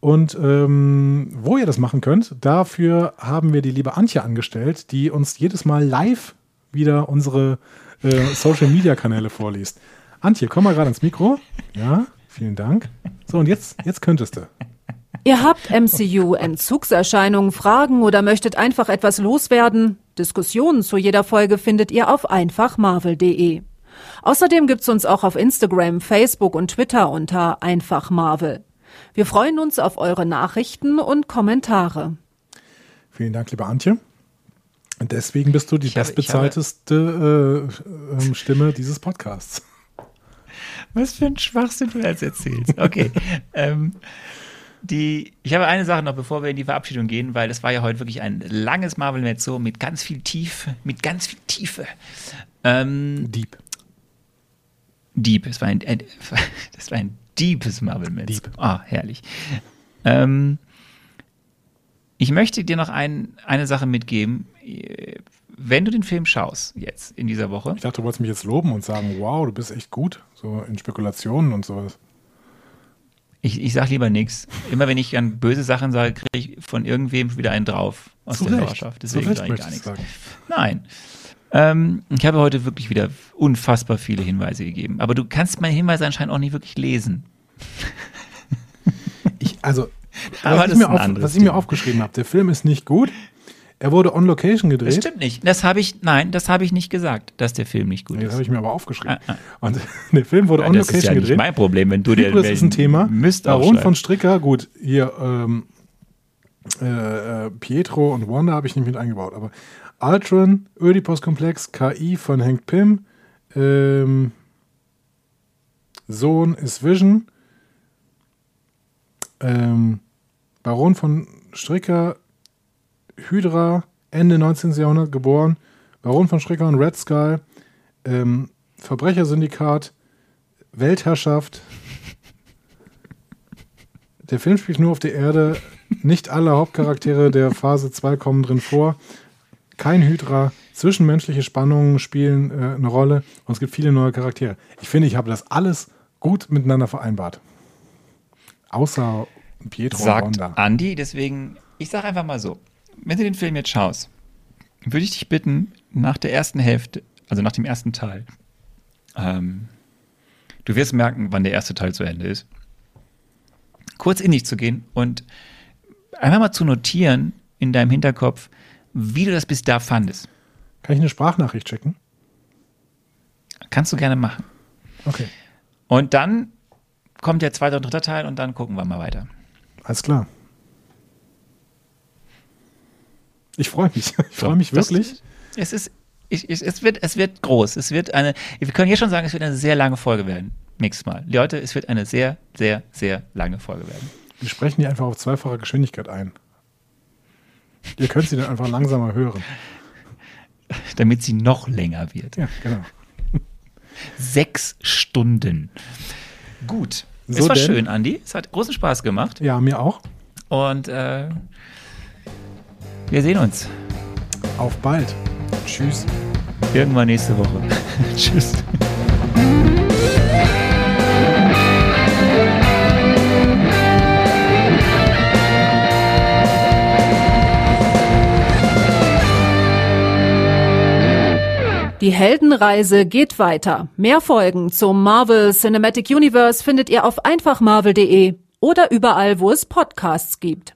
Und ähm, wo ihr das machen könnt, dafür haben wir die liebe Antje angestellt, die uns jedes Mal live wieder unsere äh, Social Media Kanäle vorliest. Antje, komm mal gerade ins Mikro. Ja, vielen Dank. So, und jetzt, jetzt könntest du. Ihr habt MCU-Entzugserscheinungen, Fragen oder möchtet einfach etwas loswerden? Diskussionen zu jeder Folge findet ihr auf einfachmarvel.de. Außerdem gibt's uns auch auf Instagram, Facebook und Twitter unter einfachmarvel. Wir freuen uns auf eure Nachrichten und Kommentare. Vielen Dank, liebe Antje. Und deswegen bist du die Ich bestbezahlteste äh, ähm, Stimme dieses Podcasts. Was für ein Schwachsinn du jetzt erzählst. Okay. ähm, die, ich habe eine Sache noch, bevor wir in die Verabschiedung gehen, weil es war ja heute wirklich ein langes Marvel Mezzo mit ganz viel Tiefe, mit ganz viel Tiefe. Ähm, Dieb. Deep, es war ein, ein, das war ein deepes Marvel Mezzo. Deep. Ah, herrlich. Ähm, ich möchte dir noch ein, eine Sache mitgeben. Wenn du den Film schaust, jetzt in dieser Woche, Ich dachte, du wolltest mich jetzt loben und sagen, wow, du bist echt gut. So in Spekulationen und sowas. Ich, ich sag lieber nichts. Immer wenn ich dann böse Sachen sage, kriege ich von irgendwem wieder einen drauf aus Zu der. Hörerschaft. Deswegen sage ich gar nichts. sagen. Nein. Ähm, ich habe heute wirklich wieder unfassbar viele Hinweise gegeben. Aber du kannst meine Hinweise anscheinend auch nicht wirklich lesen. Ich, also, was, ich auf, was ich mir aufgeschrieben habe, der Film ist nicht gut. Er wurde on location Das gedreht. stimmt nicht. Das habe ich, nein, das habe ich nicht gesagt, dass der Film nicht gut Nee, das ist. habe ich mir aber aufgeschrieben. Ah, ah. Und der Film wurde Ja, on das ist location ja nicht gedreht. mein Problem, wenn du dir Hybris ist ein Thema. Mist Baron von Stricker, gut, hier ähm, äh, äh, Pietro und Wanda habe ich nicht mit eingebaut, aber Ultron, Oedipus-Komplex, KI von Hank Pym, ähm, Sohn ist Vision, ähm, Baron von Stricker, Hydra, Ende 19. Jahrhundert geboren, Baron von Stricker und Red Skull, ähm, Verbrechersyndikat, Weltherrschaft. Der Film spielt nur auf der Erde. Nicht alle Hauptcharaktere der Phase 2 kommen drin vor. Kein Hydra. Zwischenmenschliche Spannungen spielen äh, eine Rolle und es gibt viele neue Charaktere. Ich finde, ich habe das alles gut miteinander vereinbart. Außer Pietro und sagt. Andy. Deswegen, ich sage einfach mal so: Wenn du den Film jetzt schaust, würde ich dich bitten, nach der ersten Hälfte, also nach dem ersten Teil, ähm, du wirst merken, wann der erste Teil zu Ende ist, kurz in dich zu gehen und einfach mal zu notieren in deinem Hinterkopf, wie du das bis da fandest. Kann ich eine Sprachnachricht checken? Kannst du gerne machen. Okay, Und dann kommt der zweite und dritte Teil und dann gucken wir mal weiter. alles klar. Ich freue mich. Ich freue mich das- wirklich. Es ist, ich, ich, es wird, es wird groß. Es wird eine, wir können jetzt schon sagen, es wird eine sehr lange Folge werden. Nächstes Mal. Leute, es wird eine sehr, sehr, sehr lange Folge werden. Wir sprechen die einfach auf zweifacher Geschwindigkeit ein. Ihr könnt sie dann einfach langsamer hören. Damit sie noch länger wird. Ja, genau. Sechs Stunden. Gut. So es war denn? schön, Andi. Es hat großen Spaß gemacht. Ja, mir auch. Und äh, Wir sehen uns Auf bald. Tschüss. irgendwann nächste Woche. Tschüss. Die Heldenreise geht weiter. Mehr Folgen zum Marvel Cinematic Universe findet ihr auf einfachmarvel.de oder überall, wo es Podcasts gibt.